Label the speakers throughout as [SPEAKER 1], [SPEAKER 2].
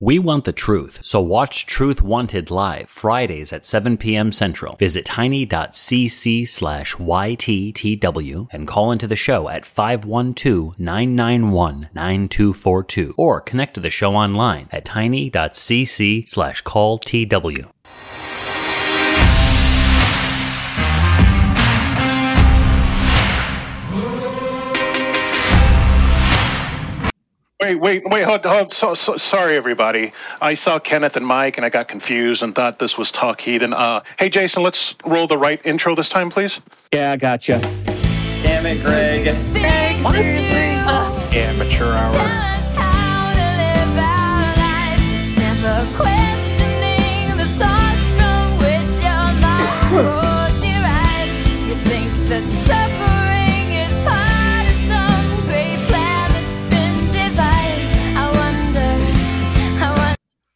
[SPEAKER 1] We want the truth, so watch Truth Wanted live Fridays at 7 p.m. Central. Visit tiny.cc slash YTTW and call into the show at 512-991-9242 or connect to the show online at tiny.cc slash call
[SPEAKER 2] Wait, wait, wait, hold, hold. So, so, sorry, everybody. I saw Kenneth and Mike, and I got confused and thought this was Talk Heathen. Uh, hey, Jason, let's roll the right intro this time, please.
[SPEAKER 3] Yeah, I gotcha.
[SPEAKER 4] Damn it, Greg.
[SPEAKER 3] Amateur hour.
[SPEAKER 5] Suffering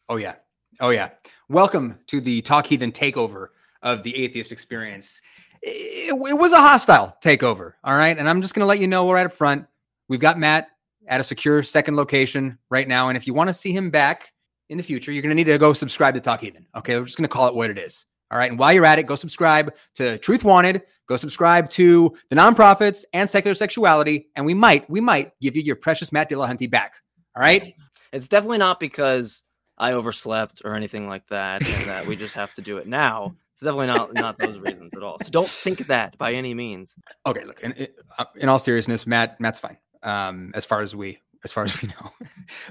[SPEAKER 6] Oh yeah. Oh yeah. Welcome to the Talk Heathen takeover of the atheist experience. It, it was a hostile takeover, all right? And I'm just going to let you know we're right up front. We've got Matt at a secure second location right now, and if you want to see him back in the future, you're going to need to go subscribe to Talk Heathen. Okay, we're just going to call it what it is. All right. And while you're at it, go subscribe to Truth Wanted, go subscribe to the nonprofits and secular sexuality, and we might, we might give you your precious Matt Dillahunty back. All right.
[SPEAKER 4] It's definitely not because I overslept or anything like that, and that we just have to do it now. It's definitely not not those reasons at all. So don't think that by any means.
[SPEAKER 6] Okay, look. In, in all seriousness, Matt, Matt's fine. Um, as far as we, as far as we know,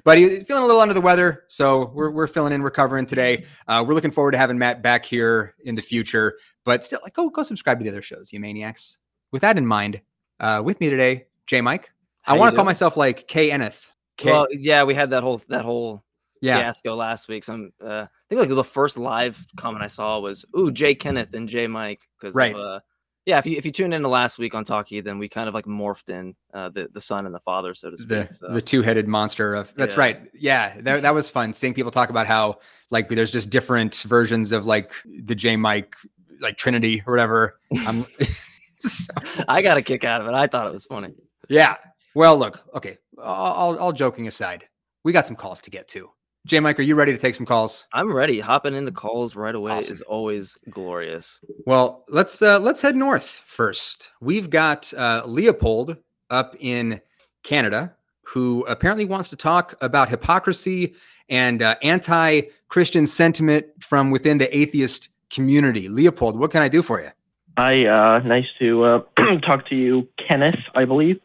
[SPEAKER 6] but he's feeling a little under the weather, so we're we're filling in, recovering today. Uh, we're looking forward to having Matt back here in the future. But still, like, go go subscribe to the other shows, you maniacs. With that in mind, uh, with me today, J Mike.
[SPEAKER 4] How
[SPEAKER 6] I want to call myself like K Eneth. K-
[SPEAKER 4] Well, yeah, we had that whole that whole
[SPEAKER 6] yeah,
[SPEAKER 4] fiasco last week. Some uh, I think like the first live comment I saw was "Ooh, Jay Kenneth and Jay Mike." Because
[SPEAKER 6] Right.
[SPEAKER 4] uh, yeah, if you if you tuned into last week on Talkie, then we kind of like morphed in uh, the the son and the father, so to speak.
[SPEAKER 6] the
[SPEAKER 4] so.
[SPEAKER 6] the two headed monster of that's
[SPEAKER 4] Yeah.
[SPEAKER 6] right. Yeah, that, that was fun seeing people talk about how like there's just different versions of like the J Mike like Trinity or whatever. Um, so-
[SPEAKER 4] I got a kick out of it. I thought it was funny.
[SPEAKER 6] yeah. Well, look. Okay. All, all all joking aside, we got some calls to get to. J Mike, are you ready to take some calls?
[SPEAKER 4] I'm ready. Hopping into calls right away
[SPEAKER 6] Awesome.
[SPEAKER 4] is always glorious.
[SPEAKER 6] Well, let's uh, let's head north first. We've got uh, Leopold up in Canada, who apparently wants to talk about hypocrisy and uh, anti-Christian sentiment from within the atheist community. Leopold, what can I do for you?
[SPEAKER 7] Hi, uh, nice to uh, talk to you, Kenneth, I believe.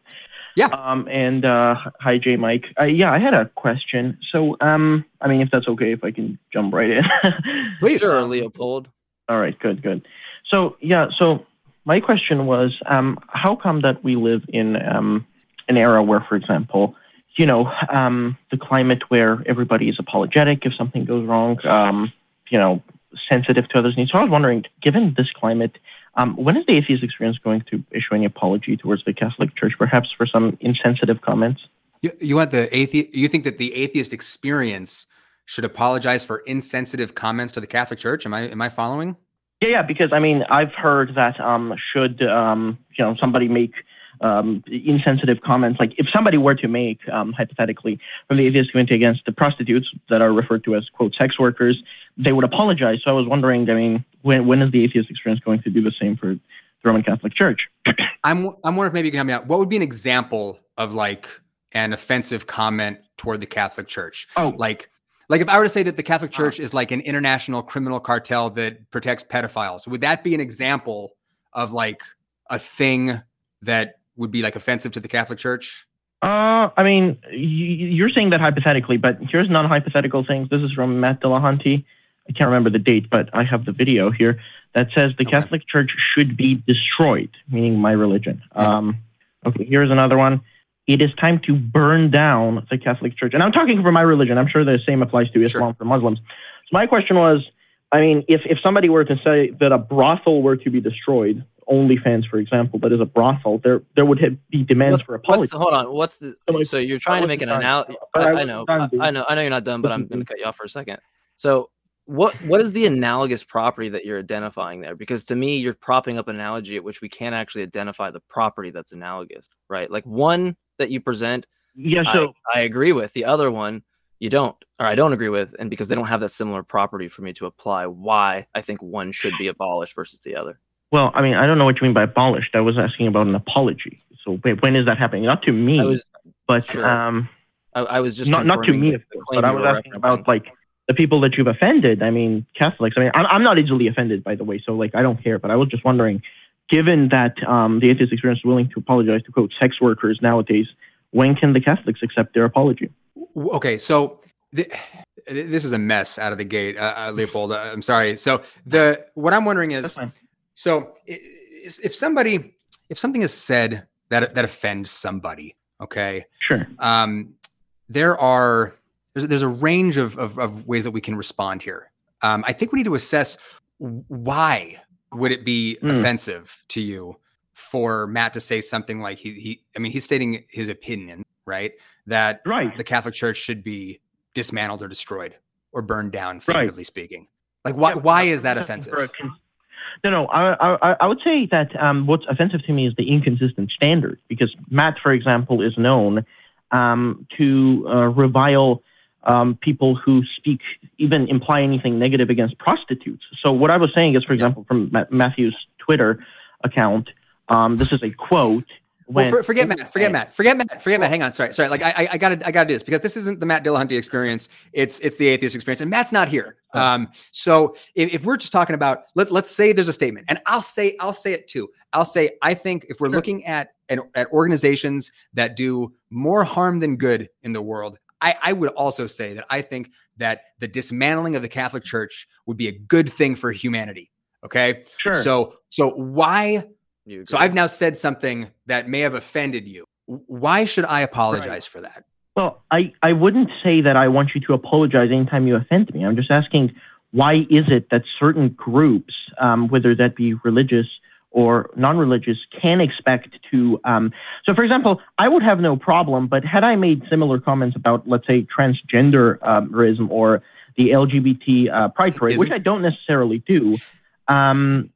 [SPEAKER 6] Yeah.
[SPEAKER 7] Um, and uh, hi, Jay Mike. Uh, yeah, I had a question. So, um, I mean, if that's okay, if I can jump right in.
[SPEAKER 6] Please.
[SPEAKER 4] Sure, Leopold.
[SPEAKER 7] All right, good, good. So, yeah, so my question was, um, how come that we live in um, an era where, for example, you know, um, the climate where everybody is apologetic if something goes wrong, um, you know, sensitive to others' needs. So I was wondering, given this climate, um, when is the atheist experience going to issue any apology towards the Catholic Church, perhaps for some insensitive comments?
[SPEAKER 6] You, you want the atheist? You think that the atheist experience should apologize for insensitive comments to the Catholic Church? Am I am I following?
[SPEAKER 7] Yeah, yeah, because I mean, I've heard that um, should um, you know somebody make um, insensitive comments, like if somebody were to make um, hypothetically from the atheist community against the prostitutes that are referred to as quote sex workers, they would apologize. So I was wondering, I mean, when when is the atheist experience going to do the same for the Roman Catholic Church?
[SPEAKER 6] I'm I'm wondering if maybe you can help me out. What would be an example of like an offensive comment toward the Catholic Church?
[SPEAKER 7] Oh.
[SPEAKER 6] like like if I were to say that the Catholic Church is like an international criminal cartel that protects pedophiles, would that be an example of like a thing that would be like offensive to the Catholic Church?
[SPEAKER 7] Uh, I mean, you're saying that hypothetically, but here's non-hypothetical things. This is from Matt Dillahunty. I can't remember the date, but I have the video here that says the
[SPEAKER 6] Okay.
[SPEAKER 7] Catholic Church should be destroyed, meaning my religion. Um, okay, here's another one. it is time to burn down the Catholic Church. And I'm talking for my religion. I'm sure the same applies to Islam for Muslims. So my question was, I mean, if, if somebody were to say that a brothel were to be destroyed, OnlyFans, for example, that is a brothel, there there would have, be demands
[SPEAKER 4] What-
[SPEAKER 7] for apology.
[SPEAKER 4] the, hold on. What's the? So you're trying to make an analogy. I,
[SPEAKER 7] I
[SPEAKER 4] I know. I. I know. I know you're not done, but I'm going to cut you off for a second. So what what is the analogous property that you're identifying there? Because to me, you're propping up an analogy at which we can't actually identify the property that's analogous, right? Like one that you present,
[SPEAKER 7] Yeah,
[SPEAKER 4] I-
[SPEAKER 7] so
[SPEAKER 4] I, agree with. The other one, you don't, or I don't agree with, and because they don't have that similar property for me to apply, why I think one should be abolished versus the other.
[SPEAKER 7] Well, I mean, I don't know what you mean by abolished. I was asking about an apology. So when is that happening? Not to me,
[SPEAKER 4] I was
[SPEAKER 7] but
[SPEAKER 4] sure.
[SPEAKER 7] um,
[SPEAKER 4] I, I was just
[SPEAKER 7] not not to me,
[SPEAKER 4] the-
[SPEAKER 7] of
[SPEAKER 4] the
[SPEAKER 7] course, but I was asking about like the people that you've offended. I mean, Catholics. I mean, I'm, I'm not easily offended, by the way, so like I don't care. But I was just wondering, given that um, the atheist experience is willing to apologize to quote sex workers nowadays, when can the Catholics accept their apology?
[SPEAKER 6] Okay, so th- this is a mess out of the gate, uh, uh, Leopold. uh, I'm sorry. So the what I'm wondering is,
[SPEAKER 7] fine.
[SPEAKER 6] So if somebody, if something is said that that offends somebody, okay,
[SPEAKER 7] Sure.
[SPEAKER 6] um, there are there's, there's a range of, of, of ways that we can respond here. Um, I think we need to assess why would it be
[SPEAKER 7] Hmm.
[SPEAKER 6] offensive to you for Matt to say something like he, he I mean he's stating his opinion, right? That
[SPEAKER 7] Right.
[SPEAKER 6] the Catholic Church should be dismantled or destroyed or burned down,
[SPEAKER 7] Right.
[SPEAKER 6] figuratively speaking. Like why why is that
[SPEAKER 7] For a
[SPEAKER 6] offensive?
[SPEAKER 7] con- No, no. I, I, I would say that um, what's offensive to me is the inconsistent standard, because Matt, for example, is known um, to uh, revile um, people who speak, even imply anything negative against prostitutes. So what I was saying is, for example, from Ma- Matthew's Twitter account, um, this is a quote.
[SPEAKER 6] Well, for, forget Matt. Forget Matt. Forget Matt. Forget Matt. Hang on. Sorry. Sorry. Like I, I, gotta, I gotta do this because this isn't the Matt Dillahunty experience. It's, it's the atheist experience, and Matt's not here. Um, so if, if we're just talking about, let, let's say there's a statement, and I'll say, I'll say it too. I'll say, I think if we're looking at an, at organizations that do more harm than good in the world, I, I would also say that I think that the dismantling of the Catholic Church would be a good thing for humanity. Okay.
[SPEAKER 7] Sure.
[SPEAKER 6] So, so why so
[SPEAKER 4] agree.
[SPEAKER 6] I've now said something that may have offended you. Why should I apologize for that?
[SPEAKER 7] Well, I, I wouldn't say that I want you to apologize anytime you offend me. I'm just asking why is it that certain groups, um, whether that be religious or non-religious, can expect to. Um, so, for example, I would have no problem, but had I made similar comments about, let's say, transgenderism or the LGBT uh, pride parade, which
[SPEAKER 6] Isn't-
[SPEAKER 7] I don't necessarily do, um,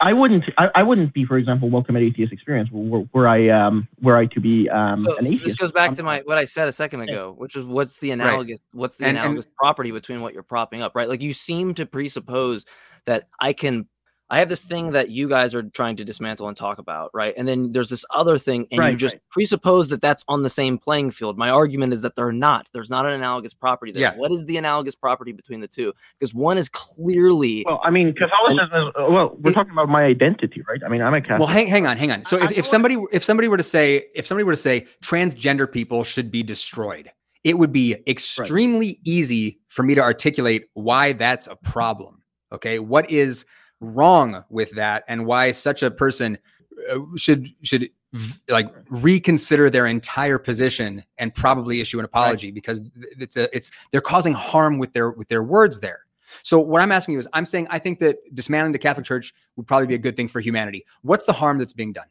[SPEAKER 7] I wouldn't. I, I wouldn't be, for example, welcome at atheist experience were, were I um, were I to be um,
[SPEAKER 4] So
[SPEAKER 7] an atheist.
[SPEAKER 4] this goes back to my what I said a second ago, which is what's the analogous what's the
[SPEAKER 6] And- and-
[SPEAKER 4] analogous property between what you're propping up, right? Like you seem to presuppose that I can I have this thing that you guys are trying to dismantle and talk about, right? And then there's this other thing, and you just
[SPEAKER 7] right.
[SPEAKER 4] presuppose that that's on the same playing field. My argument is that they're not. There's not an analogous property there.
[SPEAKER 6] Yeah.
[SPEAKER 4] What is the analogous property between the two? Because one is clearly
[SPEAKER 7] Well, I mean, Catholicism is uh, well. We're talking about my identity, right? I mean, I'm a Catholic.
[SPEAKER 6] Well, hang, hang on, hang on. So if, if somebody if somebody were to say if somebody were to say transgender people should be destroyed, it would be extremely easy for me to articulate why that's a problem. Okay, what is wrong with that, and why such a person uh, should should like reconsider their entire position and probably issue an apology because it's a it's they're causing harm with their with their words there. So what I'm asking you is, I'm saying I think that dismantling the Catholic Church would probably be a good thing for humanity. What's the harm that's being done?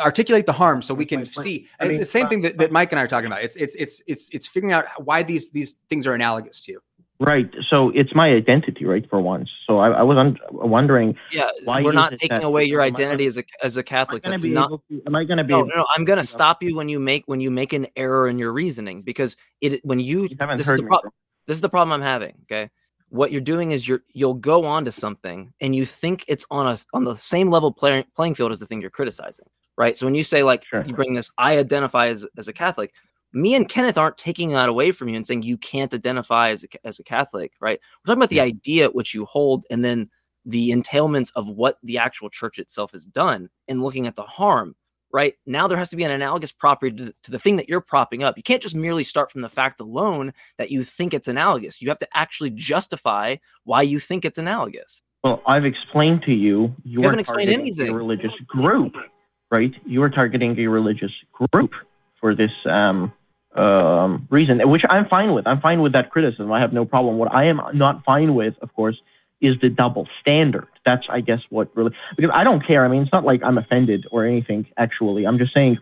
[SPEAKER 6] Articulate the harm so we can see.
[SPEAKER 7] I
[SPEAKER 6] it's
[SPEAKER 7] mean,
[SPEAKER 6] the same
[SPEAKER 7] uh,
[SPEAKER 6] thing that, that Mike and I are talking about. It's it's it's it's it's figuring out why these these things are analogous to you.
[SPEAKER 7] Right. So it's my identity, right? For once. So I, I was un- wondering,
[SPEAKER 4] yeah.
[SPEAKER 7] Why
[SPEAKER 4] we're not taking away your
[SPEAKER 7] am I-
[SPEAKER 4] identity as a as a Catholic. That's
[SPEAKER 7] to
[SPEAKER 4] not
[SPEAKER 7] to? Am I going to be?
[SPEAKER 4] no, no, no, I'm going to stop you when you make when you make an error in your reasoning because it when you,
[SPEAKER 7] You haven't
[SPEAKER 4] this is
[SPEAKER 7] heard
[SPEAKER 4] the
[SPEAKER 7] me.
[SPEAKER 4] pro- this is the problem I'm having. Okay, what you're doing is you're you'll go on to something and you think it's on a on the same level playing playing field as the thing you're criticizing, right? So when you say like
[SPEAKER 7] Sure.
[SPEAKER 4] you bring this, I identify as as a Catholic. Me and Kenneth aren't taking that away from you and saying you can't identify as a, as a Catholic, right? We're talking about the idea at which you hold and then the entailments of what the actual church itself has done and looking at the harm right now there has to be an analogous property to, to the thing that you're propping up you can't just merely start from the fact alone that you think it's analogous you have to actually justify why you think it's analogous
[SPEAKER 7] Well, I've explained to you. You, are
[SPEAKER 4] haven't explained anything.
[SPEAKER 7] A religious group, right? You are targeting a religious group. for this um, um, reason, which I'm fine with. I'm fine with that criticism. I have no problem. What I am not fine with, of course, is the double standard. That's, I guess, what really because I don't care. I mean, it's not like I'm offended or anything. Actually, I'm just saying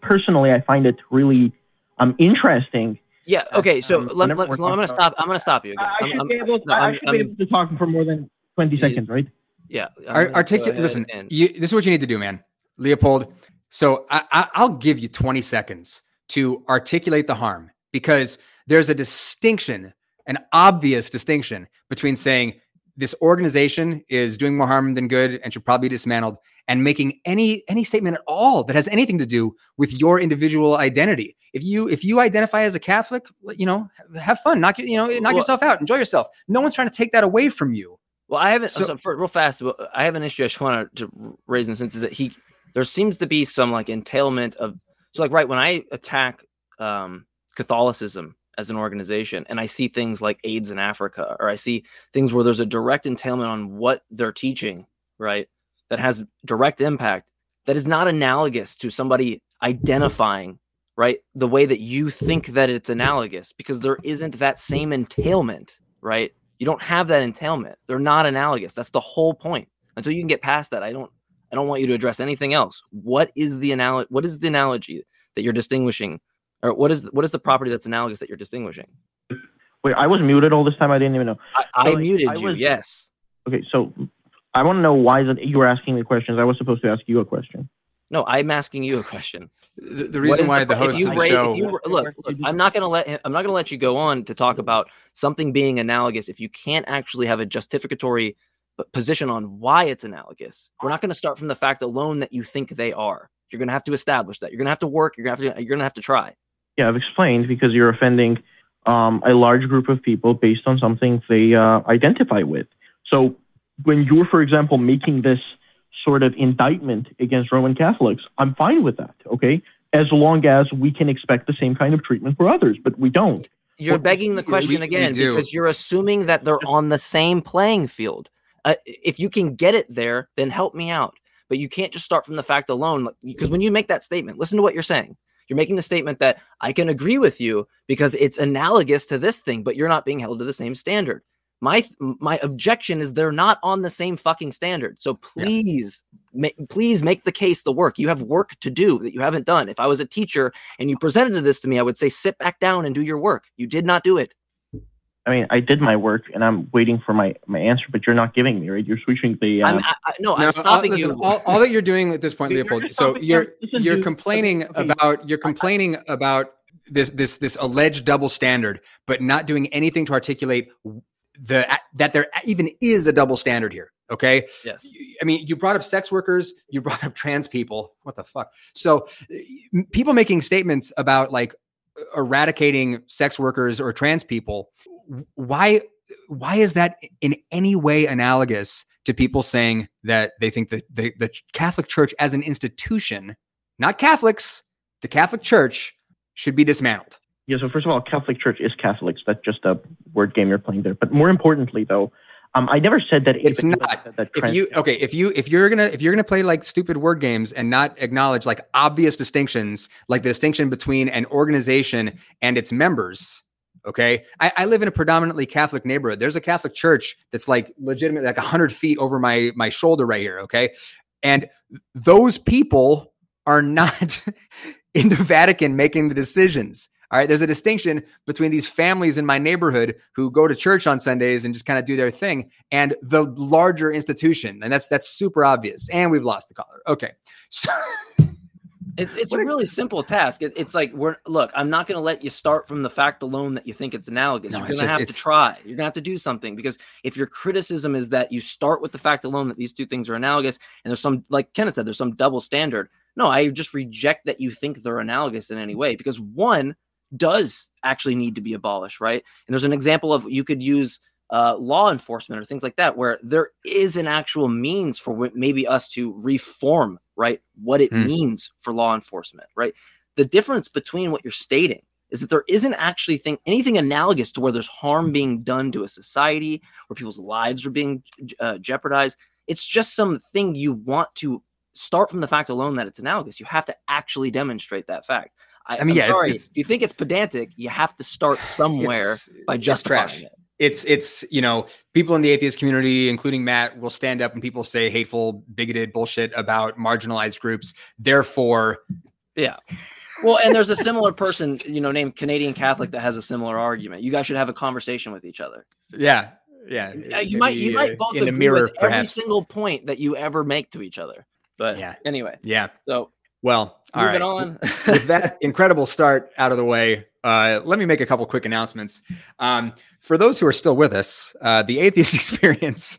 [SPEAKER 7] personally, I find it really um, interesting.
[SPEAKER 4] Yeah. Okay. So
[SPEAKER 7] Um,
[SPEAKER 4] let, let, so I'm gonna stop. I'm gonna stop you again.
[SPEAKER 7] I
[SPEAKER 4] I'm-
[SPEAKER 7] should
[SPEAKER 4] I'm-
[SPEAKER 7] be able.
[SPEAKER 4] no,
[SPEAKER 7] I
[SPEAKER 4] I'm-
[SPEAKER 7] should
[SPEAKER 4] I'm-
[SPEAKER 7] be able to talk for more than 20
[SPEAKER 4] You-
[SPEAKER 7] seconds, right?
[SPEAKER 4] Yeah.
[SPEAKER 6] Ar- articulate. Listen,
[SPEAKER 4] and-
[SPEAKER 6] you, this is what you need to do, man. Leopold. So I, I, I'll give you 20 seconds to articulate the harm because there's a distinction, an obvious distinction between saying this organization is doing more harm than good and should probably be dismantled and making any any statement at all that has anything to do with your individual identity. If you if you identify as a Catholic, you know, have fun, knock you know, knock
[SPEAKER 4] Well-
[SPEAKER 6] yourself out, enjoy yourself. No one's trying to take that away from you.
[SPEAKER 4] Well, I haven't.
[SPEAKER 6] So-
[SPEAKER 4] So, for, real fast, I have an issue. I just want to raise in the sense is that he there seems to be some like entailment of so like right when I attack um, Catholicism as an organization and I see things like AIDS in Africa or I see things where there's a direct entailment on what they're teaching, right? That has direct impact. That is not analogous to somebody identifying right the way that you think that it's analogous because there isn't that same entailment right you don't have that entailment they're not analogous that's the whole point until you can get past that i don't i don't want you to address anything else what is the analogy what is the analogy that you're distinguishing or what is what is the property that's analogous that you're distinguishing
[SPEAKER 7] Wait, I was muted all this time. I didn't even know.
[SPEAKER 4] i, I
[SPEAKER 7] So, like,
[SPEAKER 4] muted
[SPEAKER 7] I
[SPEAKER 4] you
[SPEAKER 7] was-
[SPEAKER 4] yes
[SPEAKER 7] Okay, so I want to know why is it you were asking me questions. I was supposed to ask you a question.
[SPEAKER 4] no i'm asking you a question
[SPEAKER 6] The, the reason why the
[SPEAKER 4] if
[SPEAKER 6] host of the
[SPEAKER 4] raise-
[SPEAKER 6] show
[SPEAKER 4] you, look, look, I'm not gonna let him, I'm not gonna let you go on to talk about something being analogous if you can't actually have a justificatory p- position on why it's analogous. We're not gonna start from the fact alone that you think they are. You're gonna have to establish that. You're gonna have to work. You're gonna have to. You're gonna have to try.
[SPEAKER 7] Yeah, I've explained because you're offending um, a large group of people based on something they uh, identify with. So when you're, for example, making this sort of indictment against Roman Catholics, I'm fine with that. Okay, as long as we can expect the same kind of treatment for others, but we don't.
[SPEAKER 4] You're begging the
[SPEAKER 7] we-
[SPEAKER 4] question
[SPEAKER 6] we
[SPEAKER 4] again
[SPEAKER 6] do.
[SPEAKER 4] because you're assuming that they're on the same playing field. Uh, if you can get it there, then help me out. But you can't just start from the fact alone. Because when you make that statement, listen to what you're saying. You're making the statement that I can agree with you because it's analogous to this thing, but you're not being held to the same standard. My my objection is they're not on the same fucking standard. So
[SPEAKER 6] Yeah.
[SPEAKER 4] please, ma- please make the case the work. You have work to do that you haven't done. If I was a teacher and you presented this to me, I would say sit back down and do your work. You did not do it.
[SPEAKER 7] I mean, I did my work and I'm waiting for my, my answer, but you're not giving me, right? You're switching the.
[SPEAKER 4] I'm,
[SPEAKER 7] Um,
[SPEAKER 4] I, I, no,
[SPEAKER 6] No,
[SPEAKER 4] I'm stopping
[SPEAKER 6] all, listen,
[SPEAKER 4] you.
[SPEAKER 6] all, all that you're doing at this point,
[SPEAKER 7] You're
[SPEAKER 6] Leopold. So you're
[SPEAKER 7] listen,
[SPEAKER 6] you're complaining
[SPEAKER 7] okay,
[SPEAKER 6] about you're complaining about this this this alleged double standard, but not doing anything to articulate the that there even is a double standard here. Okay.
[SPEAKER 4] yes.
[SPEAKER 6] I mean, you brought up sex workers, you brought up trans people. What the fuck? So, uh, people making statements about like eradicating sex workers or trans people, why why is that in any way analogous to people saying that they think that the, the Catholic Church as an institution, not Catholics, the Catholic Church should be dismantled?
[SPEAKER 7] Yeah, so first of all, Catholic Church is Catholics. That's just a word game you're playing there. But more importantly, though, um, I never said that
[SPEAKER 6] It's not.
[SPEAKER 7] said that
[SPEAKER 6] if you okay if you if you're gonna if you're gonna play like stupid word games and not acknowledge like obvious distinctions like the distinction between an organization and its members okay? I, I live in a predominantly catholic neighborhood. There's a catholic church that's like legitimate like 100 feet over my my shoulder right here okay? And those people are not in the vatican making the decisions all right? There's a distinction between these families in my neighborhood who go to church on sundays and just kind of do their thing and the larger institution and that's that's super obvious. And we've lost the caller okay. So
[SPEAKER 4] It's, it's a
[SPEAKER 6] What a-
[SPEAKER 4] really simple task. It, it's like we're look. I'm not going to let you start from the fact alone that you think it's analogous.
[SPEAKER 6] No,
[SPEAKER 4] You're going to have to try. You're going to have to do something because if your criticism is that you start with the fact alone that these two things are analogous, and there's some like Kenneth said, there's some double standard. No, I just reject that you think they're analogous in any way because one does actually need to be abolished, right? And there's an example of you could use uh, law enforcement or things like that, where there is an actual means for maybe us to reform, right? What it
[SPEAKER 6] Hmm.
[SPEAKER 4] means for law enforcement, right? The difference between what you're stating is that there isn't actually thing anything analogous to where there's harm being done to a society, where people's lives are being uh, jeopardized. It's just something you want to start from the fact alone that it's analogous. You have to actually demonstrate that fact. I,
[SPEAKER 6] I mean,
[SPEAKER 4] I'm
[SPEAKER 6] yeah,
[SPEAKER 4] sorry.
[SPEAKER 6] it's-
[SPEAKER 4] if you think it's pedantic, you have to start somewhere by
[SPEAKER 6] it's
[SPEAKER 4] justifying
[SPEAKER 6] trash.
[SPEAKER 4] it.
[SPEAKER 6] It's it's you know people in the atheist community, including Matt, will stand up and people say hateful, bigoted bullshit about marginalized groups. Therefore, Yeah.
[SPEAKER 4] Well, and there's a similar person, you know, named Canadian Catholic that has a similar argument. You guys should have a conversation with each other.
[SPEAKER 6] yeah, yeah,
[SPEAKER 4] Uh, you might you
[SPEAKER 6] maybe,
[SPEAKER 4] might
[SPEAKER 6] uh,
[SPEAKER 4] both
[SPEAKER 6] in the
[SPEAKER 4] agree
[SPEAKER 6] mirror,
[SPEAKER 4] with every single point that you ever make to each other. But
[SPEAKER 6] Yeah.
[SPEAKER 4] anyway,
[SPEAKER 6] Yeah.
[SPEAKER 4] so
[SPEAKER 6] Well, all
[SPEAKER 4] moving
[SPEAKER 6] right.
[SPEAKER 4] on.
[SPEAKER 6] with that incredible start out of the way, uh, let me make a couple quick announcements. Um, for those who are still with us, uh, the Atheist Experience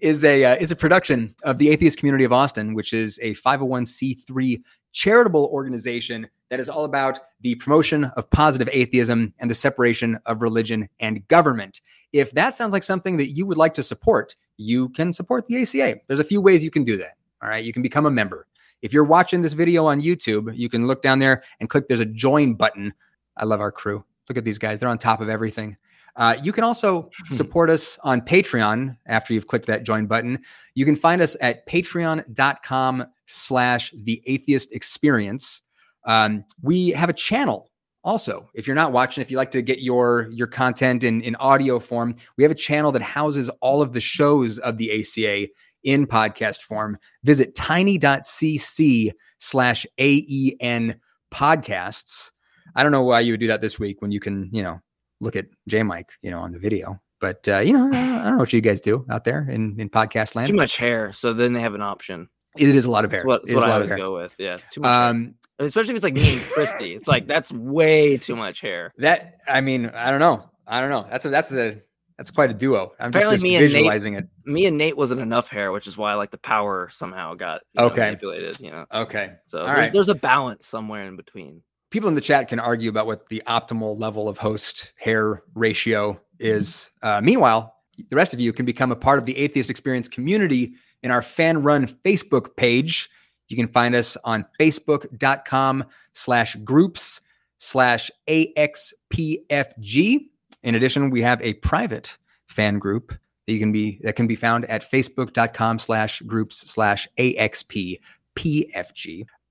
[SPEAKER 6] is a uh, is a production of the Atheist Community of Austin, which is a 501c3 charitable organization that is all about the promotion of positive atheism and the separation of religion and government. If that sounds like something that you would like to support, you can support the ACA. There's a few ways you can do that. All right, you can become a member. If you're watching this video on YouTube, you can look down there and click there's a join button. I love our crew. Look at these guys, they're on top of everything. Uh, you can also support us on Patreon after you've clicked that join button. You can find us at patreon.com slash the atheist experience. Um, we have a channel also. If you're not watching, if you like to get your your content in, in audio form, we have a channel that houses all of the shows of the ACA in podcast form. Visit tiny.cc slash AEN podcasts. I don't know why you would do that this week when you can, you know, look at J Mike, you know, on the video. But uh, you know, I don't know what you guys do out there in, in podcast land.
[SPEAKER 4] too much hair, so then they have an option.
[SPEAKER 6] It is a lot of hair.
[SPEAKER 4] That's what, that's what I always
[SPEAKER 6] hair.
[SPEAKER 4] go with. Yeah, it's too much. hair.
[SPEAKER 6] Um,
[SPEAKER 4] especially if it's like me and Christy. It's like that's way too much hair.
[SPEAKER 6] that I mean, I don't know. I don't know. That's a that's a that's quite a duo. I'm just,
[SPEAKER 4] Apparently
[SPEAKER 6] just
[SPEAKER 4] me and Nate-
[SPEAKER 6] it.
[SPEAKER 4] Me and Nate wasn't enough hair, which is why like the power somehow got you know,
[SPEAKER 6] Okay.
[SPEAKER 4] manipulated. You know,
[SPEAKER 6] Okay.
[SPEAKER 4] so there's,
[SPEAKER 6] right.
[SPEAKER 4] there's a balance somewhere in between.
[SPEAKER 6] people in the chat can argue about what the optimal level of host hair ratio is. Uh, meanwhile, the rest of you can become a part of the Atheist Experience community in our fan run Facebook page. You can find us on facebook.com slash groups slash AXPFG. In addition, we have a private fan group that you can be that can be found at facebook.com slash groups slash AXPPFG.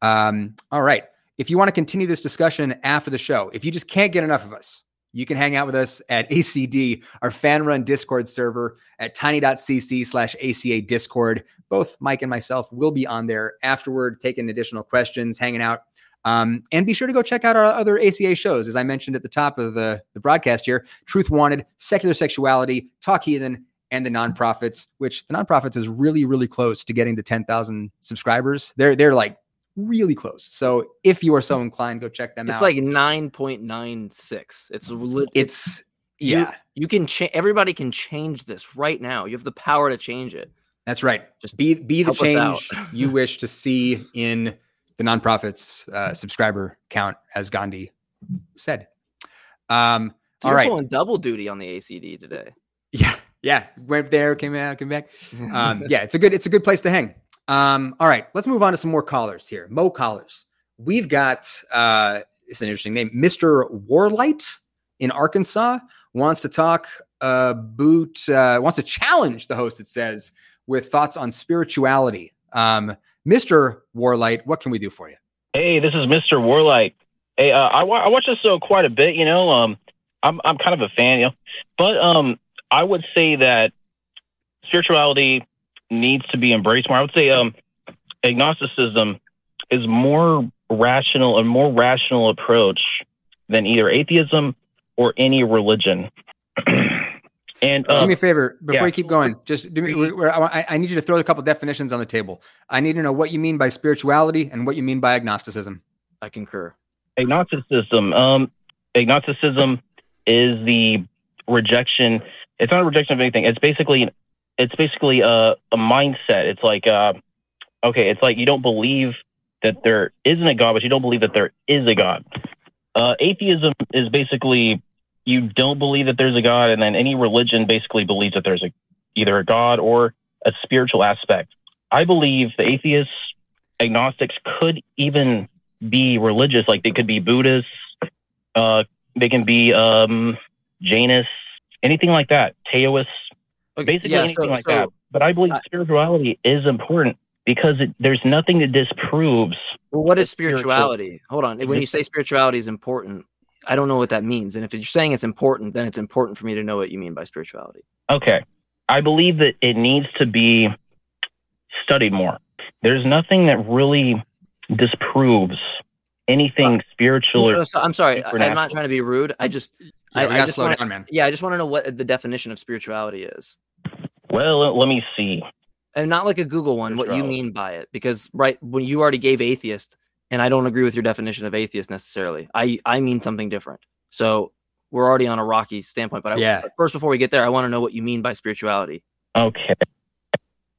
[SPEAKER 6] Um, all right if you want to continue this discussion after the show, if you just can't get enough of us, you can hang out with us at ACD, our fan run Discord server at tiny.cc slash ACA Discord. Both Mike and myself will be on there afterward, taking additional questions, hanging out. Um, and be sure to go check out our other ACA shows. As I mentioned at the top of the, the broadcast here Truth Wanted, Secular Sexuality, Talk Heathen, and the nonprofits, which the nonprofits is really, really close to getting to 10,000 subscribers. They're, they're like really close. So if you are so inclined, go check them
[SPEAKER 4] It's
[SPEAKER 6] out.
[SPEAKER 4] It's like nine point nine six. It's lit-
[SPEAKER 6] it's
[SPEAKER 4] you-
[SPEAKER 6] yeah,
[SPEAKER 4] You can change. Everybody can change this right now. You have the power to change it.
[SPEAKER 6] that's right.
[SPEAKER 4] Just
[SPEAKER 6] Be be the
[SPEAKER 4] help us out.
[SPEAKER 6] change you wish to see in the nonprofits uh, subscriber count, as Gandhi said. Um, all
[SPEAKER 4] you're pulling double duty on the ACD today.
[SPEAKER 6] yeah, yeah. Went there, came out, came back. Um, yeah, it's a good it's a good place to hang. Um, all right, let's move on to some more callers here. Mo callers. We've got uh, it's an interesting name, Mister Warlight in Arkansas wants to talk about uh, wants to challenge the host. It says with thoughts on spirituality. Um, Mister Warlight, what can we do for you?
[SPEAKER 8] Hey, this is Mr. Warlight. Hey, uh, I, wa- I watch this show quite a bit. You know, um, I'm I'm kind of a fan. You know, but um, I would say that spirituality needs to be embraced more. I would say um, agnosticism is more rational, a more rational approach than either atheism or any religion. and
[SPEAKER 6] do
[SPEAKER 8] um,
[SPEAKER 6] me a favor before
[SPEAKER 8] yeah.
[SPEAKER 6] you keep going. Just do me. we're- I, I need you to throw a couple definitions on the table. I need to know what you mean by spirituality and what you mean by agnosticism.
[SPEAKER 4] I concur.
[SPEAKER 8] agnosticism. Um, agnosticism is the rejection. It's not a rejection of anything. It's basically it's basically a, a mindset. It's like uh, okay, it's like you don't believe that there isn't a God, but you don't believe that there is a God. Uh, atheism is basically you don't believe that there's a God, and then any religion basically believes that there's a either a God or a spiritual aspect. I believe the atheists, agnostics could even be religious. Like they could be Buddhists, uh, they can be um, Jainists, anything like that, Taoists,
[SPEAKER 4] Okay,
[SPEAKER 8] basically
[SPEAKER 4] yeah,
[SPEAKER 8] anything
[SPEAKER 4] so-
[SPEAKER 8] like
[SPEAKER 4] so-
[SPEAKER 8] that. But I believe spirituality is important because it, there's nothing that disproves
[SPEAKER 4] Well, what is
[SPEAKER 7] spiritual-
[SPEAKER 4] spirituality? Hold on. When you say spirituality is important, I don't know what that means. And if you're saying it's important, then it's important for me to know what you mean by spirituality.
[SPEAKER 8] Okay. I believe that it needs to be studied more. There's nothing that really disproves anything uh, spiritual
[SPEAKER 4] No,
[SPEAKER 8] or
[SPEAKER 4] so- I'm sorry. I- I'm not trying to be rude. I just,
[SPEAKER 6] Yeah,
[SPEAKER 4] I, I
[SPEAKER 6] gotta
[SPEAKER 4] just
[SPEAKER 6] slow
[SPEAKER 4] wanna,
[SPEAKER 6] down, man.
[SPEAKER 4] yeah, I just want to know what the definition of spirituality is,
[SPEAKER 8] well, let- let me see.
[SPEAKER 4] and not like a Google one. What you mean by it? Because right when you already gave atheist, and I don't agree with your definition of atheist necessarily. I I mean something different. So we're already on a rocky standpoint. But I,
[SPEAKER 6] Yeah.
[SPEAKER 4] first, before we get there, I want to know what you mean by spirituality.
[SPEAKER 8] Okay.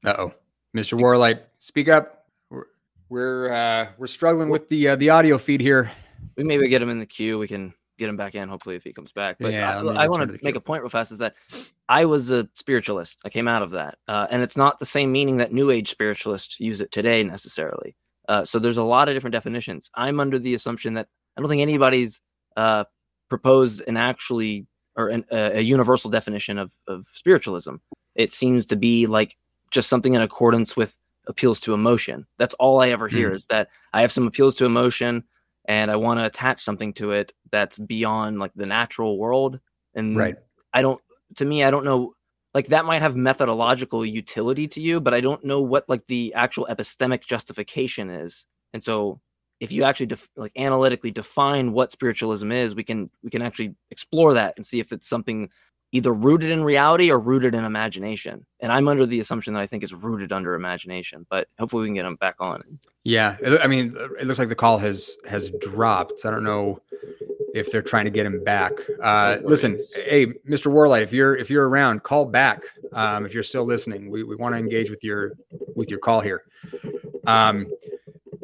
[SPEAKER 6] Uh oh, Mr. Warlight, speak up. We're we're, uh, we're struggling with the uh, the audio feed here.
[SPEAKER 4] we maybe get him in the queue. We can get him back in. Hopefully, if he comes back. But
[SPEAKER 6] Yeah,
[SPEAKER 4] I,
[SPEAKER 6] let
[SPEAKER 4] I want
[SPEAKER 6] to
[SPEAKER 4] to make
[SPEAKER 6] queue.
[SPEAKER 4] a point real fast. Is that I was a spiritualist. I came out of that, uh, and it's not the same meaning that New Age spiritualists use it today necessarily. Uh, so there's a lot of different definitions. I'm under the assumption that I don't think anybody's uh, proposed an actually or an, a, a universal definition of, of spiritualism. It seems to be like just something in accordance with appeals to emotion. That's all I ever hear
[SPEAKER 6] Hmm.
[SPEAKER 4] is that I have some appeals to emotion and I want to attach something to it that's beyond like the natural world. And
[SPEAKER 6] Right.
[SPEAKER 4] I don't, to me, I don't know, like that might have methodological utility to you, but I don't know what like the actual epistemic justification is. And so if you actually def- like analytically define what spiritualism is, we can, we can actually explore that and see if it's something either rooted in reality or rooted in imagination. And I'm under the assumption that I think it's rooted under imagination, but hopefully we can get him back on.
[SPEAKER 6] Yeah, I mean, it looks like the call has has dropped. I don't know if they're trying to get him back. Uh, listen, hey, Mr. Warlight, if you're if you're around, call back. Um, if you're still listening, we, we want to engage with your with your call here. Um,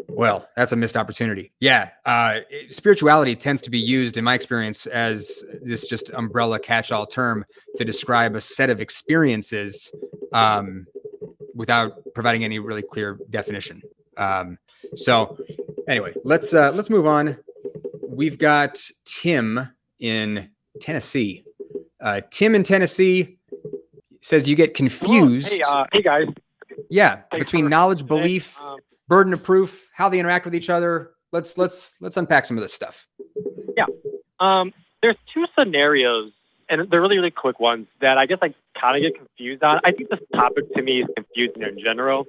[SPEAKER 6] well, that's a missed opportunity. Yeah, uh, spirituality tends to be used, in my experience, as this just umbrella catch-all term to describe a set of experiences um, without providing any really clear definition. Um, so anyway, let's uh, let's move on. We've got Tim in Tennessee. Uh, Tim in Tennessee says you get confused.
[SPEAKER 9] Hey, uh, hey guys.
[SPEAKER 6] yeah,
[SPEAKER 9] thanks
[SPEAKER 6] between knowledge, belief,
[SPEAKER 9] Um,
[SPEAKER 6] burden of proof, how they interact with each other. Let's let's let's unpack some of this stuff.
[SPEAKER 9] Yeah, um, there's two scenarios, and they're really, really quick ones that I guess I kind of get confused on. I think this topic to me is confusing in general.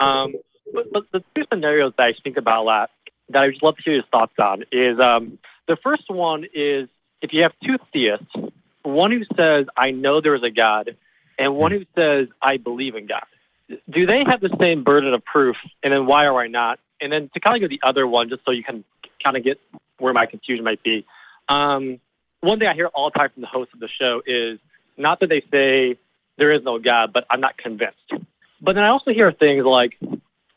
[SPEAKER 9] Um, but, but the two scenarios that I think about a lot that I would love to hear your thoughts on is um, the first one is if you have two theists, one who says, I know there is a God, and one who says, I believe in God. Do they have the same burden of proof? And then why or why not? And then to kind of go the other one, just so you can kind of get where my confusion might be. Um, one thing I hear all the time from the host of the show is not that they say there is no God, but I'm not convinced. But then I also hear things like,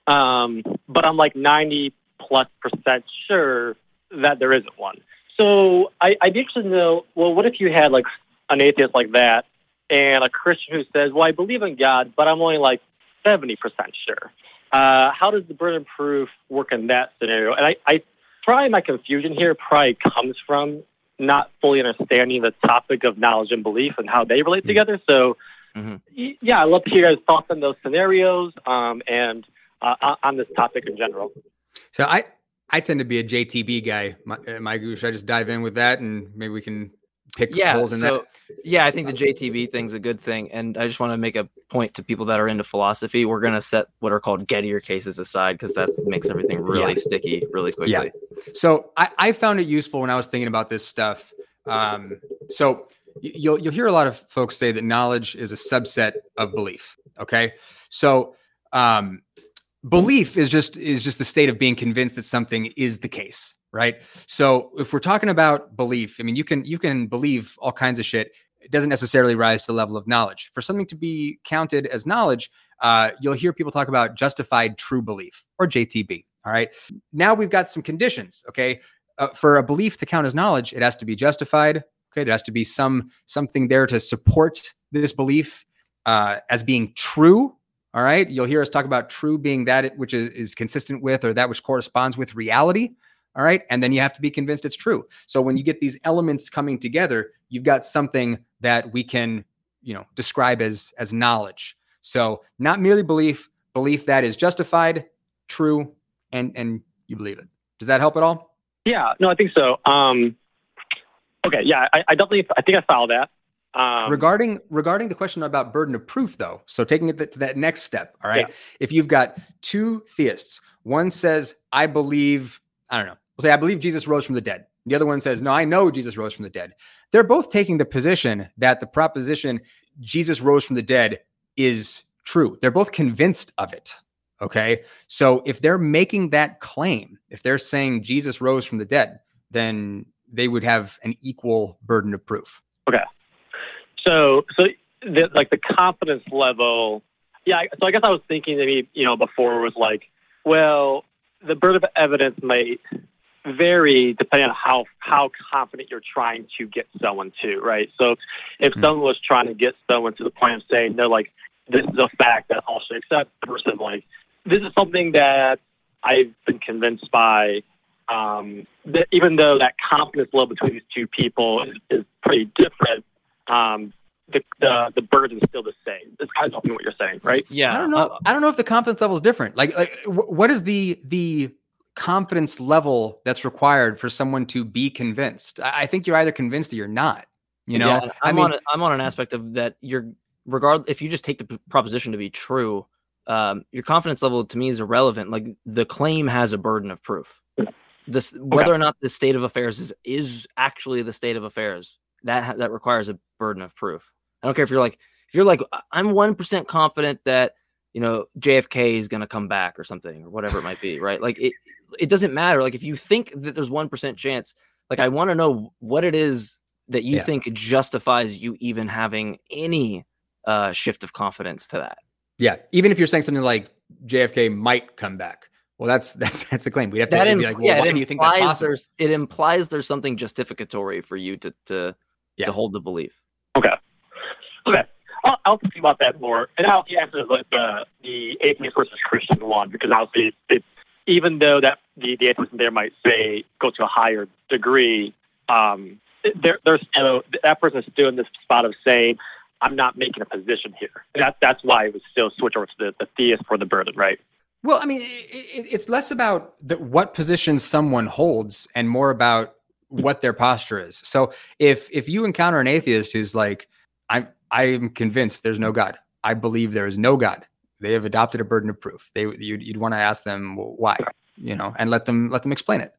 [SPEAKER 9] um, but I'm like 90 plus percent sure that there isn't one. So I, I'd be interested to know, well, what if you had like an atheist like that and a Christian who says, well, I believe in God, but I'm only like 70% sure. Uh, how does the burden of proof work in that scenario? And I, I probably my confusion here probably comes from not fully understanding the topic of knowledge and belief and how they relate together. So,
[SPEAKER 4] Mhm.
[SPEAKER 9] yeah, I'd love to hear your guys' thoughts on those scenarios um, and uh, on this topic in general.
[SPEAKER 6] So I I tend to be a JTB guy. My, uh, Mike, should I just dive in with that and maybe we can pick
[SPEAKER 4] yeah
[SPEAKER 6] holes in
[SPEAKER 4] so
[SPEAKER 6] that?
[SPEAKER 4] yeah i think the jtb thing's a good thing and i just want to make a point to people that are into philosophy we're going to set what are called gettier cases aside because that makes everything really
[SPEAKER 6] Yeah.
[SPEAKER 4] sticky really quickly
[SPEAKER 6] Yeah. So I, I found it useful when I was thinking about this stuff. Um, so you'll you'll hear a lot of folks say that knowledge is a subset of belief. Okay, so um, belief is just is just the state of being convinced that something is the case, right? So if we're talking about belief, I mean, you can you can believe all kinds of shit. It doesn't necessarily rise to the level of knowledge. For something to be counted as knowledge, uh, you'll hear people talk about justified true belief or JTB. All right. Now we've got some conditions. Okay. Uh, for a belief to count as knowledge, it has to be justified. Okay. There has to be some something there to support this belief uh, as being true. All right. You'll hear us talk about true being that which is, is consistent with or that which corresponds with reality. All right. And then you have to be convinced it's true. So when you get these elements coming together, you've got something that we can, you know, describe as as knowledge. So not merely belief, belief that is justified, true, and and you believe it. Does that help at all?
[SPEAKER 9] Yeah, no, I think so. Um, okay, yeah, I, I definitely, I think I follow that. Um,
[SPEAKER 6] regarding regarding the question about burden of proof though so taking it to that next step all right?
[SPEAKER 9] Yeah.
[SPEAKER 6] if you've got two theists one says i believe i don't know we'll say i believe jesus rose from the dead. The other one says no i know jesus rose from the dead. They're both taking the position that the proposition jesus rose from the dead is true. They're both convinced of it okay? So if they're making that claim if they're saying jesus rose from the dead then they would have an equal burden of proof.
[SPEAKER 9] Okay. So, so the, like the confidence level, yeah. So I guess I was thinking maybe you know before was like, well, the burden of evidence might vary depending on how how confident you're trying to get someone to, right? So if,
[SPEAKER 6] Mhm.
[SPEAKER 9] someone was trying to get someone to the point of saying they're like, this is a fact that all should accept versus like, this is something that I've been convinced by. Um, that even though that confidence level between these two people is, is pretty different, um, the, the the burden is still the same. It's kind of helping what you're saying, right?
[SPEAKER 4] Yeah,
[SPEAKER 6] I don't know.
[SPEAKER 4] uh,
[SPEAKER 6] I don't know if the confidence level is different. Like, like wh- what is the the confidence level that's required for someone to be convinced? I, I think you're either convinced or you're not. You know,
[SPEAKER 4] Yeah, and
[SPEAKER 6] I
[SPEAKER 4] I'm
[SPEAKER 6] mean,
[SPEAKER 4] on a, I'm on an aspect of that. You're regard if you just take the p- proposition to be true, um, your confidence level to me is irrelevant. Like the claim has a burden of proof. This whether or not the state of affairs is is actually the state of affairs that that requires a burden of proof. I don't care if you're like if you're like "I- I'm one percent confident that you know JFK is going to come back or something or whatever it might be, right? Like it it doesn't matter. Like if you think that there's one percent chance, like I want to know what it is that you
[SPEAKER 6] Yeah.
[SPEAKER 4] think justifies you even having any uh shift of confidence to that.
[SPEAKER 6] yeah. Even if you're saying something like JFK might come back, well, that's that's that's a claim. We'd have to
[SPEAKER 4] That
[SPEAKER 6] be like, well,
[SPEAKER 4] yeah,
[SPEAKER 6] why do you think that's possible?
[SPEAKER 4] it implies there's something justificatory for you to to
[SPEAKER 6] Yeah.
[SPEAKER 4] to hold the belief.
[SPEAKER 9] Okay. I'll, I'll think about that more. And I'll answer like the the atheist versus Christian one because obviously it's even though that the, the atheist there might say go to a higher degree, um, there there's still that person's still in this spot of saying I'm not making a position here. That that's why it was still switch over to the, the theist for the burden, right?
[SPEAKER 6] Well, I mean, i i it's less about the, what position someone holds and more about what their posture is. So if if you encounter an atheist who's like, I'm I'm convinced there's no God. I believe there is no God. They have adopted a burden of proof. They you'd, you'd want to ask them well, why, you know, and let them let them explain it.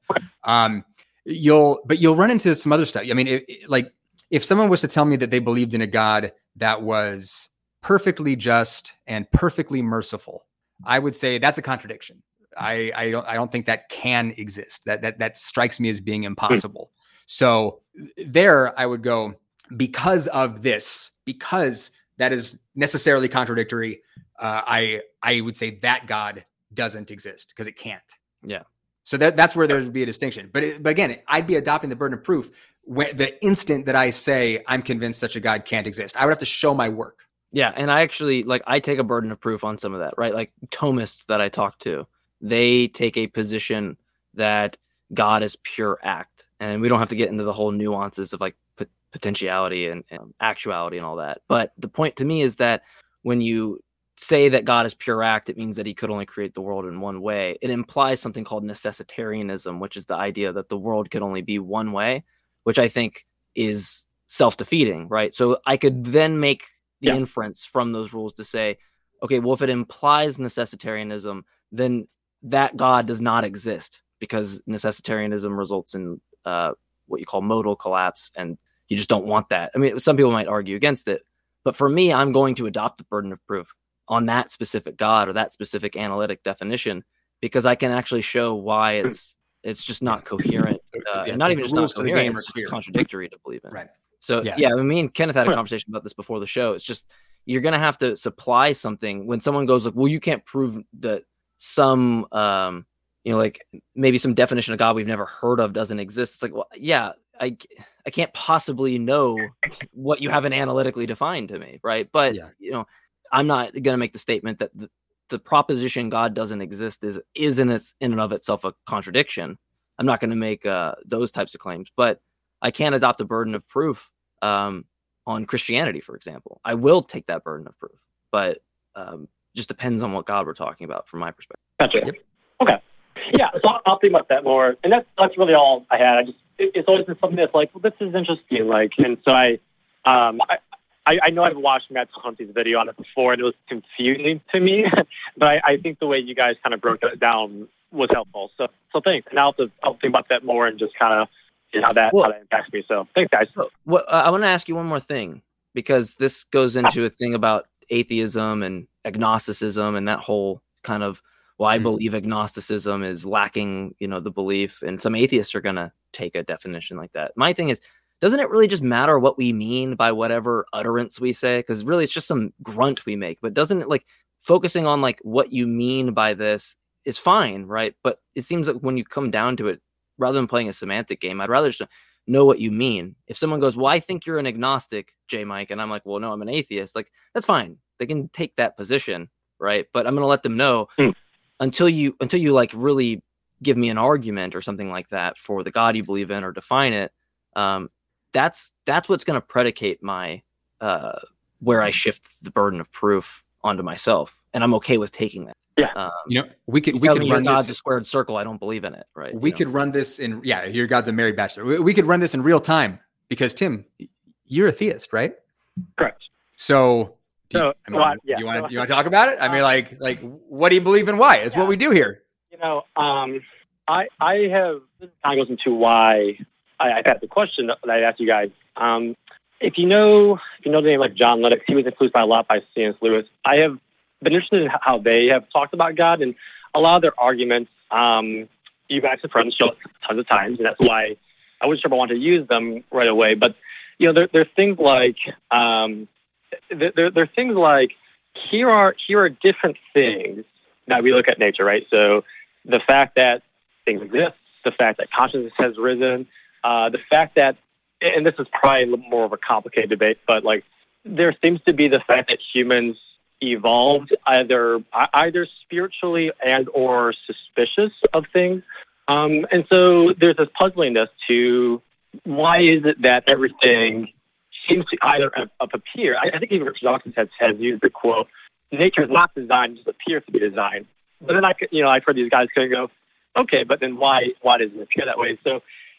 [SPEAKER 6] Um, you'll but you'll run into some other stuff. I mean, it, it- like if someone was to tell me that they believed in a God that was perfectly just and perfectly merciful, I would say that's a contradiction. I, I don't I don't think that can exist. That that that strikes me as being impossible. So there I would go because of this, because that is necessarily contradictory. Uh, I I would say that God doesn't exist because it can't.
[SPEAKER 4] Yeah.
[SPEAKER 6] So that that's where there would be a distinction. But it, but again, I'd be adopting the burden of proof when the instant that I say I'm convinced such a God can't exist. I would have to show my work.
[SPEAKER 4] Yeah, and I actually like I take a burden of proof on some of that, right? Like Thomists that I talk to, they take a position that God is pure act, and we don't have to get into the whole nuances of like potentiality and, and actuality and all that. But the point to me is that when you say that God is pure act, it means that he could only create the world in one way. It implies something called necessitarianism, which is the idea that the world could only be one way, which I think is self-defeating, right? So I could then make the
[SPEAKER 9] Yeah.
[SPEAKER 4] inference from those rules to say, okay, well, if it implies necessitarianism, then that God does not exist because necessitarianism results in uh, what you call modal collapse, and you just don't want that. I mean, some people might argue against it, but for me, I'm going to adopt the burden of proof on that specific God or that specific analytic definition because I can actually show why it's it's just not coherent, uh,
[SPEAKER 6] Yeah,
[SPEAKER 4] not even just not coherent,
[SPEAKER 6] game
[SPEAKER 4] it's just contradictory to believe in.
[SPEAKER 6] Right.
[SPEAKER 4] So
[SPEAKER 6] Yeah.
[SPEAKER 4] yeah, I mean, me and Kenneth had a conversation about this before the show. It's just you're gonna have to supply something when someone goes like, "Well, you can't prove that some, um, you know, like maybe some definition of God we've never heard of doesn't exist." It's like, well, yeah, I I can't possibly know what you haven't analytically defined to me, right? But
[SPEAKER 6] Yeah.
[SPEAKER 4] you know, I'm not gonna make the statement that the, the proposition God doesn't exist is is in its in and of itself a contradiction. I'm not going to make uh, those types of claims, but I can adopt a burden of proof um, on Christianity, for example. I will take that burden of proof, but um, just depends on what God we're talking about from my perspective.
[SPEAKER 9] Gotcha. Okay. Yeah, so I'll, I'll think about that more. And that's that's really all I had. I just it, it's always been something that's like, well, this is interesting. Like, and so I, um, I. I, I know I've watched Matt Hunt's video on it before, and it was confusing to me. but I, I think the way you guys kind of broke it down was helpful. So, so thanks. And I'll, have to, I'll think about that more and just kind of see how that
[SPEAKER 4] Well-
[SPEAKER 9] how that impacts me. So, thanks, guys.
[SPEAKER 4] Well, uh, I want to ask you one more thing because this goes into a thing about atheism and agnosticism and that whole kind of well, I
[SPEAKER 6] Mhm.
[SPEAKER 4] believe agnosticism is lacking, you know, the belief, and some atheists are gonna take a definition like that. My thing is, doesn't it really just matter what we mean by whatever utterance we say? Because really, it's just some grunt we make. But doesn't it like focusing on like what you mean by this is fine, right? But it seems like when you come down to it, rather than playing a semantic game, I'd rather just know what you mean. If someone goes, "Well, I think you're an agnostic, J. Mike," and I'm like, "Well, no, I'm an atheist," like that's fine. They can take that position, right? But I'm going to let them know
[SPEAKER 9] Hmm.
[SPEAKER 4] Until you until you like really give me an argument or something like that for the God you believe in or define it. Um, that's that's what's going to predicate my uh, where I shift the burden of proof onto myself, and I'm okay with taking that.
[SPEAKER 9] Yeah.
[SPEAKER 4] Um,
[SPEAKER 6] You know, we could we could run
[SPEAKER 4] God's
[SPEAKER 6] this.
[SPEAKER 4] a squared circle. I don't believe in it. Right.
[SPEAKER 6] we
[SPEAKER 4] you know?
[SPEAKER 6] could run this in yeah your god's a married bachelor we, we could run this in real time because tim you're a theist right
[SPEAKER 9] Correct.
[SPEAKER 6] so do you,
[SPEAKER 9] So,
[SPEAKER 6] I mean,
[SPEAKER 9] well, yeah.
[SPEAKER 6] you want to you want to talk about it i mean like like what do you believe and why it's what we do here
[SPEAKER 9] You know, um, I I have this kind of goes into why I, I've had the question that I asked you guys. Um, if you know if you know the name like John Lennox, he was influenced by a lot by C.S. Lewis. I have been interested in how they have talked about God and a lot of their arguments. Um, you guys have heard them show tons of times, and that's why I wasn't sure if I wanted to use them right away. But you know, there, there are things like um, there, there, are things like here are here are different things that we look at nature, right? So the fact that things exist, the fact that consciousness has risen, uh, the fact that, and this is probably more of a complicated debate, but like there seems to be the fact that humans evolved either either spiritually and or suspicious of things, um, and so there's this puzzlingness to why is it that everything seems to either ap- appear. I, I think even Richard Dawkins has, has used the quote, "Nature is not designed; it just appears to be designed." But then I, you know, I've heard these guys kind of go, "Okay, but then why why does it appear that way?" So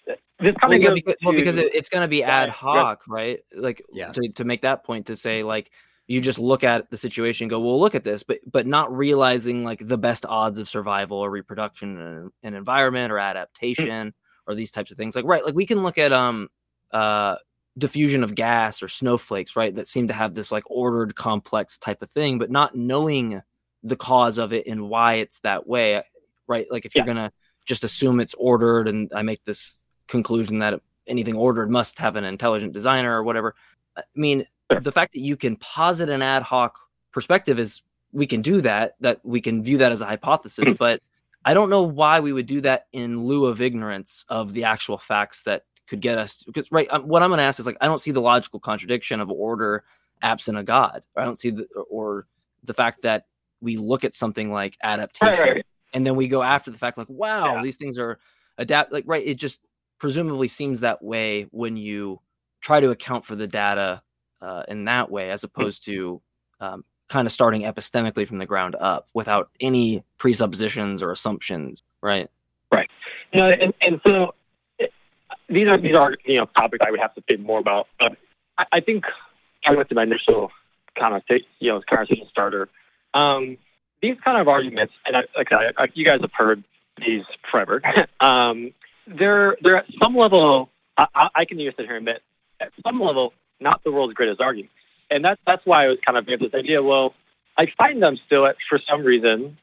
[SPEAKER 9] uh, this kind
[SPEAKER 4] well,
[SPEAKER 9] of
[SPEAKER 4] yeah, because, well, because it, it's going to be
[SPEAKER 9] Yeah,
[SPEAKER 4] ad
[SPEAKER 9] yeah.
[SPEAKER 4] hoc, right? Like
[SPEAKER 6] Yeah.
[SPEAKER 4] to, to make that point to say like you just look at the situation and go, well, look at this, but but not realizing like the best odds of survival or reproduction in an environment or adaptation or these types of things. Like right, like we can look at um uh diffusion of gas or snowflakes, right? That seem to have this like ordered, complex type of thing, but not knowing the cause of it and why it's that way, right? Like if you're gonna just assume it's ordered, and I make this conclusion that anything ordered must have an intelligent designer or whatever. I mean, the fact that you can posit an ad hoc perspective is we can do that. That we can view that as a hypothesis, mm. but I don't know why we would do that in lieu of ignorance of the actual facts that could get us. Because right, um, what I'm going to ask is like I don't see the logical contradiction of order absent a god. I don't see the or the fact that we look at something like adaptation
[SPEAKER 9] Right, right.
[SPEAKER 4] and then we go after the fact like wow
[SPEAKER 9] Yeah.
[SPEAKER 4] these things are adapt like right it just presumably seems that way when you try to account for the data uh, in that way as opposed to um, kind of starting epistemically from the ground up without any presuppositions or assumptions right Right,
[SPEAKER 9] You know, and, and so these are these are you know topics I would have to think more about. But I, I think I went to my initial kind of you know conversation starter. Um, these kind of arguments, and I, like I, I, you guys have heard these forever. um, they're they're at some level. I, I, can use it here and admit at some level not the world's greatest argument, and that's that's why I was kind of into this idea. Well, I find them still at, for some reason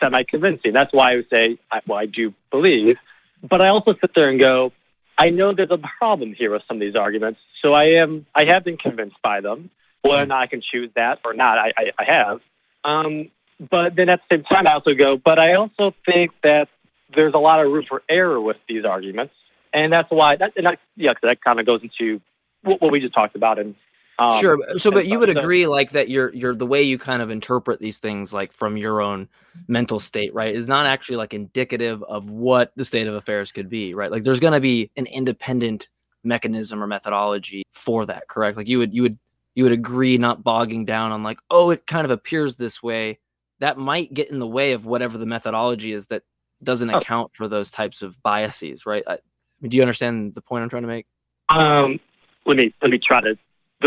[SPEAKER 9] semi convincing. That's why I would say, I, well, I do believe, but I also sit there and go, I know there's a problem here with some of these arguments, so I am I have been convinced by them. Whether or not I can choose that or not, I, I, I have. Um, but then at the same time, I also go, but I also think that there's a lot of room for error with these arguments, and that's why that, and that yeah, that kind of goes into what, what we just talked about. And um,
[SPEAKER 4] sure so but you would.
[SPEAKER 9] So-
[SPEAKER 4] agree like that you're you're the way you kind of interpret these things like from your own mental state right is not actually like indicative of what the state of affairs could be right like there's going to be an independent mechanism or methodology for that correct like you would you would you would agree not bogging down on like oh it kind of appears this way that might get in the way of whatever the methodology is that doesn't
[SPEAKER 9] Oh.
[SPEAKER 4] account for those types of biases, right? I, do you understand the point I'm trying to make?
[SPEAKER 9] Um, let me let me try to.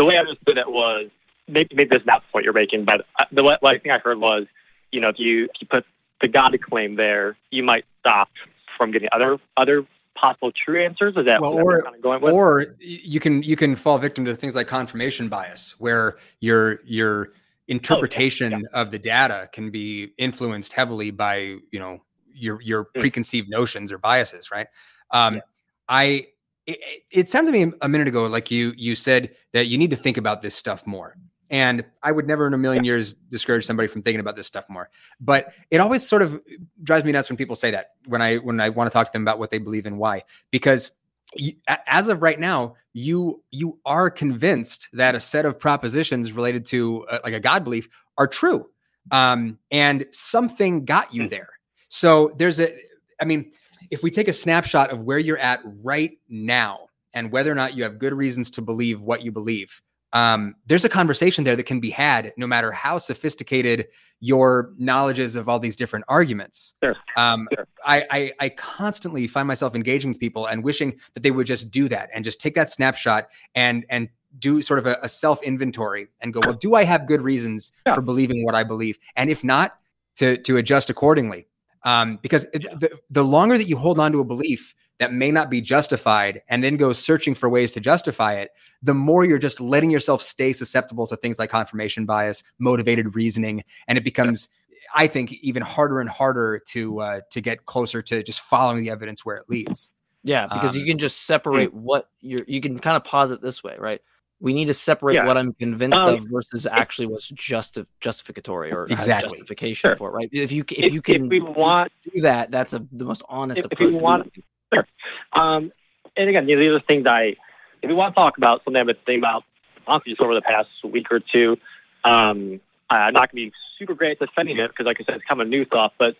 [SPEAKER 9] The way I understood it was maybe maybe that's not the point you're making, but uh, the what, I think I heard was, you know, if you if you put the God claim there, you might stop from getting other other possible true answers. Is that
[SPEAKER 6] Well,
[SPEAKER 9] what
[SPEAKER 6] or-
[SPEAKER 9] kind of going with?
[SPEAKER 6] or you can you can fall victim to things like confirmation bias where your your interpretation of the data can be influenced heavily by you know your your
[SPEAKER 9] Mm.
[SPEAKER 6] preconceived notions or biases right um i it, it sounded to me a minute ago like you you said that you need to think about this stuff more. And i would never in a million years discourage somebody from thinking about this stuff more. But it always sort of drives me nuts when people say that when i when i want to talk to them about what they believe and why. Because you, as of right now you you are convinced that a set of propositions related to uh, like a god belief are true. Um and something got you there. So there's a i mean if we take a snapshot of where you're at right now and whether or not you have good reasons to believe what you believe um, there's a conversation there that can be had no matter how sophisticated your knowledge is of all these different arguments
[SPEAKER 9] Sure.
[SPEAKER 6] um,
[SPEAKER 9] Sure.
[SPEAKER 6] I, I I constantly find myself engaging with people and wishing that they would just do that and just take that snapshot and and do sort of a, a self inventory and go, well, do I have good reasons
[SPEAKER 9] Yeah.
[SPEAKER 6] for believing what I believe? And if not, to to adjust accordingly. Um, because it, the, the longer that you hold on to a belief that may not be justified and then go searching for ways to justify it, the more you're just letting yourself stay susceptible to things like confirmation bias, motivated reasoning, and it becomes I think even harder and harder to uh, to get closer to just following the evidence where it leads.
[SPEAKER 4] Yeah, because you
[SPEAKER 6] Um,
[SPEAKER 4] can just separate what you're. You can kind of pause it this way, right? We need to separate
[SPEAKER 9] Yeah.
[SPEAKER 4] what I'm convinced
[SPEAKER 9] Um,
[SPEAKER 4] of versus actually what's justi- justificatory or
[SPEAKER 6] Exactly.
[SPEAKER 4] justification
[SPEAKER 9] Sure.
[SPEAKER 4] for it, right? If you if,
[SPEAKER 9] if,
[SPEAKER 4] you can
[SPEAKER 9] if we want
[SPEAKER 4] do that, that's a, the most honest
[SPEAKER 9] If- if
[SPEAKER 4] approach.
[SPEAKER 9] you want- Um, and again, the other things I, if we want to talk about something I've been thinking about, honestly, just over the past week or two, um, I'm not going to be super great at defending it because, like I said, it's kind of a new thought, but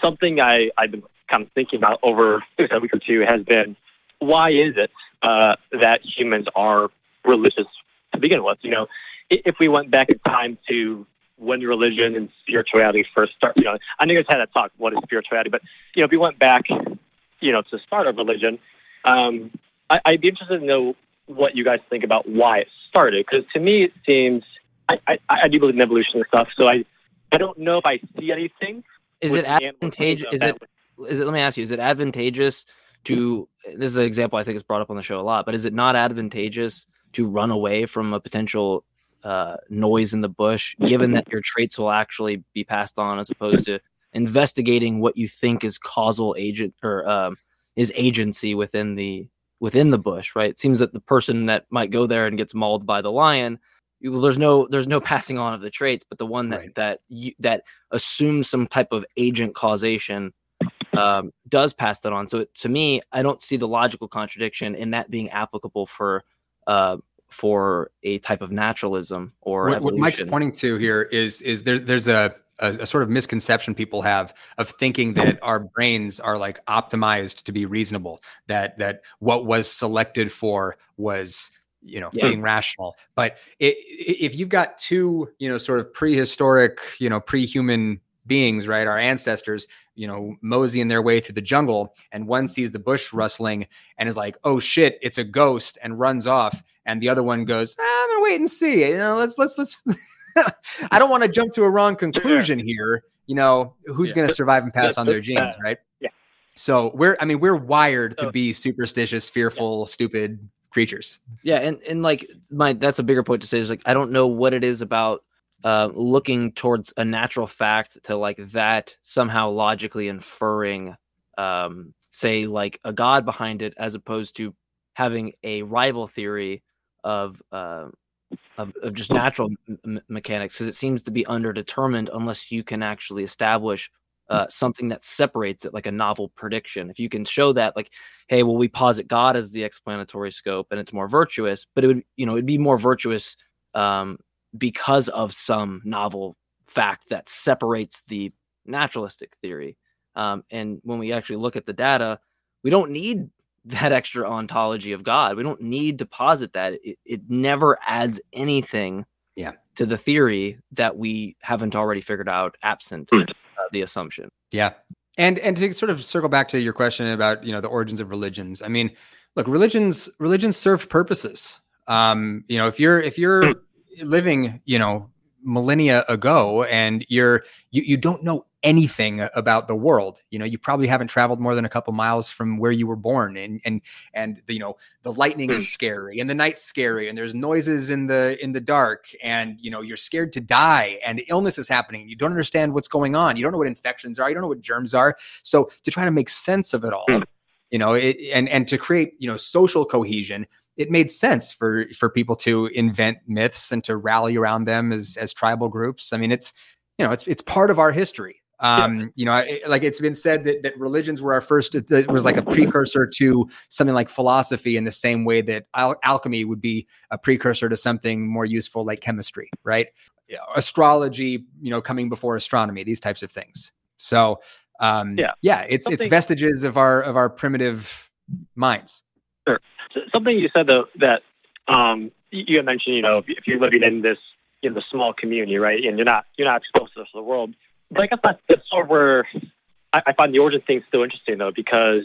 [SPEAKER 9] something I, I've been kind of thinking about over a week or two has been why is it uh, that humans are religious to begin with? You know, if we went back in time to when religion and spirituality first started, you know, I know you guys had that talk, what is spirituality, but, you know, if we went back you know, to start of religion. Um, I, I'd be interested to know what you guys think about why it started, because to me it seems I, I, I do believe in evolution and stuff, so I I don't know if I see anything.
[SPEAKER 4] Is it advantageous? Is it is it? Let me ask you: Is it advantageous to? This is an example I think is brought up on the show a lot, but is it not advantageous to run away from a potential uh, noise in the bush, given that your traits will actually be passed on, as opposed to investigating what you think is causal agent or um, is agency within the within the bush? Right. It seems that the person that might go there and gets mauled by the lion. Well, there's no there's no passing on of the traits, but the one that
[SPEAKER 6] Right.
[SPEAKER 4] that you, that assumes some type of agent causation um, does pass that on. So to me, I don't see the logical contradiction in that being applicable for uh, for a type of naturalism or
[SPEAKER 6] What, what Mike's pointing to here is is there, there's a, a a sort of misconception people have of thinking that our brains are like optimized to be reasonable. That that what was selected for was you know
[SPEAKER 4] Yeah.
[SPEAKER 6] being rational. But i i- if you've got two you know sort of prehistoric you know pre-human beings, right? Our ancestors, you know, moseying their way through the jungle, and one sees the bush rustling and is like, "Oh shit, it's a ghost," and runs off, and the other one goes, "Ah, "I'm gonna wait and see." You know, let's let's let's. I don't want to jump to a wrong conclusion here. You know, who's
[SPEAKER 4] Yeah.
[SPEAKER 6] going to survive and pass
[SPEAKER 9] Yeah,
[SPEAKER 6] on their genes, right?
[SPEAKER 9] yeah.
[SPEAKER 6] So we're, I mean, we're wired to be superstitious, fearful, stupid creatures.
[SPEAKER 4] Yeah, and and like my that's a bigger point to say is like I don't know what it is about uh, looking towards a natural fact to like that somehow logically inferring um, say like a god behind it as opposed to having a rival theory of uh, of, of just natural m- mechanics because it seems to be underdetermined unless you can actually establish uh, something that separates it like a novel prediction. If you can show that like hey well we posit god as the explanatory scope and it's more virtuous but it would you know it'd be more virtuous um, because of some novel fact that separates the naturalistic theory um, and when we actually look at the data we don't need that extra ontology of god we don't need to posit that it, it never adds anything
[SPEAKER 6] Yeah.
[SPEAKER 4] to the theory that we haven't already figured out absent
[SPEAKER 9] Hmm.
[SPEAKER 4] uh, the assumption
[SPEAKER 6] Yeah. And and to sort of circle back to your question about you know the origins of religions. I mean, look, religions religions serve purposes. Um, you know, if you're if you're living, you know, millennia ago and you're you, you don't know anything about the world. You know you probably haven't traveled more than a couple miles from where you were born and and and the, you know the lightning is hmm. scary and the night's scary and there's noises in the in the dark and you know you're scared to die and illness is happening you don't understand what's going on. You don't know what infections are you don't know what germs are. So to try to make sense of it all hmm. you know it and and to create you know social cohesion it made sense for for people to invent myths and to rally around them as as tribal groups. I mean it's you know it's it's part of our history. Um you know I, like it's been said that that religions were our first it, it was like a precursor to something like philosophy in the same way that al- alchemy would be a precursor to something more useful like chemistry right? Yeah, astrology you know coming before astronomy these types of things. So um
[SPEAKER 9] Yeah.
[SPEAKER 6] yeah it's it's vestiges of our of our primitive minds
[SPEAKER 9] S- something you said though that um, you mentioned, you know, if, if you're living in this in the small community, right, and you're not you're not exposed to the rest of the world. But I guess that's, that's sort of where I, I find the origin thing still interesting though, because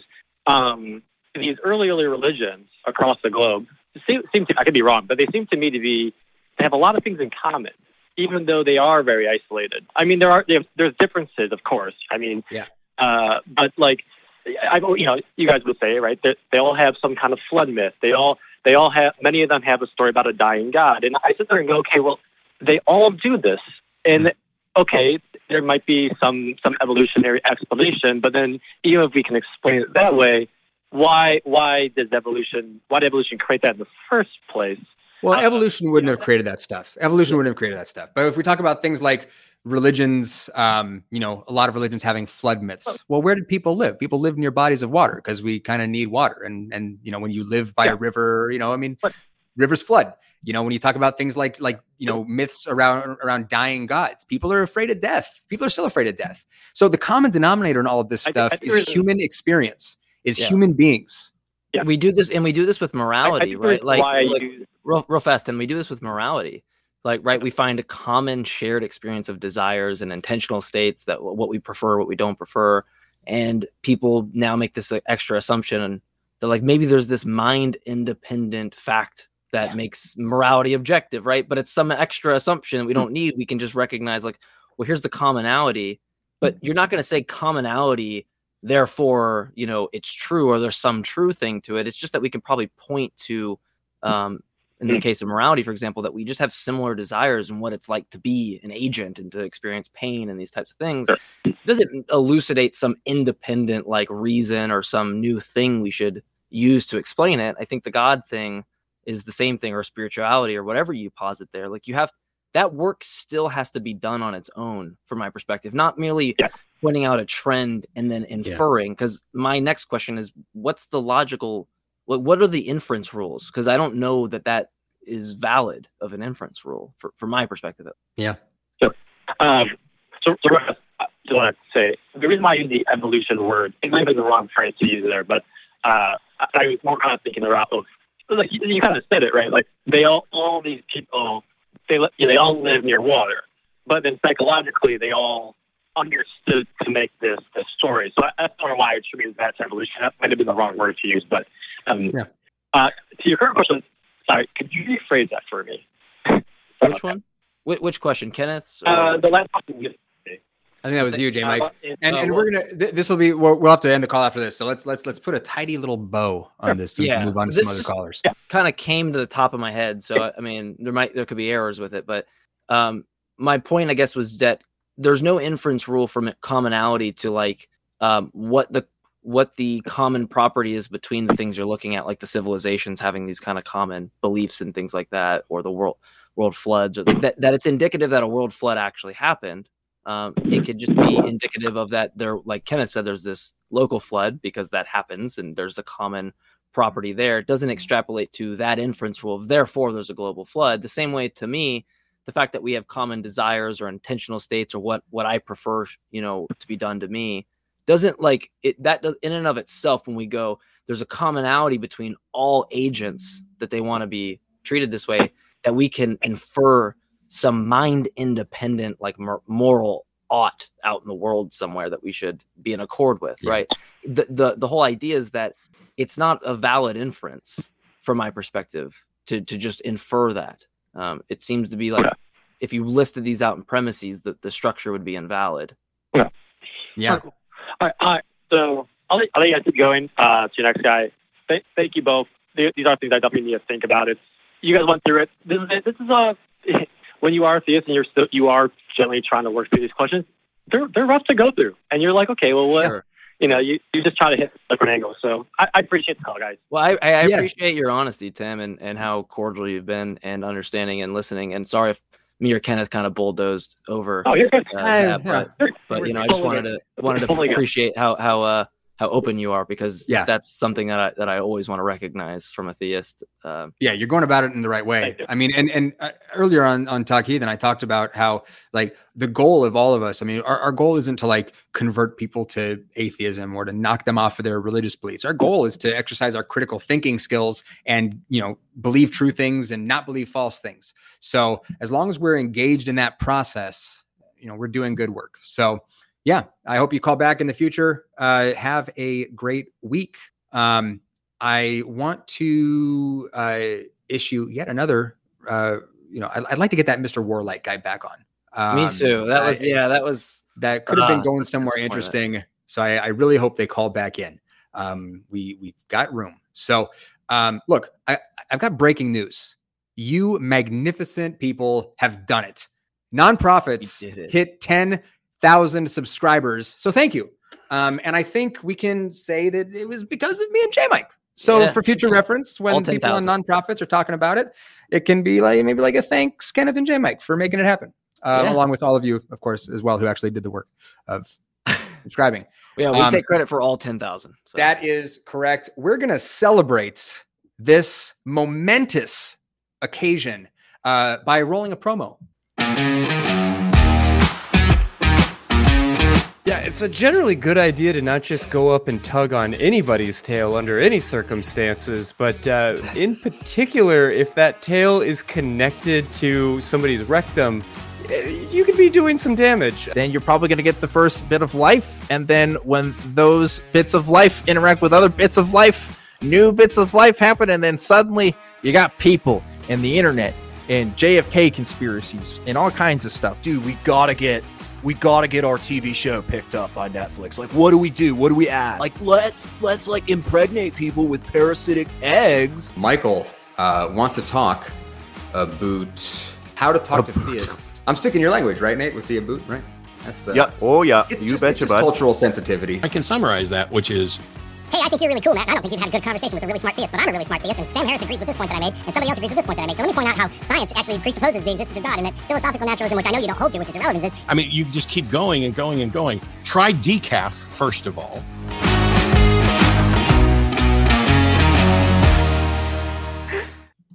[SPEAKER 9] um, these early early religions across the globe seem, seem to I could be wrong, but they seem to me to be they have a lot of things in common, even though they are very isolated. I mean, there are have, there's differences, of course. I mean,
[SPEAKER 6] Yeah.
[SPEAKER 9] uh, but like I, you know, you guys would say, right? That they all have some kind of flood myth. They all, they all have, many of them have a story about a dying god. And I sit there and go, okay, well, they all do this, and okay, there might be some some evolutionary explanation, but then even if we can explain it that way, why why does evolution why did evolution create that in the first place?
[SPEAKER 6] Well,
[SPEAKER 9] Uh,
[SPEAKER 6] evolution wouldn't have created that stuff. Evolution wouldn't have created that stuff. But if we talk about things like religions, um, you know, a lot of religions having flood myths. Well, where did people live? People live near bodies of water because we kind of need water. And and you know, when you live by
[SPEAKER 9] Yeah.
[SPEAKER 6] a river, you know, I mean,
[SPEAKER 9] But-
[SPEAKER 6] rivers flood. You know, when you talk about things like like you know myths around around dying gods, people are afraid of death. People are still afraid of death. So the common denominator in all of this stuff
[SPEAKER 9] I think
[SPEAKER 6] is human experience, is
[SPEAKER 4] Yeah.
[SPEAKER 6] human beings.
[SPEAKER 9] Yeah.
[SPEAKER 4] We do this, and we do this with
[SPEAKER 9] I- I
[SPEAKER 4] morality, right? Like, like real, real fast, and we do this with morality. Like, right, we find a common shared experience of desires and intentional states that what we prefer, what we don't prefer, and people now make this extra assumption, and they're like, maybe there's this mind independent fact that makes morality objective, right? But it's some extra assumption we hmm. don't need. We can just recognize, like, well, here's the commonality, but hmm. you're not going to say commonality therefore you know it's true or there's some true thing to it. It's just that we can probably point to um in the case of morality for example that we just have similar desires and what it's like to be an agent and to experience pain and these types of things. Does it elucidate some independent like reason or some new thing we should use to explain it? I think the god thing is the same thing or spirituality or whatever you posit there. Like you have that work still has to be done on its own from my perspective not merely
[SPEAKER 9] Yeah.
[SPEAKER 4] Pointing out a trend and then inferring because my next question is what's the logical what, what are the inference rules? Because i don't know that that is valid of an inference rule for, from my perspective
[SPEAKER 9] Um, so, so Russ, I just want to say the reason why I use the evolution word, it might have been the wrong phrase to use there, but uh, I, I was more kind of thinking about, of, like you, you kind of said it right, like they all, all these people, they li- they all live near water, but then psychologically they all understood to make this this story. So I, that's sort of why I attribute that to evolution. That might have been the wrong word to use, but um,
[SPEAKER 6] Yeah.
[SPEAKER 9] uh, to your current question, sorry, could you rephrase that for me?
[SPEAKER 4] Which one Wh- which question Kenneth?
[SPEAKER 9] that. Uh, the last question.
[SPEAKER 6] I think that was you, J. Mike.
[SPEAKER 9] Uh,
[SPEAKER 6] And, and we're gonna th- this will be we'll, we'll have to end the call after this. So let's let's let's put a tidy little bow on this so we
[SPEAKER 4] Yeah.
[SPEAKER 6] can move on to
[SPEAKER 4] This
[SPEAKER 6] some other callers.
[SPEAKER 4] kind of came to the top of my head. So I mean, there might there could be errors with it, but um, my point, I guess, was that there's no inference rule from commonality to like um, what the what the common property is between the things you're looking at, like the civilizations having these kind of common beliefs and things like that, or the world world floods, or that that it's indicative that a world flood actually happened. Um, it could just be indicative of that. There, like Kenneth said, there's this local flood because that happens, and there's a common property there. It doesn't extrapolate to that inference rule. Therefore, there's a global flood. The same way, to me, the fact that we have common desires or intentional states or what what I prefer, you know, to be done to me, doesn't like it. That does in and of itself. When we go, there's a commonality between all agents that they want to be treated this way. That we can infer some mind independent, like mor- moral ought out in the world somewhere that we should be in accord with,
[SPEAKER 1] Yeah.
[SPEAKER 4] right? The, the the whole idea is that it's not a valid inference from my perspective to to just infer that. Um, it seems to be like
[SPEAKER 9] Yeah.
[SPEAKER 4] if you listed these out in premises, that the structure would be invalid.
[SPEAKER 6] Yeah.
[SPEAKER 9] All right, all right. So I'll let, I'll let you guys keep going uh, to your next guy. Th- thank you both. Th- These are things I definitely need to think about. It's you guys went through it. This is this is a when you are a theist and you're still you are generally trying to work through these questions. They're they're rough to go through, and you're like, okay, well, what?
[SPEAKER 6] Sure.
[SPEAKER 9] You know, you, you just try to hit different angles. So I, I appreciate the call, guys.
[SPEAKER 4] Well, I, I I
[SPEAKER 6] Yeah.
[SPEAKER 4] appreciate your honesty, Tim, and, and how cordial you've been and understanding and listening. And sorry if me or Kenneth kind of bulldozed over
[SPEAKER 9] Oh, you're good.
[SPEAKER 4] uh,
[SPEAKER 6] Hey,
[SPEAKER 4] that,
[SPEAKER 6] yeah.
[SPEAKER 4] but but you know, I just wanted to wanted to appreciate how how uh how open you are because
[SPEAKER 6] Yeah.
[SPEAKER 4] that's something that I that I always want to recognize from a theist. Um,
[SPEAKER 6] Yeah, you're going about it in the right way. I mean, and and uh, earlier on on Talk Heathen, I talked about how like the goal of all of us. I mean, our, our goal isn't to like convert people to atheism or to knock them off of their religious beliefs. Our goal is to exercise our critical thinking skills and you know believe true things and not believe false things. So as long as we're engaged in that process, you know, we're doing good work. So yeah, I hope you call back in the future. Uh, have a great week. Um, I want to uh, issue yet another. Uh, you know, I'd, I'd like to get that Mr. Warlight guy back on. Um,
[SPEAKER 4] me too. That was
[SPEAKER 6] I-
[SPEAKER 4] yeah. That was
[SPEAKER 6] that could have been
[SPEAKER 4] Ah,
[SPEAKER 6] going somewhere interesting. So I, I really hope they call back in. Um, we we've got room. So um, look, I, I've got breaking news. You magnificent people have done it. Nonprofits
[SPEAKER 4] We it.
[SPEAKER 6] hit ten thousand subscribers. So thank you. Um, and I think we can say that it was because of me and J Mike. So
[SPEAKER 4] Yeah.
[SPEAKER 6] for future reference, when
[SPEAKER 4] All
[SPEAKER 6] people on
[SPEAKER 4] 10,000.
[SPEAKER 6] nonprofits are talking about it, it can be like maybe like a thanks Kenneth and J Mike for making it happen. Um,
[SPEAKER 4] Yeah.
[SPEAKER 6] along with all of you, of course, as well, who actually did the work of subscribing.
[SPEAKER 4] yeah. We
[SPEAKER 6] Um,
[SPEAKER 4] take credit for all ten thousand. So.
[SPEAKER 6] That is correct. We're going to celebrate this momentous occasion uh, by rolling a promo.
[SPEAKER 10] Yeah, it's a generally good idea to not just go up and tug on anybody's tail under any circumstances, but uh, in particular, if that tail is connected to somebody's rectum, eh, you could be doing some damage.
[SPEAKER 11] then you're probably going to get the first bit of life. And then when those bits of life interact with other bits of life, new bits of life happen. And then suddenly you got people and the internet and JFK conspiracies and all kinds of stuff.
[SPEAKER 12] dude, we gotta get we gotta get our TV show picked up by Netflix. Like, what do we do? What do we add? Like, let's let's like impregnate people with parasitic eggs.
[SPEAKER 6] Michael uh, wants to talk about how to talk to
[SPEAKER 12] About.
[SPEAKER 6] theists. I'm speaking your language, right, Nate? With the about, right? That's uh,
[SPEAKER 12] yeah. Oh yeah.
[SPEAKER 6] It's
[SPEAKER 12] you
[SPEAKER 6] just,
[SPEAKER 12] betcha,
[SPEAKER 6] it's just
[SPEAKER 12] bud.
[SPEAKER 6] cultural sensitivity.
[SPEAKER 13] I can summarize that, which is
[SPEAKER 14] Hey, I think you're really cool, Matt. I don't think you've had a good conversation with a really smart theist, but I'm a really smart theist, and Sam Harris agrees with this point that I made, and somebody else agrees with this point that I made. So let me point out how science actually presupposes the existence of God, and that philosophical naturalism, which I know you don't hold to, which is irrelevant to this,
[SPEAKER 13] I mean, you just keep going and going and going. Try decaf first of all.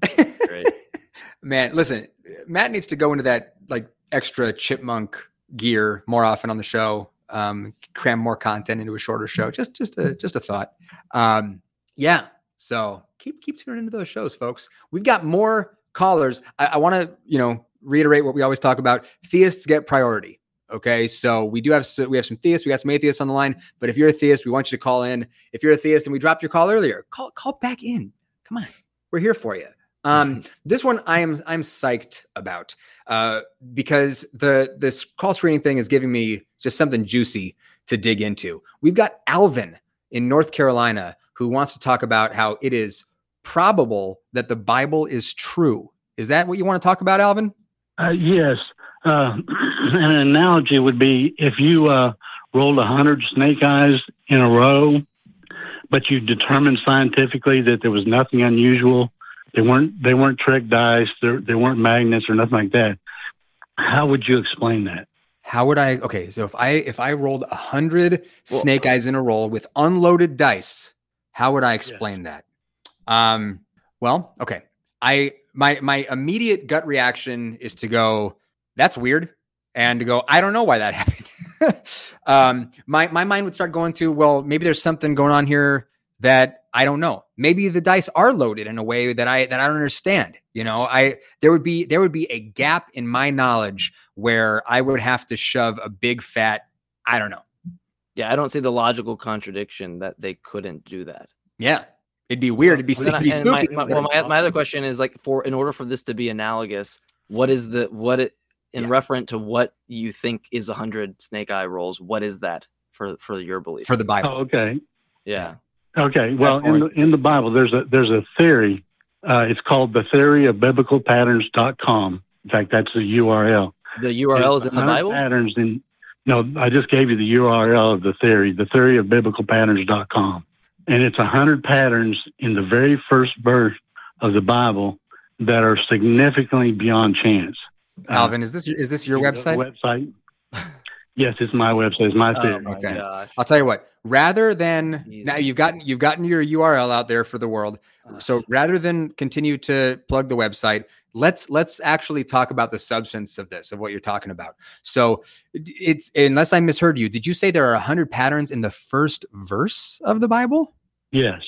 [SPEAKER 6] Man, listen, Matt needs to go into that like extra chipmunk gear more often on the show. Um, cram more content into a shorter show. Just, just a, just a thought. Um, yeah. So keep keep tuning into those shows, folks. We've got more callers. I, I want to, you know, reiterate what we always talk about. Theists get priority. Okay, so we do have we have some theists, we got some atheists on the line. But if you're a theist, we want you to call in. If you're a theist and we dropped your call earlier, call call back in. Come on, we're here for you. Um, this one I am I'm psyched about uh, because the this call screening thing is giving me just something juicy to dig into. We've got Alvin in North Carolina who wants to talk about how it is probable that the Bible is true. Is that what you want to talk about, Alvin?
[SPEAKER 15] Uh, yes. Uh, an analogy would be if you uh, rolled a hundred snake eyes in a row, but you determined scientifically that there was nothing unusual. They weren't they weren't trick dice. They they weren't magnets or nothing like that. How would you explain that?
[SPEAKER 6] How would I? Okay, so if I if I rolled a hundred snake eyes in a roll with unloaded dice, how would I explain that? Um, well, okay. I my my immediate gut reaction is to go, that's weird, and to go, I don't know why that happened. um, my my mind would start going to, well, maybe there's something going on here that I don't know. Maybe the dice are loaded in a way that I that I don't understand. You know, I there would be there would be a gap in my knowledge where I would have to shove a big fat I don't know.
[SPEAKER 4] Yeah, I don't see the logical contradiction that they couldn't do that.
[SPEAKER 6] Yeah. It'd be weird. It'd be,
[SPEAKER 4] Well,
[SPEAKER 6] it'd be
[SPEAKER 4] I- and my, my, well, my, my other question is like for in order for this to be analogous, what is the what it in reference to what you think is a hundred snake eye rolls? What is that for for your belief
[SPEAKER 6] for the Bible?
[SPEAKER 15] Oh, okay.
[SPEAKER 4] Yeah.
[SPEAKER 15] Okay. Well, in the in the Bible, there's a there's a theory. Uh, it's called the theory of biblical patterns.com. In fact, that's the URL.
[SPEAKER 4] The URL is in the Bible.
[SPEAKER 15] Patterns in no, I just gave you the URL of the theory, the theory of biblical patterns.com. And it's a hundred patterns in the very first verse of the Bible that are significantly beyond chance. Uh,
[SPEAKER 6] Alvin, is this is this your
[SPEAKER 15] you go to the
[SPEAKER 6] website?
[SPEAKER 15] Website. Yes, it's my website. It's my
[SPEAKER 4] Oh
[SPEAKER 15] theory.
[SPEAKER 6] okay. I'll tell you what. Rather than now you've gotten you've gotten your URL out there for the world. So rather than continue to plug the website, let's let's actually talk about the substance of this of what you're talking about. So it's unless I misheard you, did you say there are 100 patterns in the first verse of the Bible?
[SPEAKER 15] Yes.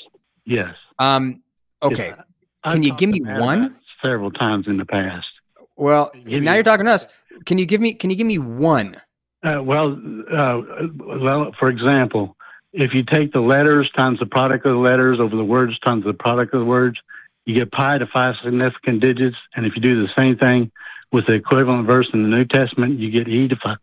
[SPEAKER 15] Yes.
[SPEAKER 6] Um okay.
[SPEAKER 15] Yeah. I've
[SPEAKER 6] Can you give me
[SPEAKER 15] to Matt about
[SPEAKER 6] one?
[SPEAKER 15] Several times in the past.
[SPEAKER 6] Well, now you're talking to us. Can you give me can you give me one?
[SPEAKER 15] Uh, well, uh, well, for example, if you take the letters times the product of the letters over the words times the product of the words, you get pi to five significant digits. And if you do the same thing with the equivalent verse in the New Testament, you get e to five.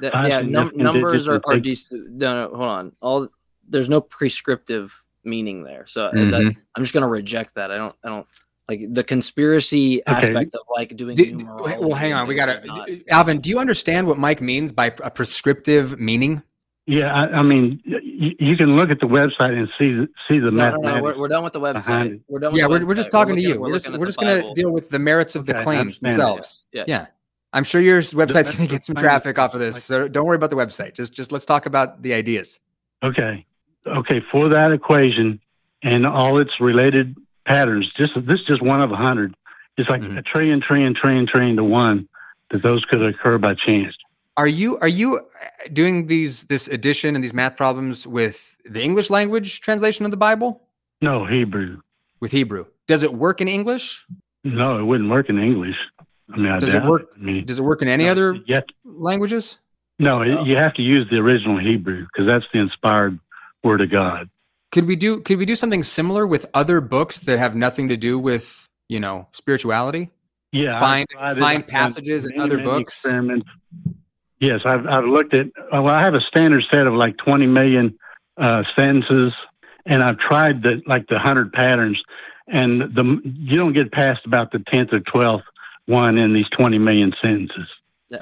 [SPEAKER 4] That-
[SPEAKER 15] five
[SPEAKER 4] yeah, num- numbers are,
[SPEAKER 15] and
[SPEAKER 4] are
[SPEAKER 15] take-
[SPEAKER 4] dec- no, no, hold on. All there's no prescriptive meaning there, so uh, that. I'm just gonna reject that. I don't, I don't like the conspiracy aspect of like doing.
[SPEAKER 6] Do- well, hang on. We
[SPEAKER 4] is
[SPEAKER 6] got
[SPEAKER 4] not-
[SPEAKER 6] to Alvin, do you understand what Mike means by a prescriptive meaning?
[SPEAKER 15] Yeah, I, I mean, y- you can look at the website and see the- see the
[SPEAKER 4] No, no, no, we're, we're done with the website. We're done. With
[SPEAKER 6] Yeah,
[SPEAKER 4] the
[SPEAKER 6] we're, we're just talking to
[SPEAKER 4] looking-
[SPEAKER 6] you. We're just we're just gonna
[SPEAKER 4] Bible.
[SPEAKER 6] deal with the merits of the
[SPEAKER 15] Okay, I
[SPEAKER 6] claims themselves.
[SPEAKER 4] Yeah.
[SPEAKER 6] Yeah. I'm sure your website's gonna get some traffic off of this. So don't worry about the website. Just just let's talk about the ideas.
[SPEAKER 15] Okay. Okay. For that equation and all its related patterns, just this is just one of a hundred. It's like
[SPEAKER 6] Mm-hmm.
[SPEAKER 15] a trillion, trillion, trillion, trillion to one that those could occur by chance.
[SPEAKER 6] Are you are you uh, doing these this addition and these math problems with the English language translation of the Bible?
[SPEAKER 15] No, Hebrew.
[SPEAKER 6] With Hebrew. Does it work in English?
[SPEAKER 15] No, it wouldn't work in English. I mean, I
[SPEAKER 6] Does it
[SPEAKER 15] doubt
[SPEAKER 6] work
[SPEAKER 15] I mean,
[SPEAKER 6] does it work in any other
[SPEAKER 15] yet
[SPEAKER 6] languages?
[SPEAKER 15] no, it- you have to use the original Hebrew because that's the inspired word of God.
[SPEAKER 6] Could we do could we do something similar with other books that have nothing to do with, you know, spirituality?
[SPEAKER 15] Yeah,
[SPEAKER 6] Find find
[SPEAKER 15] I've
[SPEAKER 6] passages in other
[SPEAKER 15] many
[SPEAKER 6] books.
[SPEAKER 15] Experiments. Yes, I've I've looked at. uh, Well, I have a standard set of like twenty million uh, sentences, and I've tried the like the hundred patterns, and the you don't get past about the tenth or twelfth one in these twenty million sentences.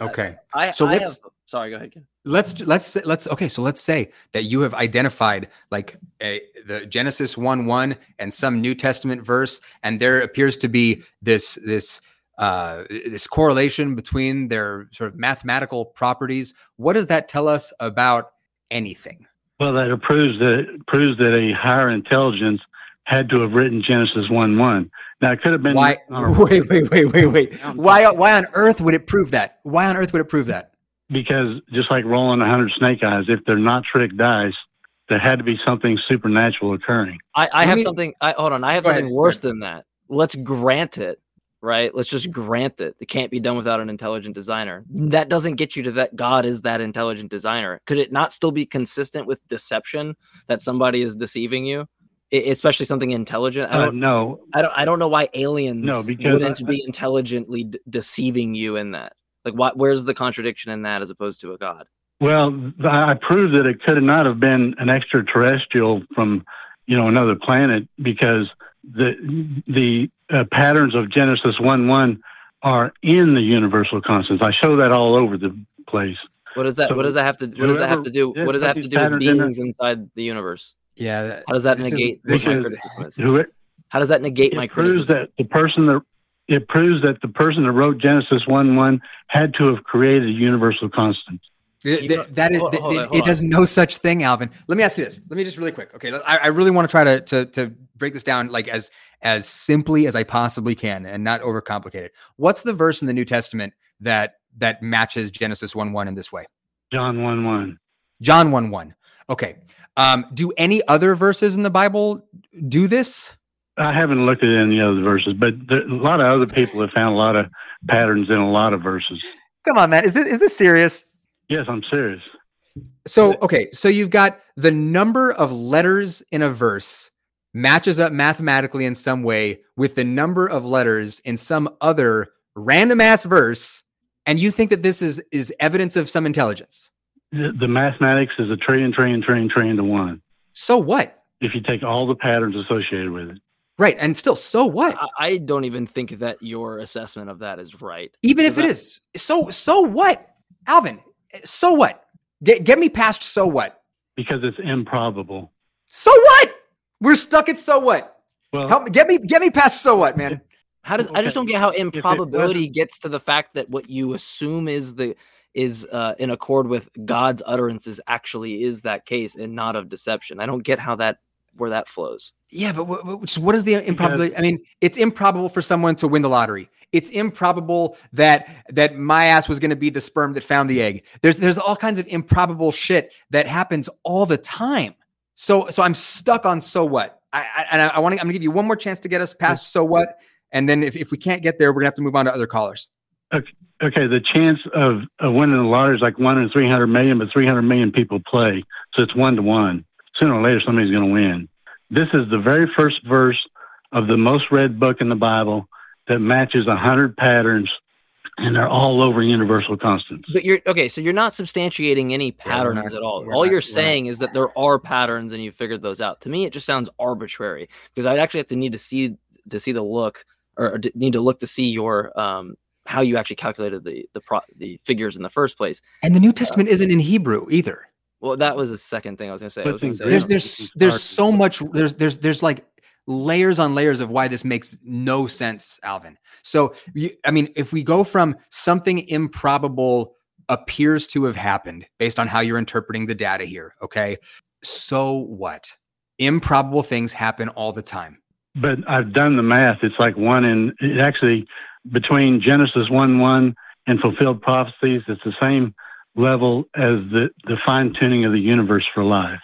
[SPEAKER 6] Okay.
[SPEAKER 4] I,
[SPEAKER 6] So
[SPEAKER 4] I
[SPEAKER 6] let's-
[SPEAKER 4] have, sorry, go ahead. Ken.
[SPEAKER 6] Let's let's let's okay so let's say that you have identified like a, the genesis 1 1 and some new testament verse and there appears to be this this uh this correlation between their sort of mathematical properties. What does that tell us about anything?
[SPEAKER 15] Well, that proves that proves that a higher intelligence had to have written Genesis one one. Now it could have been
[SPEAKER 6] why wait wait wait wait wait. Why why on earth would it prove that? Why on earth would it prove that
[SPEAKER 15] because just like rolling a hundred snake eyes, if they're not trick dice, there had to be something supernatural occurring.
[SPEAKER 4] I, I have
[SPEAKER 15] me-
[SPEAKER 4] something. I hold on. I have
[SPEAKER 15] Go ahead,
[SPEAKER 4] something worse than that. Let's grant it. Right. Let's just grant it. It can't be done without an intelligent designer. That doesn't get you to that God is that intelligent designer. Could it not still be consistent with deception that somebody is deceiving you, I- especially something intelligent? I
[SPEAKER 15] Uh,
[SPEAKER 4] don't
[SPEAKER 15] no,
[SPEAKER 4] I don't. I don't know why aliens
[SPEAKER 15] No, because
[SPEAKER 4] wouldn't
[SPEAKER 15] I-
[SPEAKER 4] be intelligently d- deceiving you in that. Like, what? Where's the contradiction in that as opposed to a god?
[SPEAKER 15] Well, I proved that it could not have been an extraterrestrial from, you know, another planet because the the uh, patterns of Genesis one one are in the universal constants. I show that all over the place.
[SPEAKER 4] What does that?
[SPEAKER 15] So
[SPEAKER 4] what does that have to? What does that have to do? What does that have to do with
[SPEAKER 15] these patterns in
[SPEAKER 4] beings inside the universe?
[SPEAKER 6] yeah
[SPEAKER 4] How does that
[SPEAKER 15] this is-
[SPEAKER 4] negate
[SPEAKER 15] this
[SPEAKER 4] my
[SPEAKER 15] is-
[SPEAKER 4] criticism is?
[SPEAKER 15] Who it,
[SPEAKER 4] How does that negate my
[SPEAKER 15] it proves
[SPEAKER 4] criticism?
[SPEAKER 15] that the person that it proves that the person that wrote Genesis one one had to have created a universal constant.
[SPEAKER 6] Th- th- that is,
[SPEAKER 4] hold- hold
[SPEAKER 6] it,
[SPEAKER 4] on,
[SPEAKER 6] it does no such thing, Alvin. Let me ask you this. Let me just really quick. Okay, I, I really want to try to, to to break this down like as as simply as I possibly can and not overcomplicate it. What's the verse in the New Testament that that matches Genesis one one in this way?
[SPEAKER 15] John one one.
[SPEAKER 6] John one one. Okay. Um, do any other verses in the Bible do this?
[SPEAKER 15] I haven't looked at any other verses, but there, a lot of other people have found a lot of patterns in a lot of verses.
[SPEAKER 6] Come on, man. Is this is this serious?
[SPEAKER 15] Yes, I'm serious.
[SPEAKER 6] So, okay, so you've got the number of letters in a verse matches up mathematically in some way with the number of letters in some other random ass verse, and you think that this is is evidence of some intelligence.
[SPEAKER 15] The, the mathematics is a trillion, trillion, trillion, trillion to one.
[SPEAKER 6] So what?
[SPEAKER 15] If you take all the patterns associated with it.
[SPEAKER 6] Right, and still, so what?
[SPEAKER 4] I, I don't even think that your assessment of that is right.
[SPEAKER 6] Even if it is, so so what, Alvin? So what? Get get me past so what?
[SPEAKER 15] Because it's improbable.
[SPEAKER 6] So what? We're stuck at so what?
[SPEAKER 15] Well,
[SPEAKER 6] Help me get me get me past so what, man.
[SPEAKER 4] How does I just don't get how improbability gets to the fact that what you assume is the is uh, in accord with God's utterances actually is that case and not of deception. I don't get how that where that flows.
[SPEAKER 6] Yeah, but what, what, so what is the improbability? I mean, it's improbable for someone to win the lottery. It's improbable that that my ass was going to be the sperm that found the egg. There's there's all kinds of improbable shit that happens all the time. So so I'm stuck on so what. I, I and I, I want to. I'm gonna give you one more chance to get us past so what, and then if, if we can't get there, we're gonna have to move on to other callers.
[SPEAKER 15] Okay, okay, the chance of, of winning the lottery is like one in 300 million, but 300 million people play. So it's one to one. Sooner or later, somebody's going to win. This is the very first verse of the most read book in the Bible that matches 100 patterns, and they're all over universal constants.
[SPEAKER 4] But you're okay, so you're not substantiating any patterns
[SPEAKER 15] not-
[SPEAKER 4] at all. All
[SPEAKER 15] not-
[SPEAKER 4] you're
[SPEAKER 15] we're
[SPEAKER 4] saying is that there are patterns and you figured those out. To me, it just sounds arbitrary because I'd actually have to need to see to see the look or, or d- need to look to see your um how you actually calculated the the pro- the figures in the first place.
[SPEAKER 6] And the New Testament isn't in Hebrew either.
[SPEAKER 4] Well, that was the second thing I was gonna say. Was gonna say
[SPEAKER 6] There's there's there's so much there's there's there's like layers on layers of why this makes no sense, Alvin. So you, I mean, if we go from something improbable appears to have happened based on how you're interpreting the data here, okay? So what? Improbable things happen all the time.
[SPEAKER 15] But I've done the math. It's like one in it actually between Genesis one one and fulfilled prophecies. It's the same level as the the fine tuning of the universe for life.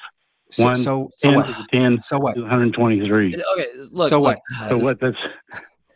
[SPEAKER 6] So-
[SPEAKER 15] one
[SPEAKER 6] so- so
[SPEAKER 15] 10
[SPEAKER 6] what?
[SPEAKER 15] to ten.
[SPEAKER 6] So what?
[SPEAKER 15] One hundred twenty three.
[SPEAKER 4] Okay, look.
[SPEAKER 6] So
[SPEAKER 4] look,
[SPEAKER 6] what?
[SPEAKER 15] So
[SPEAKER 4] this-
[SPEAKER 15] what? That's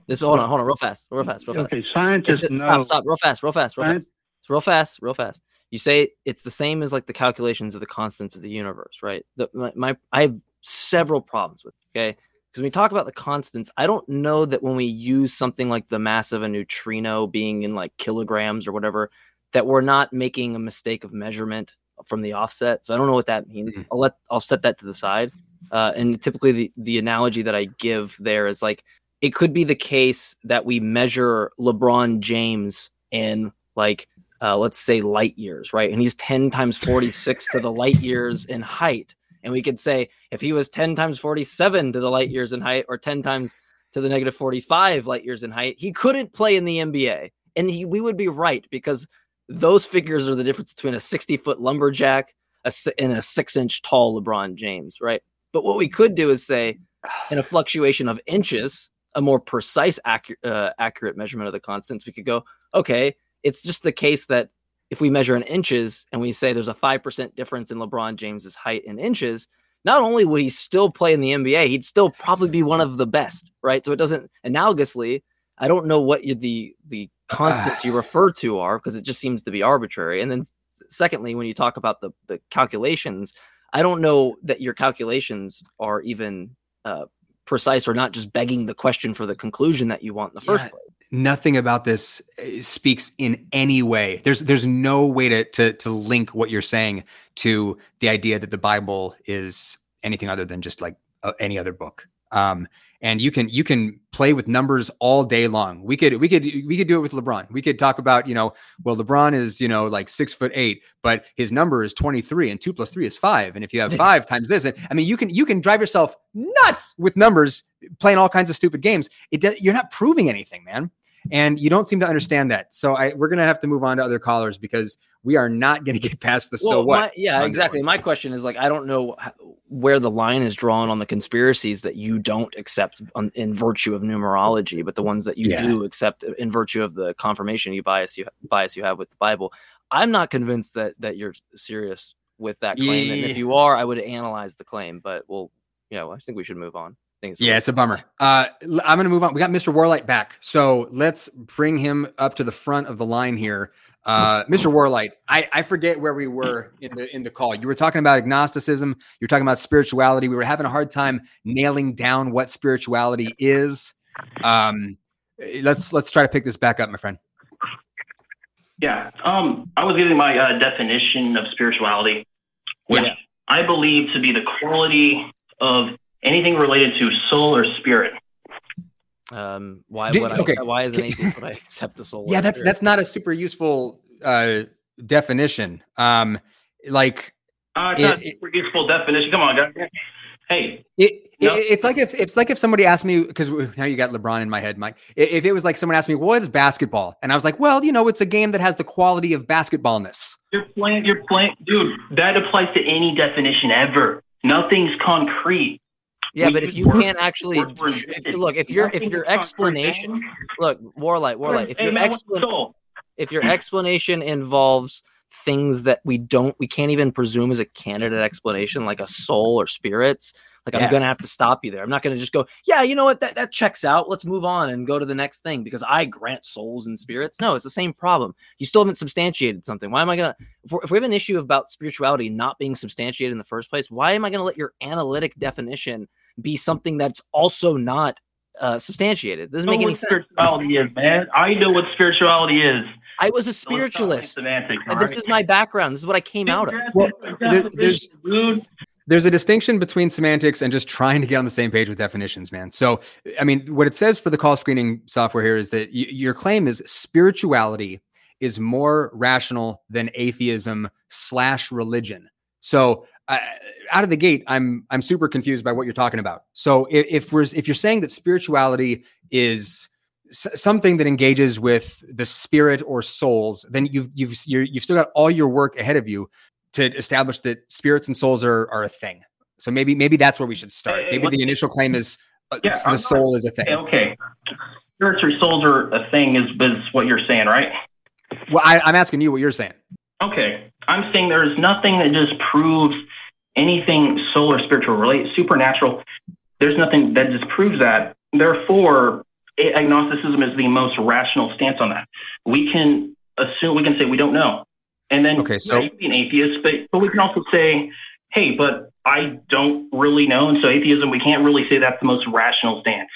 [SPEAKER 4] This hold on, hold on, real fast, real fast, real fast.
[SPEAKER 15] okay. Scientists
[SPEAKER 4] it-
[SPEAKER 15] know.
[SPEAKER 4] Stop, stop, real fast, real fast, real
[SPEAKER 15] Science-
[SPEAKER 4] fast. It's real fast, real fast. You say it's the same as like the calculations of the constants of the universe, right? The, my, my I have several problems with. it, Okay, because when we talk about the constants, I don't know that when we use something like the mass of a neutrino being in like kilograms or whatever, that we're not making a mistake of measurement from the offset. So I don't know what that means. I'll let I'll set that to the side. Uh, and typically the the analogy that I give there is like it could be the case that we measure LeBron James in like uh, let's say light years, right? And he's 10 times 46 to the light years in height. And we could say if he was 10 times 47 to the light years in height or 10 times to the negative 45 light years in height, he couldn't play in the NBA. And he, we would be right because those figures are the difference between a 60 foot lumberjack and a six inch tall LeBron James, right? But what we could do is say in a fluctuation of inches, a more precise, accurate, uh, accurate measurement of the constants, we could go, okay, it's just the case that if we measure in inches and we say there's a 5% difference in LeBron James's height in inches, not only would he still play in the NBA, he'd still probably be one of the best, right? So it doesn't analogously, I don't know what the the constants you refer to are because it just seems to be arbitrary. And then secondly, when you talk about the the calculations, I don't know that your calculations are even uh, precise or not just begging the question for the conclusion that you want in the first
[SPEAKER 6] Yeah,
[SPEAKER 4] place.
[SPEAKER 6] Nothing about this uh, speaks in any way. There's there's no way to to to link what you're saying to the idea that the Bible is anything other than just like uh, any other book. Um, and you can you can play with numbers all day long. We could we could we could do it with LeBron. We could talk about you know well LeBron is you know like six foot eight, but his number is twenty three, and two plus three is five. And if you have five times this, and I mean you can you can drive yourself nuts with numbers playing all kinds of stupid games. It does, you're not proving anything, man. And you don't seem to understand that. So I we're gonna have to move on to other callers because we are not gonna get past the so what.
[SPEAKER 4] my- yeah, exactly. My question is like, I don't know where the line is drawn on the conspiracies that you don't accept on, in virtue of numerology, but the ones that you
[SPEAKER 6] Yeah.
[SPEAKER 4] do accept in virtue of the confirmation you bias you bias you have with the Bible. I'm not convinced that that you're serious with that claim. And if you are, I would analyze the claim. But we'll, you know, I think we should move on. I think it's
[SPEAKER 6] Yeah, it's a bummer. Uh, l- I'm going to move on. We got Mr. Warlight back, so let's bring him up to the front of the line here. Uh, Mr. Warlight, I, I forget where we were in the in the call. You were talking about agnosticism. You were talking about spirituality. We were having a hard time nailing down what spirituality is. Um, let's let's try to pick this back up, my friend.
[SPEAKER 8] Yeah. Um, I was giving my uh, definition of spirituality, which I believe to be the quality of anything related to soul or spirit.
[SPEAKER 4] Um, why
[SPEAKER 6] Did-
[SPEAKER 4] would I?
[SPEAKER 6] okay.
[SPEAKER 4] Why is an
[SPEAKER 6] Can-
[SPEAKER 4] atheist would I accept the soul?
[SPEAKER 6] Yeah, that's
[SPEAKER 4] spirit?
[SPEAKER 6] that's not a super useful uh, definition. Um, like
[SPEAKER 8] Uh, it's
[SPEAKER 6] It-
[SPEAKER 8] not a super useful definition. Come on, guys. Hey,
[SPEAKER 6] It, it- it's like if it's like if somebody asked me because now you got LeBron in my head, Mike. If it was like someone asked me, "What is basketball?" and I was like, "Well, you know, it's a game that has the quality of basketballness."
[SPEAKER 8] you're playing. You're playing, dude. That applies to any definition ever. Nothing's concrete.
[SPEAKER 4] Yeah,
[SPEAKER 8] We
[SPEAKER 4] but if you can't actually, if- look, if your if your explanation, look, Warlight, Warlight, if your
[SPEAKER 8] what's
[SPEAKER 4] if your explanation involves things that we don't, we can't even presume as a candidate explanation, like a soul or spirits, like
[SPEAKER 6] Yeah.
[SPEAKER 4] I'm gonna have to stop you there. I'm not gonna just go, yeah, you know what, that that checks out. Let's move on and go to the next thing because I grant souls and spirits. No, it's the same problem. You still haven't substantiated something. Why am I gonna? If, if we have an issue about spirituality not being substantiated in the first place, why am I gonna let your analytic definition be something that's also not uh, substantiated? Doesn't make any
[SPEAKER 8] what
[SPEAKER 4] sense.
[SPEAKER 8] spirituality is, man. I know what spirituality is.
[SPEAKER 4] I was a
[SPEAKER 8] So let's stop
[SPEAKER 4] spiritualist.
[SPEAKER 8] playing Semantics,
[SPEAKER 4] And this
[SPEAKER 8] alright?
[SPEAKER 4] is my background. This is what I came out of.
[SPEAKER 6] Well, there- there's there's a distinction between semantics and just trying to get on the same page with definitions, man. So, I mean, what it says for the call screening software here is that y- your claim is spirituality is more rational than atheism slash religion. So, uh, out of the gate, I'm I'm super confused by what you're talking about. So, if, if we're if you're saying that spirituality is s- something that engages with the spirit or souls, then you've you've you're, you've still got all your work ahead of you to establish that spirits and souls are are a thing. So maybe maybe that's where we should start.
[SPEAKER 8] Hey,
[SPEAKER 6] Maybe the initial claim is uh,
[SPEAKER 8] Yeah,
[SPEAKER 6] the
[SPEAKER 8] I'm
[SPEAKER 6] soul
[SPEAKER 8] not-
[SPEAKER 6] is a thing.
[SPEAKER 8] Okay, okay. Spirits or souls are a thing, is is what you're saying, right?
[SPEAKER 6] Well, I, I'm asking you what you're saying.
[SPEAKER 8] Okay, I'm saying there's nothing that just proves anything soul or spiritual related, supernatural. There's nothing that disproves that. Therefore, agnosticism is the most rational stance on that. We can assume, we can say we don't know, and then
[SPEAKER 6] Okay, so-
[SPEAKER 8] yeah, you can be an atheist, but but we can also say, hey, but I don't really know, and so atheism, we can't really say that's the most rational stance.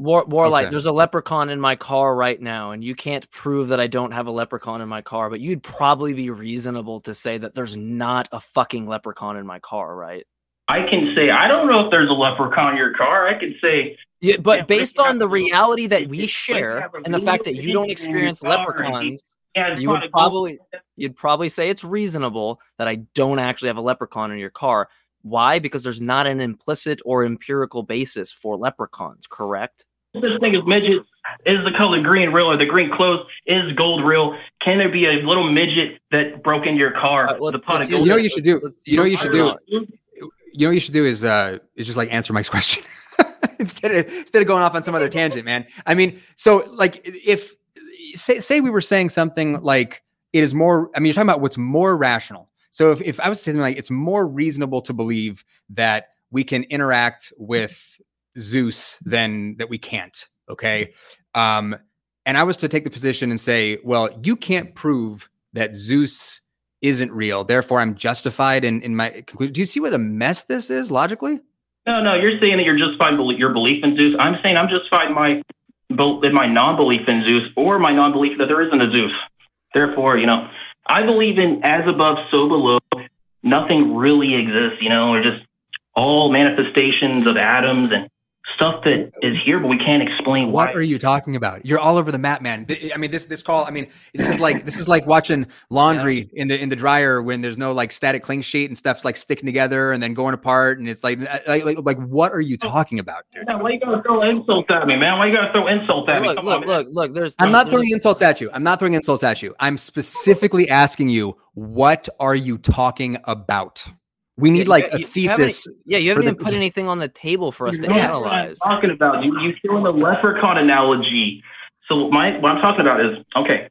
[SPEAKER 4] War, Warlight,
[SPEAKER 8] Okay.
[SPEAKER 4] there's a leprechaun in my car right now, and you can't prove that I don't have a leprechaun in my car, but you'd probably be reasonable to say that there's not a fucking leprechaun in my car, right?
[SPEAKER 8] I can say I don't know if there's a leprechaun in your car. I could say
[SPEAKER 4] Yeah, but
[SPEAKER 8] Yeah,
[SPEAKER 4] based on the reality that we share and the fact that you don't experience
[SPEAKER 8] car and he-
[SPEAKER 4] leprechauns,
[SPEAKER 8] Yeah,
[SPEAKER 4] you would probably you'd probably say it's reasonable that I don't actually have a leprechaun in your car. Why? Because there's not an implicit or empirical basis for leprechauns, correct?
[SPEAKER 8] This thing is midget. Is the color green real or the green clothes? Is gold real? Can there be a little midget that broke into your car? with a pot of
[SPEAKER 6] You know what you should do. You know what you should do.
[SPEAKER 8] You
[SPEAKER 6] You know what you should do is uh is just like answer Mike's question instead of instead of going off on some other tangent, man. I mean, so like if say say we were saying something like it is more. I mean, you're talking about what's more rational. So if, if I was saying something like it's more reasonable to believe that we can interact with Zeus than that we can't. Okay. Um, and I was to take the position and say, well, you can't prove that Zeus isn't real. Therefore, I'm justified in, in my conclusion. Do you see what a mess this is logically?
[SPEAKER 8] No, no, you're saying that you're justified belie- your belief in Zeus. I'm saying I'm justified in my in my non-belief in Zeus or my non-belief that there isn't a Zeus. Therefore, you know, I believe in as above, so below. Nothing really exists, you know, or just all manifestations of atoms and stuff that is here, but we can't explain why.
[SPEAKER 6] What are you talking about? You're all over the map, man. I mean, this this call. I mean, this is like this is like watching laundry in the in the dryer when there's no like static cling sheet and stuff's like sticking together and then going apart, and it's like uh, like like, like what are you oh, talking about, dude?
[SPEAKER 8] Man, why you gotta throw insults at me, man? Why you gotta throw insults at me?
[SPEAKER 4] Look,
[SPEAKER 8] Come
[SPEAKER 4] look,
[SPEAKER 8] on, man.
[SPEAKER 4] look, look. There's.
[SPEAKER 6] I'm not throwing insults at you. I'm not throwing insults at you. I'm specifically asking you, what are you talking about? We need
[SPEAKER 4] Yeah,
[SPEAKER 6] like
[SPEAKER 4] yeah,
[SPEAKER 6] a
[SPEAKER 4] you- you
[SPEAKER 6] thesis.
[SPEAKER 4] Yeah, you haven't
[SPEAKER 6] the-
[SPEAKER 4] even put anything on the table for us to
[SPEAKER 8] That's what I'm
[SPEAKER 4] analyze.
[SPEAKER 8] talking about. You you threw in the leprechaun analogy. So my what I'm talking about is okay.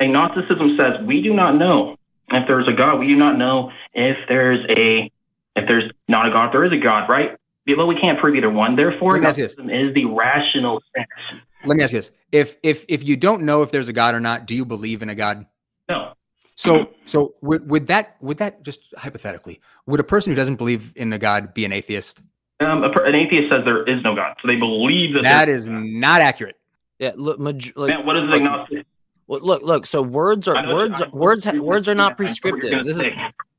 [SPEAKER 8] Agnosticism says we do not know. if there's a God? We do not know if there's a if there's not a God, there is a God, right? But we can't prove either one. Therefore,
[SPEAKER 6] Let me ask you this.
[SPEAKER 8] Gnosticism is the rational sense.
[SPEAKER 6] Let me ask you this: if if if you don't know if there's a God or not, do you believe in a God?
[SPEAKER 8] No.
[SPEAKER 6] So so would would that would that just hypothetically would a person who doesn't believe in a God be an atheist?
[SPEAKER 8] Um, a, per- an atheist says there is no God, so they believe that.
[SPEAKER 6] That is
[SPEAKER 8] there's
[SPEAKER 6] is not accurate.
[SPEAKER 4] Yeah, look, maj- like,
[SPEAKER 8] Man, what is
[SPEAKER 4] look,
[SPEAKER 8] agnostic?
[SPEAKER 4] Well, look, look. So words are
[SPEAKER 8] know-
[SPEAKER 4] words
[SPEAKER 8] I
[SPEAKER 4] words ha- words are not
[SPEAKER 8] I know what you're
[SPEAKER 4] prescriptive.
[SPEAKER 8] gonna
[SPEAKER 4] This is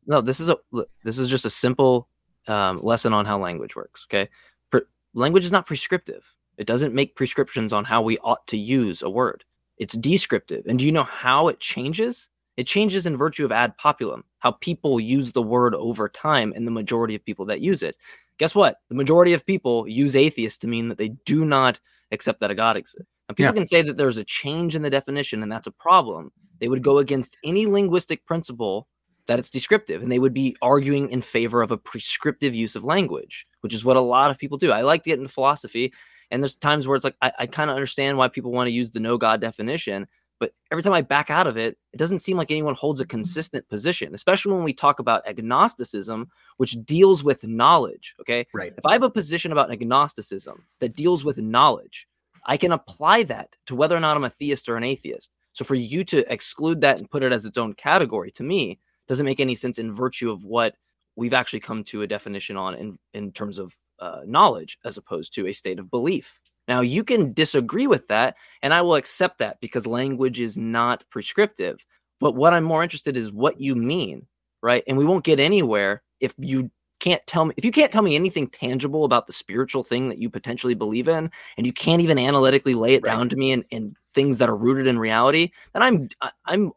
[SPEAKER 4] no. This is a look, this is just a simple um, lesson on how language works. Okay, Pre- language is not prescriptive. It doesn't make prescriptions on how we ought to use a word. It's descriptive. And do you know how it changes? It changes in virtue of ad populum, how people use the word over time, and the majority of people that use it. Guess what? The majority of people use atheist to mean that they do not accept that a God exists. And people
[SPEAKER 6] Yeah.
[SPEAKER 4] can say that there's a change in the definition, and that's a problem. They would go against any linguistic principle that it's descriptive, and they would be arguing in favor of a prescriptive use of language, which is what a lot of people do. I like to get into philosophy, and there's times where it's like I, I kind of understand why people want to use the no God definition, but every time I back out of it, it doesn't seem like anyone holds a consistent position, especially when we talk about agnosticism, which deals with knowledge. Okay.
[SPEAKER 6] Right.
[SPEAKER 4] If I have a position about agnosticism that deals with knowledge, I can apply that to whether or not I'm a theist or an atheist. So for you to exclude that and put it as its own category to me doesn't make any sense in virtue of what we've actually come to a definition on in, in terms of uh, knowledge as opposed to a state of belief. Now, you can disagree with that, and I will accept that because language is not prescriptive. But what I'm more interested is what you mean, right? And we won't get anywhere if you can't tell me if you can't tell me anything tangible about the spiritual thing that you potentially believe in, and you can't even analytically lay it down to me in, in things that are rooted in reality, then I'm I'm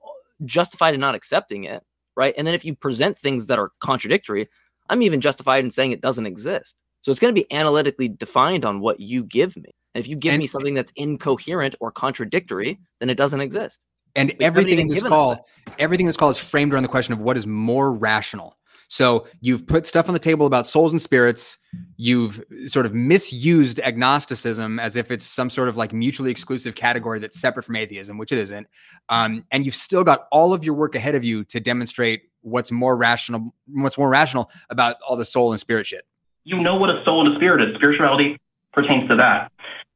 [SPEAKER 4] justified in not accepting it, right? And then if you present things that are contradictory, I'm even justified in saying it doesn't exist. So it's going to be analytically defined on what you give me. And if you give me something that's incoherent or contradictory, then it doesn't exist.
[SPEAKER 6] And
[SPEAKER 4] But
[SPEAKER 6] everything in this call, everything in this call is framed around the question of what is more rational. So you've put stuff on the table about souls and spirits. You've sort of misused agnosticism as if it's some sort of like mutually exclusive category that's separate from atheism, which it isn't. Um, and you've still got all of your work ahead of you to demonstrate what's more rational, what's more rational about all the soul and spirit shit.
[SPEAKER 8] You know what a soul and a spirit is. Spirituality pertains to that.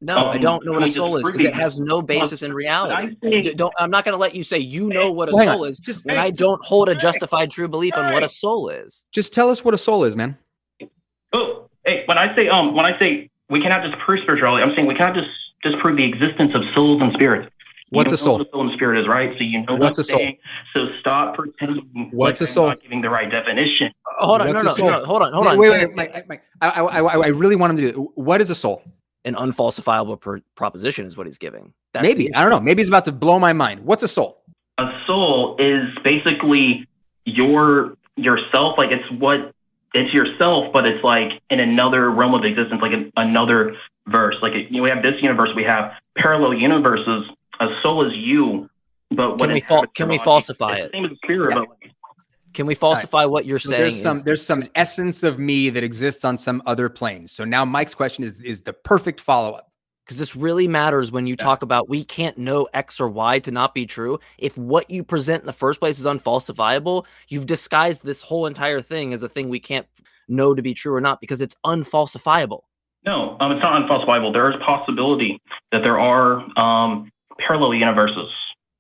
[SPEAKER 4] No, I
[SPEAKER 8] Um,
[SPEAKER 4] don't know what a soul is because it has no basis in reality. D- Don't, I'm not going to let you say you know what a
[SPEAKER 6] Well, hang on.
[SPEAKER 4] soul is when I don't hold a justified true belief on what a soul is.
[SPEAKER 6] Just tell us what a soul is, man.
[SPEAKER 8] Oh, hey, when I say um, when I say we cannot disprove spirituality, I'm saying we cannot just disprove the existence of souls and spirits. You
[SPEAKER 6] What's
[SPEAKER 8] know
[SPEAKER 6] a soul?
[SPEAKER 8] What a soul and spirit is, right? So you know
[SPEAKER 6] What's
[SPEAKER 8] what
[SPEAKER 6] a
[SPEAKER 8] I'm
[SPEAKER 6] soul?
[SPEAKER 8] saying. So stop pretending.
[SPEAKER 6] What's
[SPEAKER 8] like
[SPEAKER 6] a
[SPEAKER 8] you're
[SPEAKER 6] soul?
[SPEAKER 8] Not giving the right definition.
[SPEAKER 4] Hold on,
[SPEAKER 6] What's
[SPEAKER 4] no,
[SPEAKER 6] a
[SPEAKER 4] no,
[SPEAKER 6] soul?
[SPEAKER 4] no, hold on, hold on.
[SPEAKER 6] Wait,
[SPEAKER 4] So-
[SPEAKER 6] wait, wait, Mike, Mike, I, I, I, I really want him to do it. What is a soul?
[SPEAKER 4] An unfalsifiable per- proposition is what he's giving. That's
[SPEAKER 6] Maybe
[SPEAKER 4] the
[SPEAKER 6] I don't know. Maybe he's about to blow my mind. What's a soul?
[SPEAKER 8] A soul is basically your yourself. Like it's what it's yourself, but it's like in another realm of existence, like in another verse. Like you know, we have this universe, we have parallel universes. A soul is you, but what
[SPEAKER 4] Can we
[SPEAKER 8] inhabits
[SPEAKER 4] fal- can we falsify
[SPEAKER 8] It's
[SPEAKER 4] it?
[SPEAKER 8] Same as a spirit, but like,
[SPEAKER 4] Can we falsify what you're
[SPEAKER 6] So
[SPEAKER 4] saying?
[SPEAKER 6] there's
[SPEAKER 4] is-
[SPEAKER 6] some there's some essence of me that exists on some other plane. So now Mike's question is is the perfect follow up.
[SPEAKER 4] because this really matters when you talk about we can't know X or Y to not be true. If what you present in the first place is unfalsifiable, you've disguised this whole entire thing as a thing we can't know to be true or not because it's unfalsifiable.
[SPEAKER 8] no, um, it's not unfalsifiable. There is possibility that there are um, parallel universes.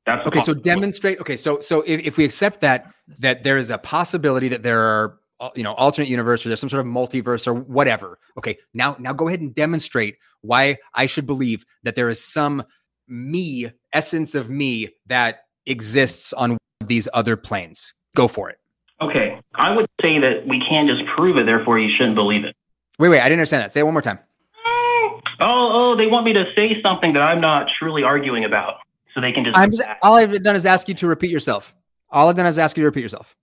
[SPEAKER 8] That's
[SPEAKER 6] Okay, so demonstrate. Okay, so so if, if we accept that that there is a possibility that there are uh, you know alternate universe or there's some sort of multiverse or whatever. Okay, now now go ahead and demonstrate why I should believe that there is some me essence of me that exists on these other planes. Go for it.
[SPEAKER 8] Okay, I would say that we can't just prove it, therefore you shouldn't believe it.
[SPEAKER 6] Wait, wait, I didn't understand that. Say it one more time.
[SPEAKER 8] Oh, oh, they want me to say something that I'm not truly arguing about, so they can just.
[SPEAKER 6] I'm just all I've done is ask you to repeat yourself. All I've done is ask you to repeat yourself.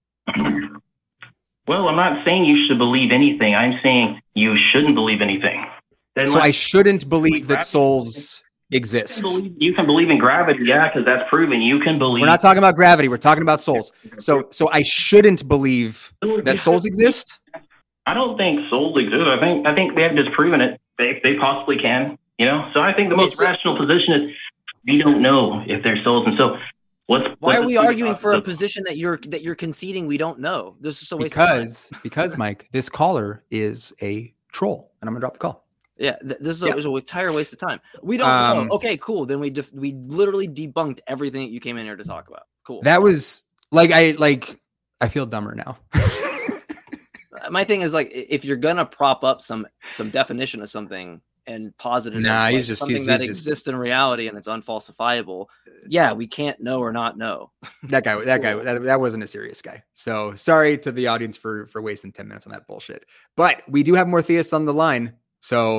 [SPEAKER 8] Well, I'm not saying you should believe anything. I'm saying you shouldn't believe anything. Then
[SPEAKER 6] So I shouldn't believe that souls exist.
[SPEAKER 8] you can believe in gravity, yeah, because that's proven. You can believe.
[SPEAKER 6] We're not talking about gravity. We're talking about souls. So, so I shouldn't believe that souls exist.
[SPEAKER 8] I don't think souls exist. I think I think they have disproven it. They they possibly can. You know. So I think the most rational position is we don't know if there's souls, and so
[SPEAKER 16] Let's.
[SPEAKER 4] Why
[SPEAKER 16] let's
[SPEAKER 4] are we arguing for a
[SPEAKER 16] about-
[SPEAKER 4] position that you're that you're conceding we don't know? This is just a waste
[SPEAKER 6] because because Mike, this caller is a troll, and I'm gonna drop the call.
[SPEAKER 4] Yeah, th- this is a,
[SPEAKER 6] Yeah.
[SPEAKER 4] it was an entire waste of time. We don't
[SPEAKER 6] Um,
[SPEAKER 4] know. Okay, cool. Then we def- we literally debunked everything that you came in here to talk about. Cool.
[SPEAKER 6] That was like I like I feel dumber now.
[SPEAKER 4] My thing is like if you're gonna prop up some some definition of something and positive. it
[SPEAKER 6] Nah,
[SPEAKER 4] as,
[SPEAKER 6] he's
[SPEAKER 4] like,
[SPEAKER 6] just-
[SPEAKER 4] something
[SPEAKER 6] he's-
[SPEAKER 4] that
[SPEAKER 6] he's just-
[SPEAKER 4] exists in reality and it's unfalsifiable. Yeah, we can't know or not know.
[SPEAKER 6] that guy that guy that, that wasn't a serious guy so sorry to the audience for for wasting 10 minutes on that bullshit but we do have more theists on the line so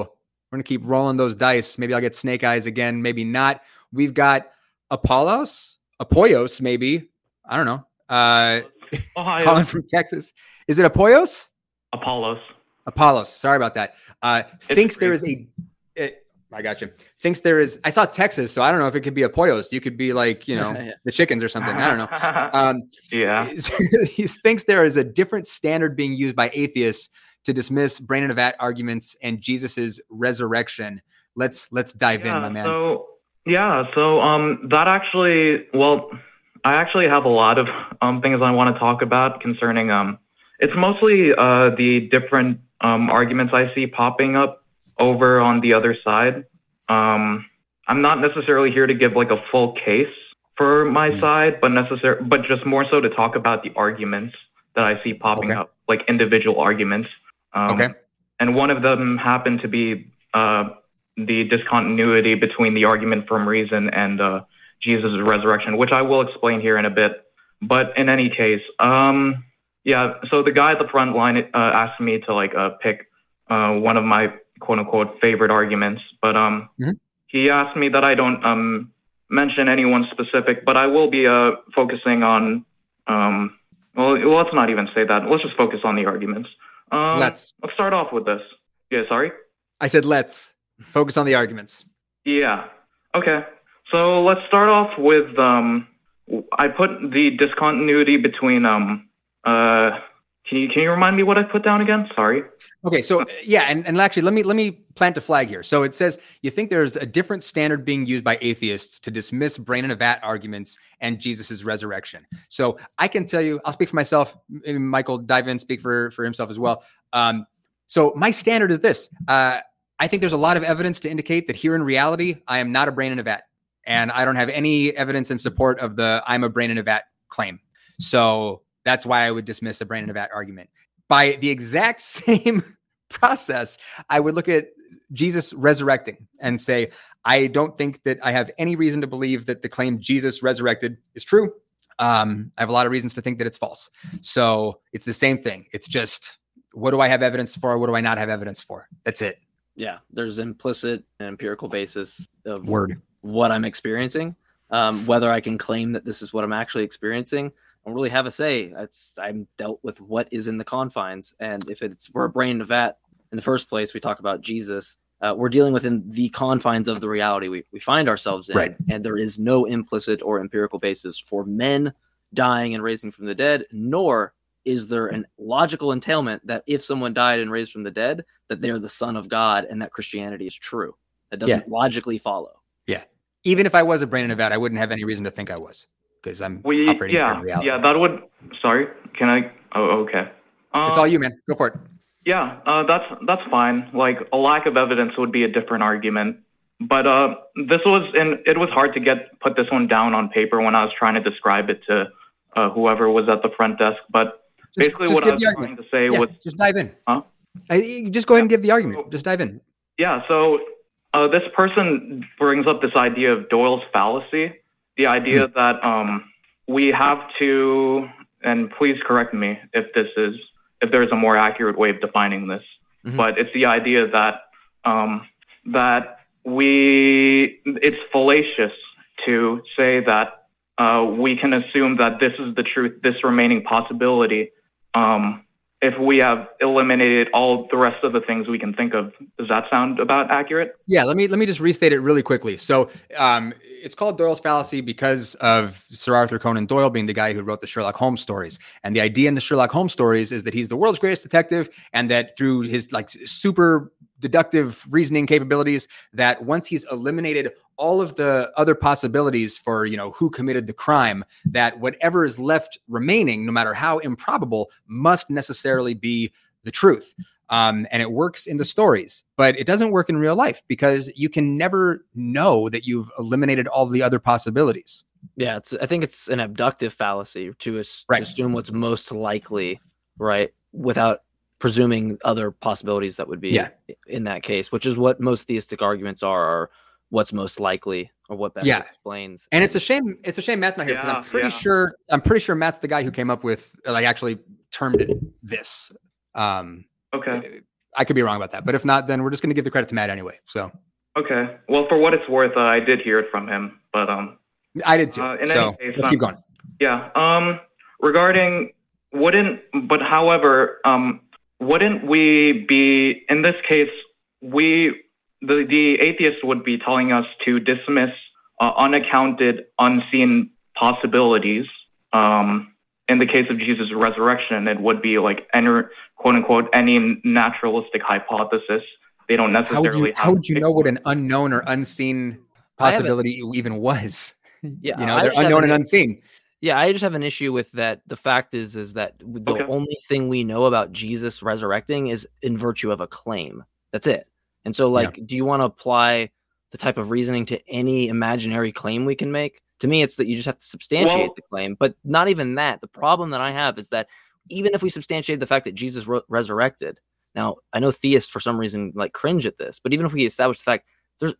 [SPEAKER 6] we're gonna keep rolling those dice maybe i'll get snake eyes again maybe not we've got apollos apoyos maybe i don't know uh
[SPEAKER 16] Ohio.
[SPEAKER 6] calling from texas is it apoyos
[SPEAKER 16] Apollos.
[SPEAKER 6] Apollos sorry about that uh thinks there is a it, I got you. Thinks there is. I saw Texas, so I don't know if it could be a Poyos. You could be like, you know,
[SPEAKER 16] Yeah.
[SPEAKER 6] the chickens or something. I don't know. Um,
[SPEAKER 16] yeah.
[SPEAKER 6] he thinks there is a different standard being used by atheists to dismiss brain and vat arguments and Jesus's resurrection. Let's let's dive in, my man.
[SPEAKER 17] So yeah, so um, that actually, well, I actually have a lot of um things I want to talk about concerning um, it's mostly uh the different um arguments I see popping up over on the other side. Um, I'm not necessarily here to give like a full case for my
[SPEAKER 6] Mm.
[SPEAKER 17] side, but necessary, but just more so to talk about the arguments that I see popping up, like individual arguments. Um,
[SPEAKER 6] Okay.
[SPEAKER 17] And one of them happened to be uh, the discontinuity between the argument from reason and uh, Jesus' resurrection, which I will explain here in a bit. But in any case, um, yeah. So the guy at the front line uh, asked me to like uh, pick uh, one of my quote unquote favorite arguments, but um, he asked me that I don't um, mention anyone specific, but I will be uh, focusing on. Um, well, let's not even say that. Let's just focus on the arguments. Um,
[SPEAKER 6] Let's.
[SPEAKER 17] Let's start off with this. Yeah, sorry.
[SPEAKER 6] I said let's focus on the arguments.
[SPEAKER 17] Yeah. Okay. So let's start off with um I put the discontinuity between um uh can you can you remind me what I put down again? Sorry.
[SPEAKER 6] Okay, so yeah, and, and actually, let me let me plant a flag here. So it says you think there's a different standard being used by atheists to dismiss brain in a vat arguments and Jesus's resurrection. So I can tell you, I'll speak for myself. Michael dive in, speak for for himself as well. Um, so my standard is this: uh, I think there's a lot of evidence to indicate that here in reality, I am not a brain in a vat, and I don't have any evidence in support of the "I'm a brain in a vat" claim. So that's why I would dismiss a brain in a vat argument. By the exact same process, I would look at Jesus resurrecting and say, I don't think that I have any reason to believe that the claim Jesus resurrected is true. Um, I have a lot of reasons to think that it's false. So it's the same thing. It's just what do I have evidence for? What do I not have evidence for? That's it.
[SPEAKER 4] yeah, there's implicit and empirical basis of
[SPEAKER 6] Word.
[SPEAKER 4] what I'm experiencing. Um, whether I can claim that this is what I'm actually experiencing, don't really have a say. I'm dealt with what is in the confines, and if it's we're a brain in a vat in the first place, we talk about Jesus. Uh, we're dealing within the confines of the reality we, we find ourselves in,
[SPEAKER 6] Right.
[SPEAKER 4] and there is no implicit or empirical basis for men dying and raising from the dead, nor is there an logical entailment that if someone died and raised from the dead, that they're the son of God and that Christianity is true. That doesn't logically follow.
[SPEAKER 6] Yeah. Even if I was a brain in a vat, I wouldn't have any reason to think I was because I'm
[SPEAKER 17] We
[SPEAKER 6] operating
[SPEAKER 17] yeah
[SPEAKER 6] in reality.
[SPEAKER 17] yeah that would sorry can I oh okay.
[SPEAKER 6] It's
[SPEAKER 17] Um,
[SPEAKER 6] all you, man. Go for it.
[SPEAKER 17] Yeah, uh, that's that's fine. Like a lack of evidence would be a different argument. But uh, this was, and it was hard to get put this one down on paper when I was trying to describe it to uh, whoever was at the front desk. But basically,
[SPEAKER 6] just
[SPEAKER 17] what I was trying to say
[SPEAKER 6] Yeah,
[SPEAKER 17] was,
[SPEAKER 6] just dive in.
[SPEAKER 17] huh?
[SPEAKER 6] I, just go ahead and give the argument. Just dive in.
[SPEAKER 17] Yeah, so uh, this person brings up this idea of Doyle's fallacy, the idea
[SPEAKER 6] Hmm.
[SPEAKER 17] that um, we have to, and please correct me if this is, if there's a more accurate way of defining this, but it's the idea that um, that we, it's fallacious to say that uh, we can assume that this is the truth, this remaining possibility. Um, if we have eliminated all the rest of the things we can think of, does that sound about accurate?
[SPEAKER 6] Yeah, let me let me just restate it really quickly. So, um, it's called Doyle's fallacy because of Sir Arthur Conan Doyle being the guy who wrote the Sherlock Holmes stories. And the idea in the Sherlock Holmes stories is that he's the world's greatest detective, and that through his like super deductive reasoning capabilities that once he's eliminated all of the other possibilities for you know who committed the crime that whatever is left remaining no matter how improbable must necessarily be the truth um, and it works in the stories but it doesn't work in real life because you can never know that you've eliminated all the other possibilities
[SPEAKER 4] Yeah, it's. I think it's an abductive fallacy to, as,
[SPEAKER 6] Right.
[SPEAKER 4] to assume what's most likely, right, without presuming other possibilities that would be
[SPEAKER 6] Yeah.
[SPEAKER 4] in that case, which is what most theistic arguments are, are what's most likely or what best
[SPEAKER 6] Yeah.
[SPEAKER 4] explains.
[SPEAKER 6] And it's a shame. It's a shame Matt's not here because I'm pretty
[SPEAKER 4] yeah.
[SPEAKER 6] sure. I'm pretty sure Matt's the guy who came up with, like, actually termed it this. Um,
[SPEAKER 17] Okay.
[SPEAKER 6] I could be wrong about that, but if not, then we're just going to give the credit to Matt anyway. So
[SPEAKER 17] Okay. Well, for what it's worth, uh, I did hear it from him, but um,
[SPEAKER 6] I did too.
[SPEAKER 17] Uh, in
[SPEAKER 6] so
[SPEAKER 17] any case,
[SPEAKER 6] let's
[SPEAKER 17] um,
[SPEAKER 6] keep going.
[SPEAKER 17] Yeah. Um, regarding wouldn't, but however, um, wouldn't we be in this case? We the the atheist would be telling us to dismiss uh, unaccounted, unseen possibilities. Um, in the case of Jesus' resurrection, it would be like any quote unquote any naturalistic hypothesis. They don't
[SPEAKER 6] How would
[SPEAKER 17] necessarily
[SPEAKER 6] you
[SPEAKER 17] have
[SPEAKER 6] how would you know what an unknown or unseen
[SPEAKER 4] I haven't-
[SPEAKER 6] possibility even was?
[SPEAKER 4] Yeah,
[SPEAKER 6] you know,
[SPEAKER 4] I
[SPEAKER 6] they're unknown
[SPEAKER 4] an-
[SPEAKER 6] and unseen.
[SPEAKER 4] Yeah, I just have an issue with that. The fact is, is that the
[SPEAKER 17] Okay.
[SPEAKER 4] only thing we know about Jesus resurrecting is in virtue of a claim. That's it. And so, like, do you want to apply the type of reasoning to any imaginary claim we can make? To me, it's that you just have to substantiate
[SPEAKER 17] Well-
[SPEAKER 4] the claim. But not even that. The problem that I have is that even if we substantiate the fact that Jesus ro- resurrected, now I know theists for some reason like cringe at this, but even if we establish the fact there's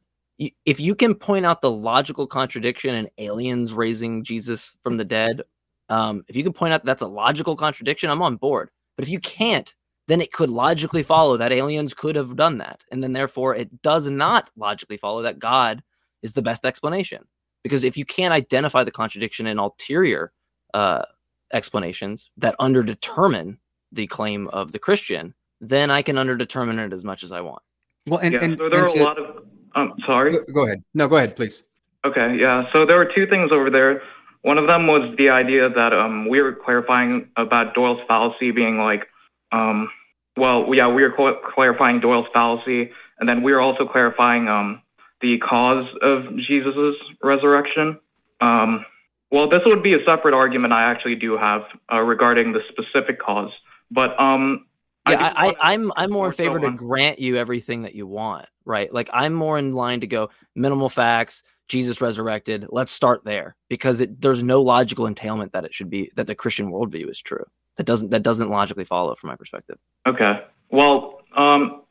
[SPEAKER 4] if you can point out the logical contradiction in aliens raising Jesus from the dead, um, if you can point out that that's a logical contradiction, I'm on board. But if you can't, then it could logically follow that aliens could have done that. And then therefore it does not logically follow that God is the best explanation. Because if you can't identify the contradiction in ulterior uh, explanations that underdetermine the claim of the Christian, then I can underdetermine it as much as I want.
[SPEAKER 6] Well, and
[SPEAKER 17] yeah,
[SPEAKER 6] and,
[SPEAKER 17] so there
[SPEAKER 6] and
[SPEAKER 17] are
[SPEAKER 6] to-
[SPEAKER 17] a lot of. Um, sorry.
[SPEAKER 6] go, go ahead. No, go ahead, please.
[SPEAKER 17] Okay, yeah. So there were two things over there. One of them was the idea that um, we were clarifying about Doyle's fallacy being like, um, well, yeah, we were cl- clarifying Doyle's fallacy, and then we were also clarifying um, the cause of Jesus's resurrection. Um, well, this would be a separate argument I actually do have uh, regarding the specific cause, but um,
[SPEAKER 4] yeah, I, I, I'm I'm more in favor to
[SPEAKER 17] on-
[SPEAKER 4] grant you everything that you want, right? Like I'm more in line to go minimal facts, Jesus resurrected. Let's start there because it, there's no logical entailment that it should be that the Christian worldview is true. That doesn't that doesn't logically follow from my perspective.
[SPEAKER 17] Okay. Well, um,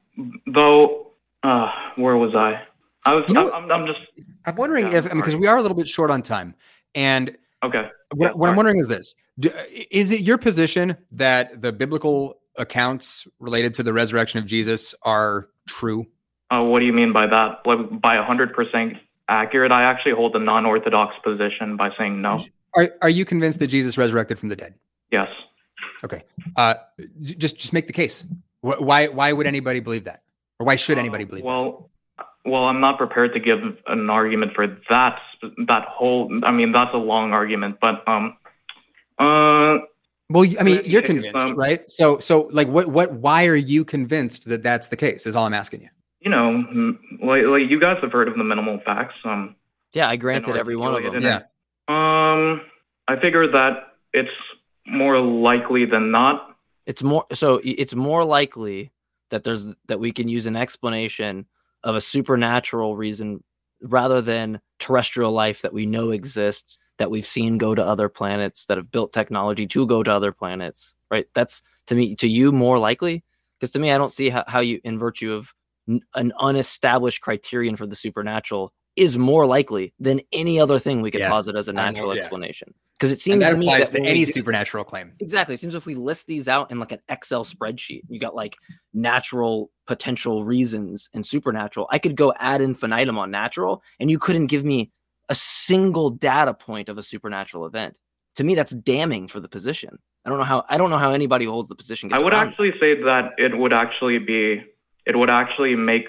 [SPEAKER 17] though, uh, where was I? I was.
[SPEAKER 6] You know
[SPEAKER 17] I'm, I'm just.
[SPEAKER 6] I'm wondering if because we are a little bit short on time, and
[SPEAKER 17] Okay.
[SPEAKER 6] what, what I'm wondering is this: Do, is it your position that the biblical accounts related to the resurrection of Jesus are true?
[SPEAKER 17] Uh, what do you mean by that? By 100% accurate? I actually hold the non-orthodox position by saying no.
[SPEAKER 6] Are Are you convinced that Jesus resurrected from the dead?
[SPEAKER 17] Yes.
[SPEAKER 6] Okay. Uh, just just make the case. Why Why would anybody believe that, or why should anybody believe?
[SPEAKER 17] Well, well, I'm not prepared to give an argument for that. That whole. I mean, that's a long argument, but um, uh,
[SPEAKER 6] Well, you- I mean, you're
[SPEAKER 17] If,
[SPEAKER 6] convinced,
[SPEAKER 17] um,
[SPEAKER 6] right? So, so like, what, what, why are you convinced that that's the case? Is all I'm asking you.
[SPEAKER 17] you know, mm, like, like you guys have heard of the minimal facts. Um,
[SPEAKER 4] Yeah, I granted every one of them.
[SPEAKER 17] articulated it. Um, I figure that it's more likely than not.
[SPEAKER 4] It's more so it's more likely that there's that we can use an explanation of a supernatural reason rather than terrestrial life that we know exists that we've seen go to other planets that have built technology to go to other planets right? That's to me to you more likely because to me i don't see how, how you in virtue of n- an unestablished criterion for the supernatural is more likely than any other thing we could
[SPEAKER 6] Yeah.
[SPEAKER 4] posit as a
[SPEAKER 6] I know,
[SPEAKER 4] natural
[SPEAKER 6] yeah.
[SPEAKER 4] explanation because it seems
[SPEAKER 6] And that
[SPEAKER 4] to me
[SPEAKER 6] applies
[SPEAKER 4] that
[SPEAKER 6] to any
[SPEAKER 4] do-
[SPEAKER 6] supernatural claim.
[SPEAKER 4] Exactly. It seems if we list these out in like an Excel spreadsheet, you got like natural potential reasons and supernatural. I could go ad infinitum on natural, and you couldn't give me a single data point of a supernatural event. To me, that's damning for the position. I don't know how I don't know how anybody holds the position.
[SPEAKER 17] I would
[SPEAKER 4] around
[SPEAKER 17] actually say that it would actually be, it would actually make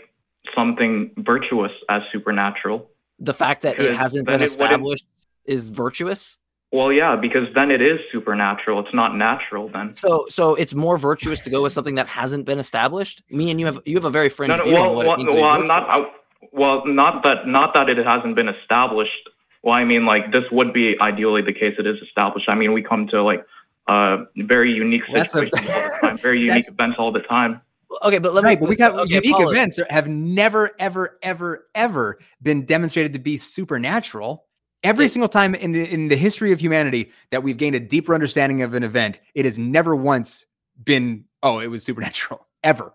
[SPEAKER 17] something virtuous as supernatural.
[SPEAKER 4] the fact that it hasn't been established is virtuous.
[SPEAKER 17] Well, yeah, because then it is supernatural. It's not natural then.
[SPEAKER 4] So, so it's more virtuous to go with something that hasn't been established. Me and you have you have a very fringe
[SPEAKER 17] No, no,
[SPEAKER 4] view on
[SPEAKER 17] well,
[SPEAKER 4] what
[SPEAKER 17] well,
[SPEAKER 4] it means to be
[SPEAKER 17] well, I'm
[SPEAKER 4] virtuous.
[SPEAKER 17] not. I, well, not that not that it hasn't been established. Well, I mean, like this would be ideally the case. It is established. I mean, we come to like uh very unique
[SPEAKER 6] That's a-
[SPEAKER 17] situations all the time, very unique events all the time.
[SPEAKER 4] Okay, but let
[SPEAKER 6] right, but we got
[SPEAKER 4] okay,
[SPEAKER 6] unique
[SPEAKER 4] Paula-
[SPEAKER 6] events that have never, ever, ever, ever been demonstrated to be supernatural. Every single time in the in the history of humanity that we've gained a deeper understanding of an event, it has never once been, oh, it was supernatural. Ever.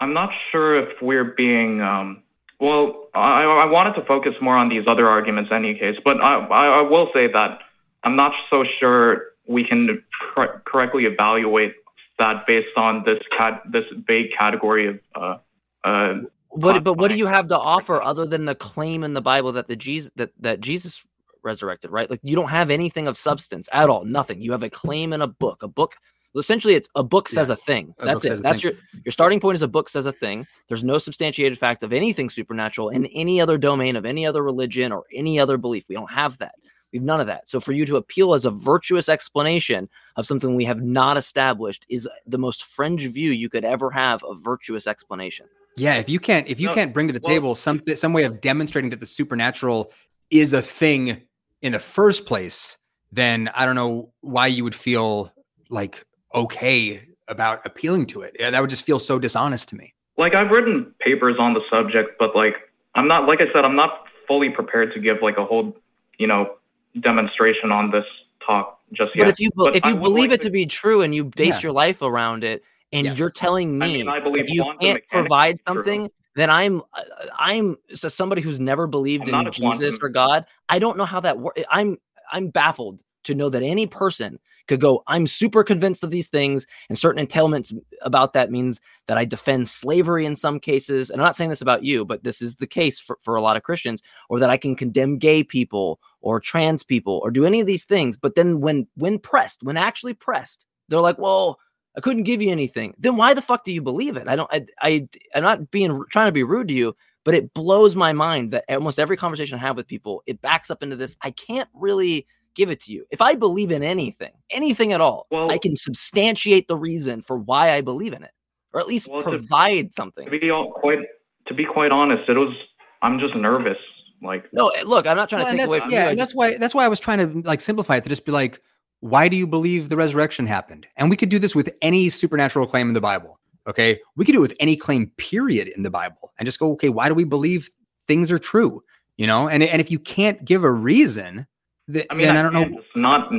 [SPEAKER 17] I'm not sure if we're being. Um, well, I, I wanted to focus more on these other arguments, in any case, but I, I, I will say that I'm not so sure we can cor- correctly evaluate that based on this cat this vague category of. Uh, uh,
[SPEAKER 4] But but what do you have to offer other than the claim in the Bible that the Jesus that that Jesus resurrected, right? Like you don't have anything of substance at all, nothing. You have a claim in a book. A book essentially it's a book says a thing.
[SPEAKER 6] a
[SPEAKER 4] That's it. That's
[SPEAKER 6] thing.
[SPEAKER 4] your your starting point is a book says a thing. There's no substantiated fact of anything supernatural in any other domain of any other religion or any other belief. We don't have that. We have none of that. So for you to appeal as a virtuous explanation of something we have not established is the most fringe view you could ever have of virtuous explanation.
[SPEAKER 6] Yeah, if you can't if you
[SPEAKER 4] No,
[SPEAKER 6] can't bring to the
[SPEAKER 4] well-
[SPEAKER 6] table some some way of demonstrating that the supernatural is a thing in the first place, then I don't know why you would feel like okay about appealing to it. Yeah, that would just feel so dishonest to me.
[SPEAKER 17] like I've written papers on the subject, but like I'm not like I said, I'm not fully prepared to give like a whole, you know, demonstration on this talk just yet.
[SPEAKER 4] But if you be-
[SPEAKER 17] But
[SPEAKER 4] if you
[SPEAKER 17] would
[SPEAKER 4] believe
[SPEAKER 17] like
[SPEAKER 4] it to be true and you base
[SPEAKER 17] Yeah.
[SPEAKER 4] your life around it, and
[SPEAKER 17] Yes.
[SPEAKER 4] you're telling
[SPEAKER 17] I
[SPEAKER 4] me
[SPEAKER 17] mean, I believe
[SPEAKER 4] you can't provide
[SPEAKER 17] is true.
[SPEAKER 4] something, then I'm uh, I'm so somebody who's never believed
[SPEAKER 17] I'm
[SPEAKER 4] in Jesus
[SPEAKER 17] quantum-
[SPEAKER 4] or God. I don't know how that works. I'm I'm baffled to know that any person could go. I'm super convinced of these things, and certain entailments about that means that I defend slavery in some cases. And I'm not saying this about you, but this is the case for, for a lot of Christians, or that I can condemn gay people or trans people or do any of these things. But then when when pressed, when actually pressed, they're like, well. I couldn't give you anything. Then why the fuck do you believe it? I don't. I. I I'm not being trying to be rude to you, but it blows my mind that almost every conversation I have with people, it backs up into this. I can't really give it to you. If I believe in anything, anything at all, I can substantiate the reason for why I believe in it, or at least
[SPEAKER 17] Well, to-
[SPEAKER 4] provide something.
[SPEAKER 17] to be all quite to be quite honest, it was I'm just nervous. Like
[SPEAKER 4] No, eh, look, I'm not trying
[SPEAKER 6] Well,
[SPEAKER 4] to
[SPEAKER 6] and
[SPEAKER 4] take away from
[SPEAKER 6] yeah,
[SPEAKER 4] you.
[SPEAKER 6] And
[SPEAKER 4] just-
[SPEAKER 6] that's why that's why I was trying to like simplify it to just be like, why do you believe the resurrection happened? And we could do this with any supernatural claim in the Bible. Okay, we could do it with any claim period in the Bible, and just go, okay, why do we believe things are true? You know, and and if you can't give a reason, th-
[SPEAKER 17] I mean,
[SPEAKER 6] I,
[SPEAKER 17] I
[SPEAKER 6] don't know.
[SPEAKER 17] can't, Just not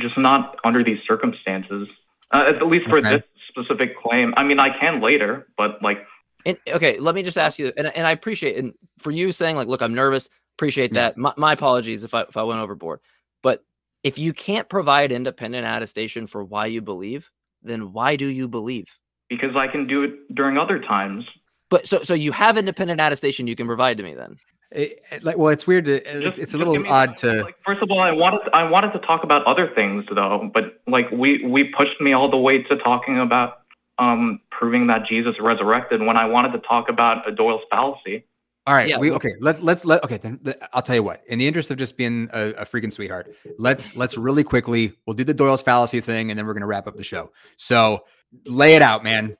[SPEAKER 17] just not under these circumstances. Uh, at least for
[SPEAKER 6] Okay.
[SPEAKER 17] this specific claim. I mean, I can later, but like
[SPEAKER 4] And okay, let me just ask you, and, and I appreciate, and for you saying like, look, I'm nervous. Appreciate
[SPEAKER 6] Yeah.
[SPEAKER 4] that. My, my apologies if I if I went overboard. But if you can't provide independent attestation for why you believe, then why do you believe?
[SPEAKER 17] because I can do it during other times.
[SPEAKER 4] But so so you have independent attestation you can provide to me then.
[SPEAKER 6] It- it- like, well, it's weird. To, it's,
[SPEAKER 17] Just-
[SPEAKER 6] it's a little
[SPEAKER 17] me-
[SPEAKER 6] odd to.
[SPEAKER 17] First of all, I wanted I wanted to talk about other things though, but like we we pushed me all the way to talking about um proving that Jesus resurrected when I wanted to talk about a Doyle's fallacy.
[SPEAKER 6] All right,
[SPEAKER 4] Yeah,
[SPEAKER 6] we
[SPEAKER 4] we-
[SPEAKER 6] okay. Let's let's let okay. Then let- I'll tell you what. In the interest of just being a, a freaking sweetheart, let's let's really quickly. We'll do the Doyle's fallacy thing, and then we're gonna wrap up the show. So lay it out, man.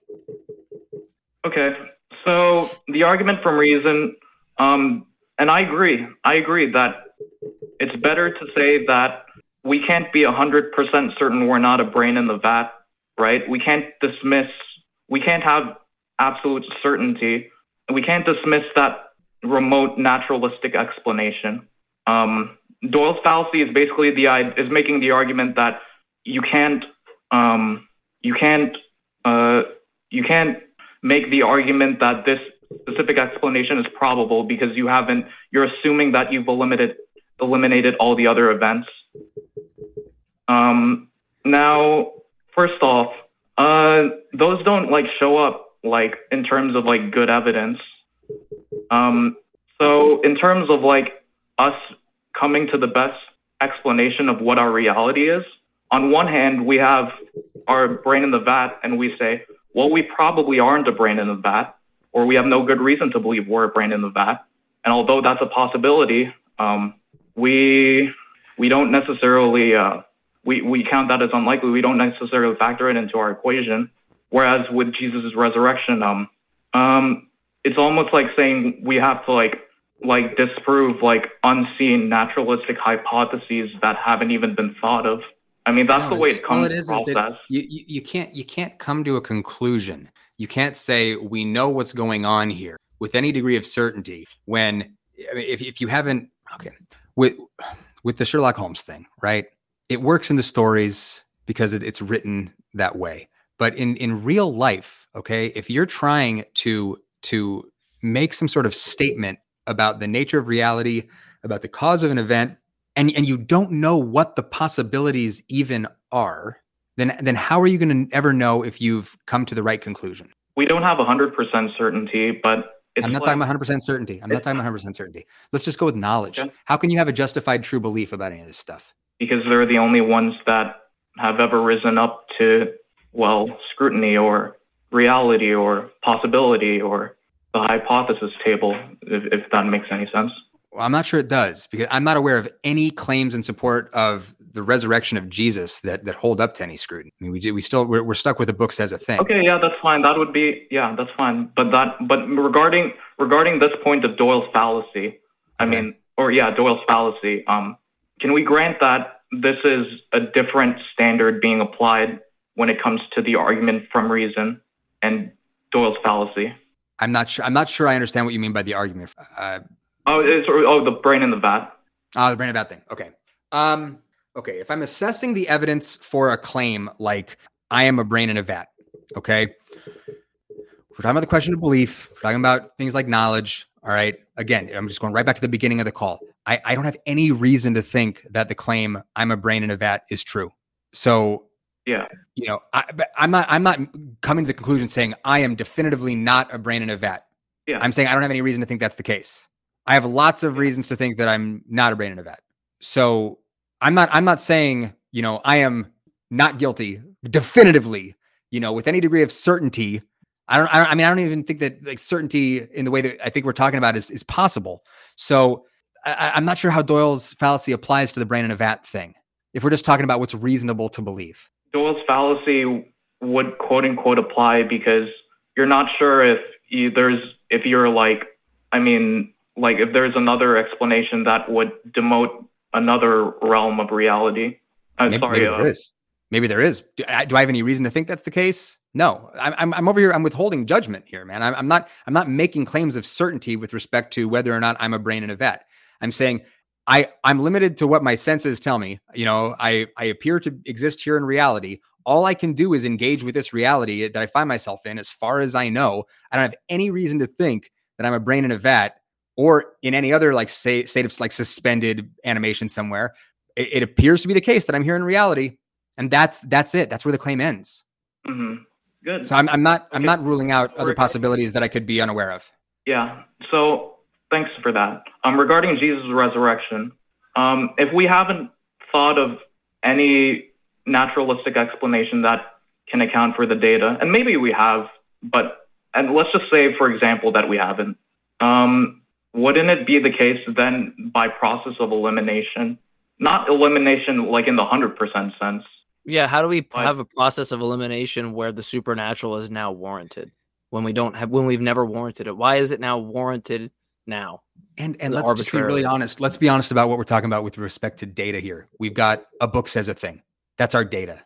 [SPEAKER 17] Okay, so the argument from reason, um, and I agree. I agree that it's better to say that we can't be hundred percent certain we're not a brain in the vat, right? We can't dismiss. We can't have absolute certainty. We can't dismiss that remote naturalistic explanation. Um, Doyle's fallacy is basically the is making the argument that you can't um, you can't uh, you can't make the argument that this specific explanation is probable because you haven't you're assuming that you've eliminated eliminated all the other events. Um, now, first off, uh, those don't like show up like in terms of like good evidence. Um, so in terms of like us coming to the best explanation of what our reality is, on one hand, we have our brain in the vat and we say, well, we probably aren't a brain in the vat, or we have no good reason to believe we're a brain in the vat. And although that's a possibility, um, we we don't necessarily uh, we we count that as unlikely. We don't necessarily factor it into our equation. Whereas with Jesus' resurrection, um, um, it's almost like saying we have to like like disprove like unseen naturalistic hypotheses that haven't even been thought of. I mean, that's
[SPEAKER 6] No,
[SPEAKER 17] the way it comes.
[SPEAKER 6] all it is is that you, you you can't you can't come to a conclusion. You can't say we know what's going on here with any degree of certainty when I mean, if if you haven't okay with with the Sherlock Holmes thing, right? It works in the stories because it, it's written that way. But in in real life, okay, if you're trying to to make some sort of statement about the nature of reality, about the cause of an event, and and you don't know what the possibilities even are, then then how are you going to ever know if you've come to the right conclusion?
[SPEAKER 17] We don't have 100% certainty, but it's
[SPEAKER 6] I'm not
[SPEAKER 17] like,
[SPEAKER 6] talking about 100% certainty. I'm not talking about 100% certainty. Let's just go with knowledge. How can you have a justified true belief about any of this stuff?
[SPEAKER 17] because they're the only ones that have ever risen up to, well, scrutiny or reality or possibility or the hypothesis table, if, if that makes any sense.
[SPEAKER 6] Well, I'm not sure it does because I'm not aware of any claims in support of the resurrection of Jesus that that hold up to any scrutiny. I mean, we we still we're, we're stuck with the book says a thing.
[SPEAKER 17] Okay, yeah, that's fine. That would be yeah, that's fine. But that but regarding regarding this point of Doyle's fallacy, I mean, or yeah, Doyle's fallacy. Um, can we grant that this is a different standard being applied when it comes to the argument from reason and Doyle's fallacy?
[SPEAKER 6] I'm not sure. I'm not sure. I understand what you mean by the argument. Uh,
[SPEAKER 17] Oh, it's oh the brain in the vat.
[SPEAKER 6] Ah, the brain of bad thing. Okay. Um, okay. If I'm assessing the evidence for a claim like I am a brain in a vat, okay. We're talking about the question of belief. We're talking about things like knowledge. All right. Again, I'm just going right back to the beginning of the call. I, I don't have any reason to think that the claim I'm a brain in a vat is true. So
[SPEAKER 17] Yeah.
[SPEAKER 6] you know, I, but I'm not I'm not coming to the conclusion saying I am definitively not a brain in a vat.
[SPEAKER 17] Yeah.
[SPEAKER 6] I'm saying I don't have any reason to think that's the case. I have lots of reasons to think that I'm not a brain in a vat. So I'm not I'm not saying, you know, I am not guilty definitively, you know, with any degree of certainty. I don't I, don't, I mean I don't even think that like certainty in the way that I think we're talking about is is possible. So I, I- I'm not sure how Doyle's fallacy applies to the brain in a vat thing. If we're just talking about what's reasonable to believe.
[SPEAKER 17] Doyle's fallacy would quote unquote apply because you're not sure if you, there's if you're like I mean like if there's another explanation that would demote another realm of reality. I'm
[SPEAKER 6] maybe,
[SPEAKER 17] sorry.
[SPEAKER 6] maybe
[SPEAKER 17] uh,
[SPEAKER 6] there is. Maybe there is. Do I, do I have any reason to think that's the case? No. I'm, I'm, I'm over here. I'm withholding judgment here, man. I'm, I'm not. I'm not making claims of certainty with respect to whether or not I'm a brain in a vat. I'm saying I I'm limited to what my senses tell me. You know, I I appear to exist here in reality. All I can do is engage with this reality that I find myself in. As far as I know, I don't have any reason to think that I'm a brain in a vat or in any other like say, state of like suspended animation somewhere. It, it appears to be the case that I'm here in reality, and that's that's it. That's where the claim ends.
[SPEAKER 17] mhm. Good.
[SPEAKER 6] So I'm, I'm not I'm not ruling out other possibilities that I could be unaware of.
[SPEAKER 17] Yeah. So thanks for that. Um, regarding Jesus' resurrection, um, if we haven't thought of any naturalistic explanation that can account for the data, and maybe we have, but and let's just say, for example, that we haven't. Um, wouldn't it be the case then, by process of elimination, not elimination like in the hundred percent sense?
[SPEAKER 4] Yeah, how do we p- have a process of elimination where the supernatural is now warranted when we don't have when we've never warranted it? Why is it now warranted now?
[SPEAKER 6] And and let's just be really honest. Let's be honest about what we're talking about with respect to data here. We've got a book says a thing. That's our data.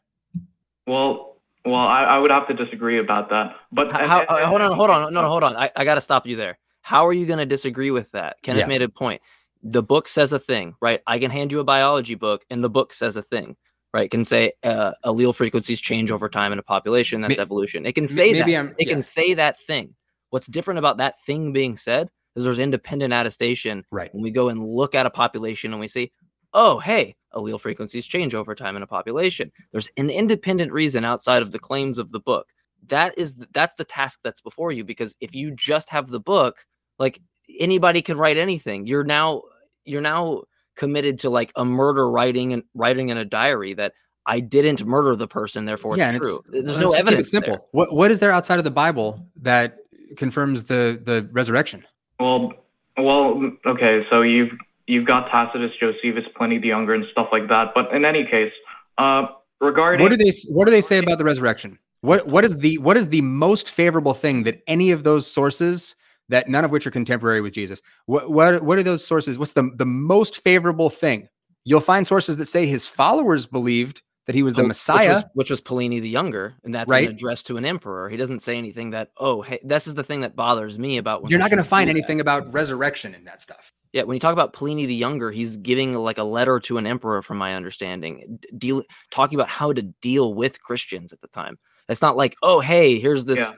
[SPEAKER 17] Well, well, I, I would have to disagree about that. But
[SPEAKER 4] How, how- uh, hold on, hold on, no, no, hold on. I, I got to stop you there. How are you going to disagree with that? Kenneth
[SPEAKER 6] Yeah.
[SPEAKER 4] made a point. The book says a thing, right? I can hand you a biology book, and the book says a thing, right? It can say uh, allele frequencies change over time in a population. That's evolution. It can say that.
[SPEAKER 6] I'm-
[SPEAKER 4] it
[SPEAKER 6] yeah.
[SPEAKER 4] can say that thing. What's different about that thing being said is there's independent attestation.
[SPEAKER 6] Right.
[SPEAKER 4] When we go and look at a population and we say, oh, hey, allele frequencies change over time in a population. There's an independent reason outside of the claims of the book. That is th- that's the task that's before you because if you just have the book, like anybody can write anything. You're now you're now committed to like a murder writing and writing in a diary that I didn't murder the person, therefore
[SPEAKER 6] yeah,
[SPEAKER 4] it's
[SPEAKER 6] and
[SPEAKER 4] true. There's
[SPEAKER 6] let's
[SPEAKER 4] no
[SPEAKER 6] just keep it
[SPEAKER 4] evidence.
[SPEAKER 6] simple.
[SPEAKER 4] there.
[SPEAKER 6] What what is there outside of the Bible that confirms the the resurrection?
[SPEAKER 17] Well, well, okay. So you've you've got Tacitus, Josephus, Pliny the Younger, and stuff like that. But in any case, uh, regarding
[SPEAKER 6] What do they What do they say about the resurrection? What What is the What is the most favorable thing that any of those sources that none of which are contemporary with Jesus? What What What are those sources? What's the the most favorable thing? You'll find sources that say his followers believed that he was the
[SPEAKER 4] Oh,
[SPEAKER 6] Messiah.
[SPEAKER 4] which was, which was Pliny the Younger, and that's
[SPEAKER 6] Right.
[SPEAKER 4] an address to an emperor. He doesn't say anything that, oh, hey, this is the thing that bothers me about. When
[SPEAKER 6] You're not going to find
[SPEAKER 4] do that."
[SPEAKER 6] anything about resurrection in that stuff.
[SPEAKER 4] Yeah, when you talk about Pliny the Younger, he's giving like a letter to an emperor, from my understanding, deal talking about how to deal with Christians at the time. It's not like, oh, hey, here's this.
[SPEAKER 6] Yeah.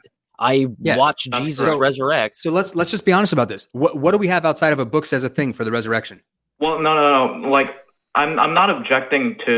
[SPEAKER 4] I
[SPEAKER 6] Yeah.
[SPEAKER 4] watched
[SPEAKER 6] Uh,
[SPEAKER 4] Jesus
[SPEAKER 6] so-
[SPEAKER 4] resurrect.
[SPEAKER 6] So let's let's just be honest about this. What What do we have outside of a book says a thing for the resurrection?
[SPEAKER 17] Well, no, no, no. Like, I'm I'm not objecting to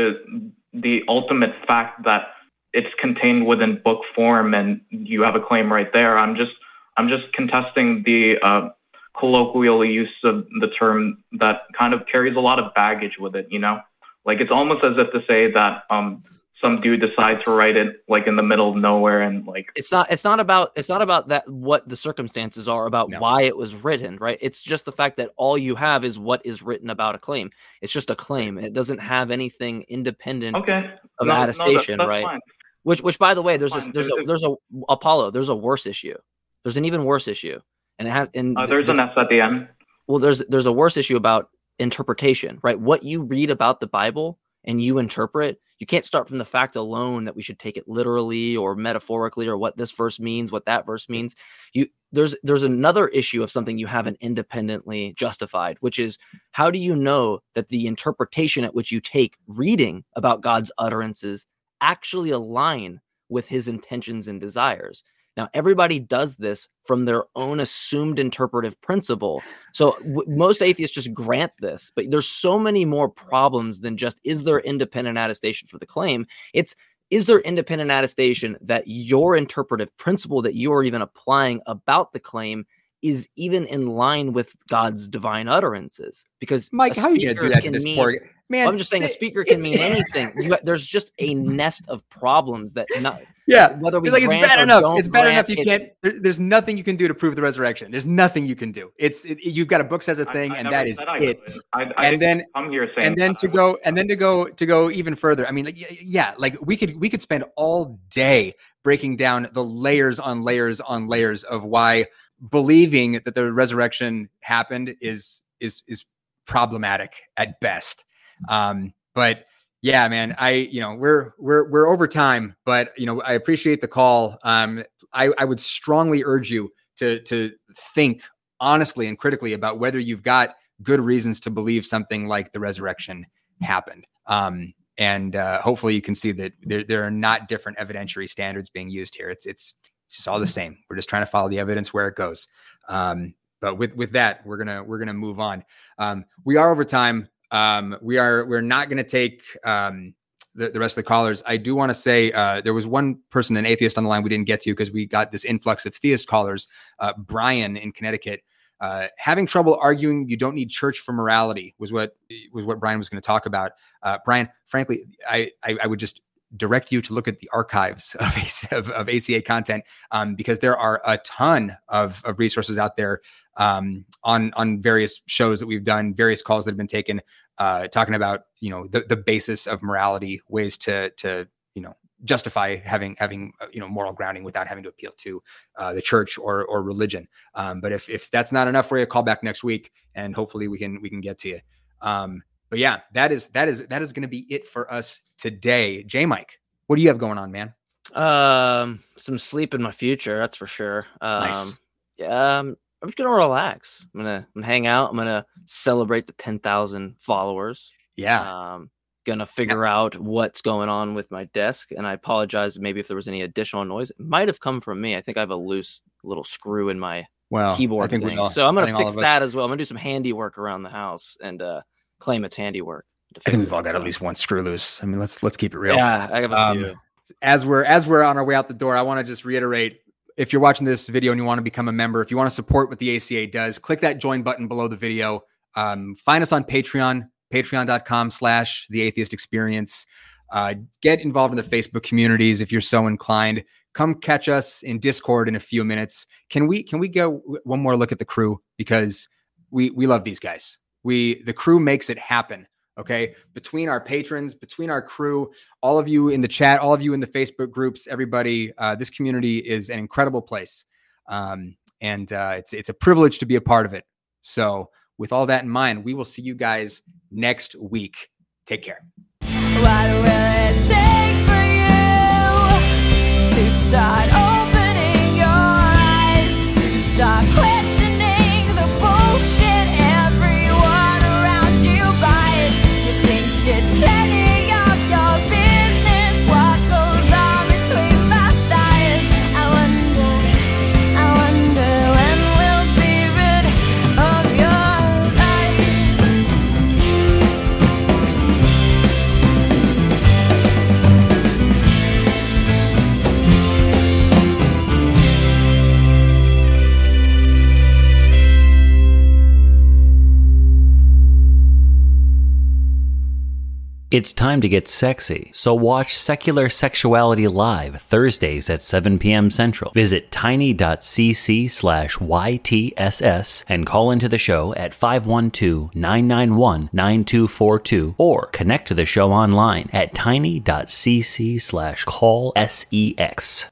[SPEAKER 17] the ultimate fact that it's contained within book form and you have a claim right there. I'm just I'm just contesting the uh, colloquial use of the term that kind of carries a lot of baggage with it. You know, like it's almost as if to say that um some dude decides to write it like in the middle of nowhere and like
[SPEAKER 4] it's not it's not about it's not about that what the circumstances are about why it was written right? It's just the fact that all you have is what is written about a claim. It's just a claim. It doesn't have anything independent
[SPEAKER 17] Okay.
[SPEAKER 4] of
[SPEAKER 17] No, no, that-
[SPEAKER 4] attestation right?
[SPEAKER 17] fine.
[SPEAKER 4] which which by the way there's a, there's a
[SPEAKER 17] There's-
[SPEAKER 4] there's a apollo there's a worse issue. There's an even worse issue. And it has and
[SPEAKER 17] uh, there's
[SPEAKER 4] this-
[SPEAKER 17] an S at the end.
[SPEAKER 4] well there's there's a worse issue about interpretation right? What you read about the bible and you interpret you can't start from the fact alone that we should take it literally or metaphorically or what this verse means what that verse means. You there's there's another issue of something you haven't independently justified which is how do you know that the interpretation at which you take reading about god's utterances actually align with his intentions and desires now, everybody does this from their own assumed interpretive principle. So w- most atheists just grant this, but there's so many more problems than just is there independent attestation for the claim? It's is there independent attestation that your interpretive principle that you are even applying about the claim is even in line with God's divine utterances? Because
[SPEAKER 6] Mike, how are you gonna do that to
[SPEAKER 4] can
[SPEAKER 6] this
[SPEAKER 4] mean-
[SPEAKER 6] poor man?
[SPEAKER 4] Well, I'm just saying a speaker can mean anything. You, there's just a nest of problems that not
[SPEAKER 6] Yeah,
[SPEAKER 4] whether we
[SPEAKER 6] it's like it's bad
[SPEAKER 4] or
[SPEAKER 6] enough.
[SPEAKER 4] don't
[SPEAKER 6] It's bad enough. You can't. There, there's nothing you can do to prove the resurrection. There's nothing you can do. It's it, you've got a book says a thing,
[SPEAKER 17] I
[SPEAKER 6] and that is
[SPEAKER 17] I
[SPEAKER 6] it.
[SPEAKER 17] could. I, I
[SPEAKER 6] and then
[SPEAKER 17] I'm here saying
[SPEAKER 6] and then
[SPEAKER 17] that.
[SPEAKER 6] to go and then to go to go even further. I mean, like yeah, like we could we could spend all day breaking down the layers on layers on layers of why believing that the resurrection happened is is is problematic at best. Um, but yeah, man, I you know we're we're we're over time, but you know I appreciate the call. Um, I I would strongly urge you to to think honestly and critically about whether you've got good reasons to believe something like the resurrection happened. Um, and uh, hopefully you can see that there, there are not different evidentiary standards being used here. It's it's it's just all the same. We're just trying to follow the evidence where it goes. Um, but with with that, we're gonna we're gonna move on. Um, we are over time. Um, we are we're not gonna take um, the, the rest of the callers. I do want to say uh, there was one person, an atheist on the line we didn't get to because we got this influx of theist callers. Uh, Brian in Connecticut. Uh, having trouble arguing you don't need church for morality was what was what Brian was going to talk about. Uh, Brian, frankly, I, I I would just direct you to look at the archives of of, of ACA content um, because there are a ton of, of resources out there um, on on various shows that we've done, various calls that have been taken, uh, talking about you know the, the basis of morality, ways to to you know justify having having uh, you know moral grounding without having to appeal to uh, the church or or religion. Um, but if if that's not enough for you, call back next week and hopefully we can we can get to you. But yeah, that is that is that is going to be it for us today. J Mike, what do you have going on, man?
[SPEAKER 4] Um, some sleep in my future, that's for sure. Um,
[SPEAKER 6] Nice.
[SPEAKER 4] Yeah, um, I'm just gonna relax. I'm gonna, I'm gonna hang out. I'm gonna celebrate the 10,000 followers.
[SPEAKER 6] Yeah.
[SPEAKER 4] Um, gonna figure out what's going on with my desk, and I apologize maybe if there was any additional noise. It might have come from me. I think I have a loose little screw in my
[SPEAKER 6] Well,
[SPEAKER 4] keyboard thing,
[SPEAKER 6] all-
[SPEAKER 4] so I'm gonna fix
[SPEAKER 6] us-
[SPEAKER 4] that as well. I'm gonna do some handiwork around the house and uh, claim it's handiwork.
[SPEAKER 6] I think we've all got
[SPEAKER 4] so.
[SPEAKER 6] at least one screw loose. I mean, let's let's keep it real.
[SPEAKER 4] Yeah, I have a
[SPEAKER 6] Um,
[SPEAKER 4] few.
[SPEAKER 6] As we're as we're on our way out the door, I want to just reiterate: if you're watching this video and you want to become a member, if you want to support what the ACA does, click that join button below the video. Um, find us on Patreon, Patreon.com/slash The Atheist Experience. Uh, get involved in the Facebook communities if you're so inclined. Come catch us in Discord in a few minutes. Can we can we go one more look at the crew because we we love these guys. We the crew makes it happen. Okay. Between our patrons, between our crew, all of you in the chat, all of you in the Facebook groups, everybody, uh, this community is an incredible place. Um, and uh, it's it's a privilege to be a part of it. So, with all that in mind, we will see you guys next week. Take care.
[SPEAKER 5] What will it take for you to start
[SPEAKER 1] It's time to get sexy, so watch Secular Sexuality Live Thursdays at 7 p.m. Central. Visit tiny.cc slash YTSS and call into the show at 512-991-9242 or connect to the show online at tiny.cc slash call SEX.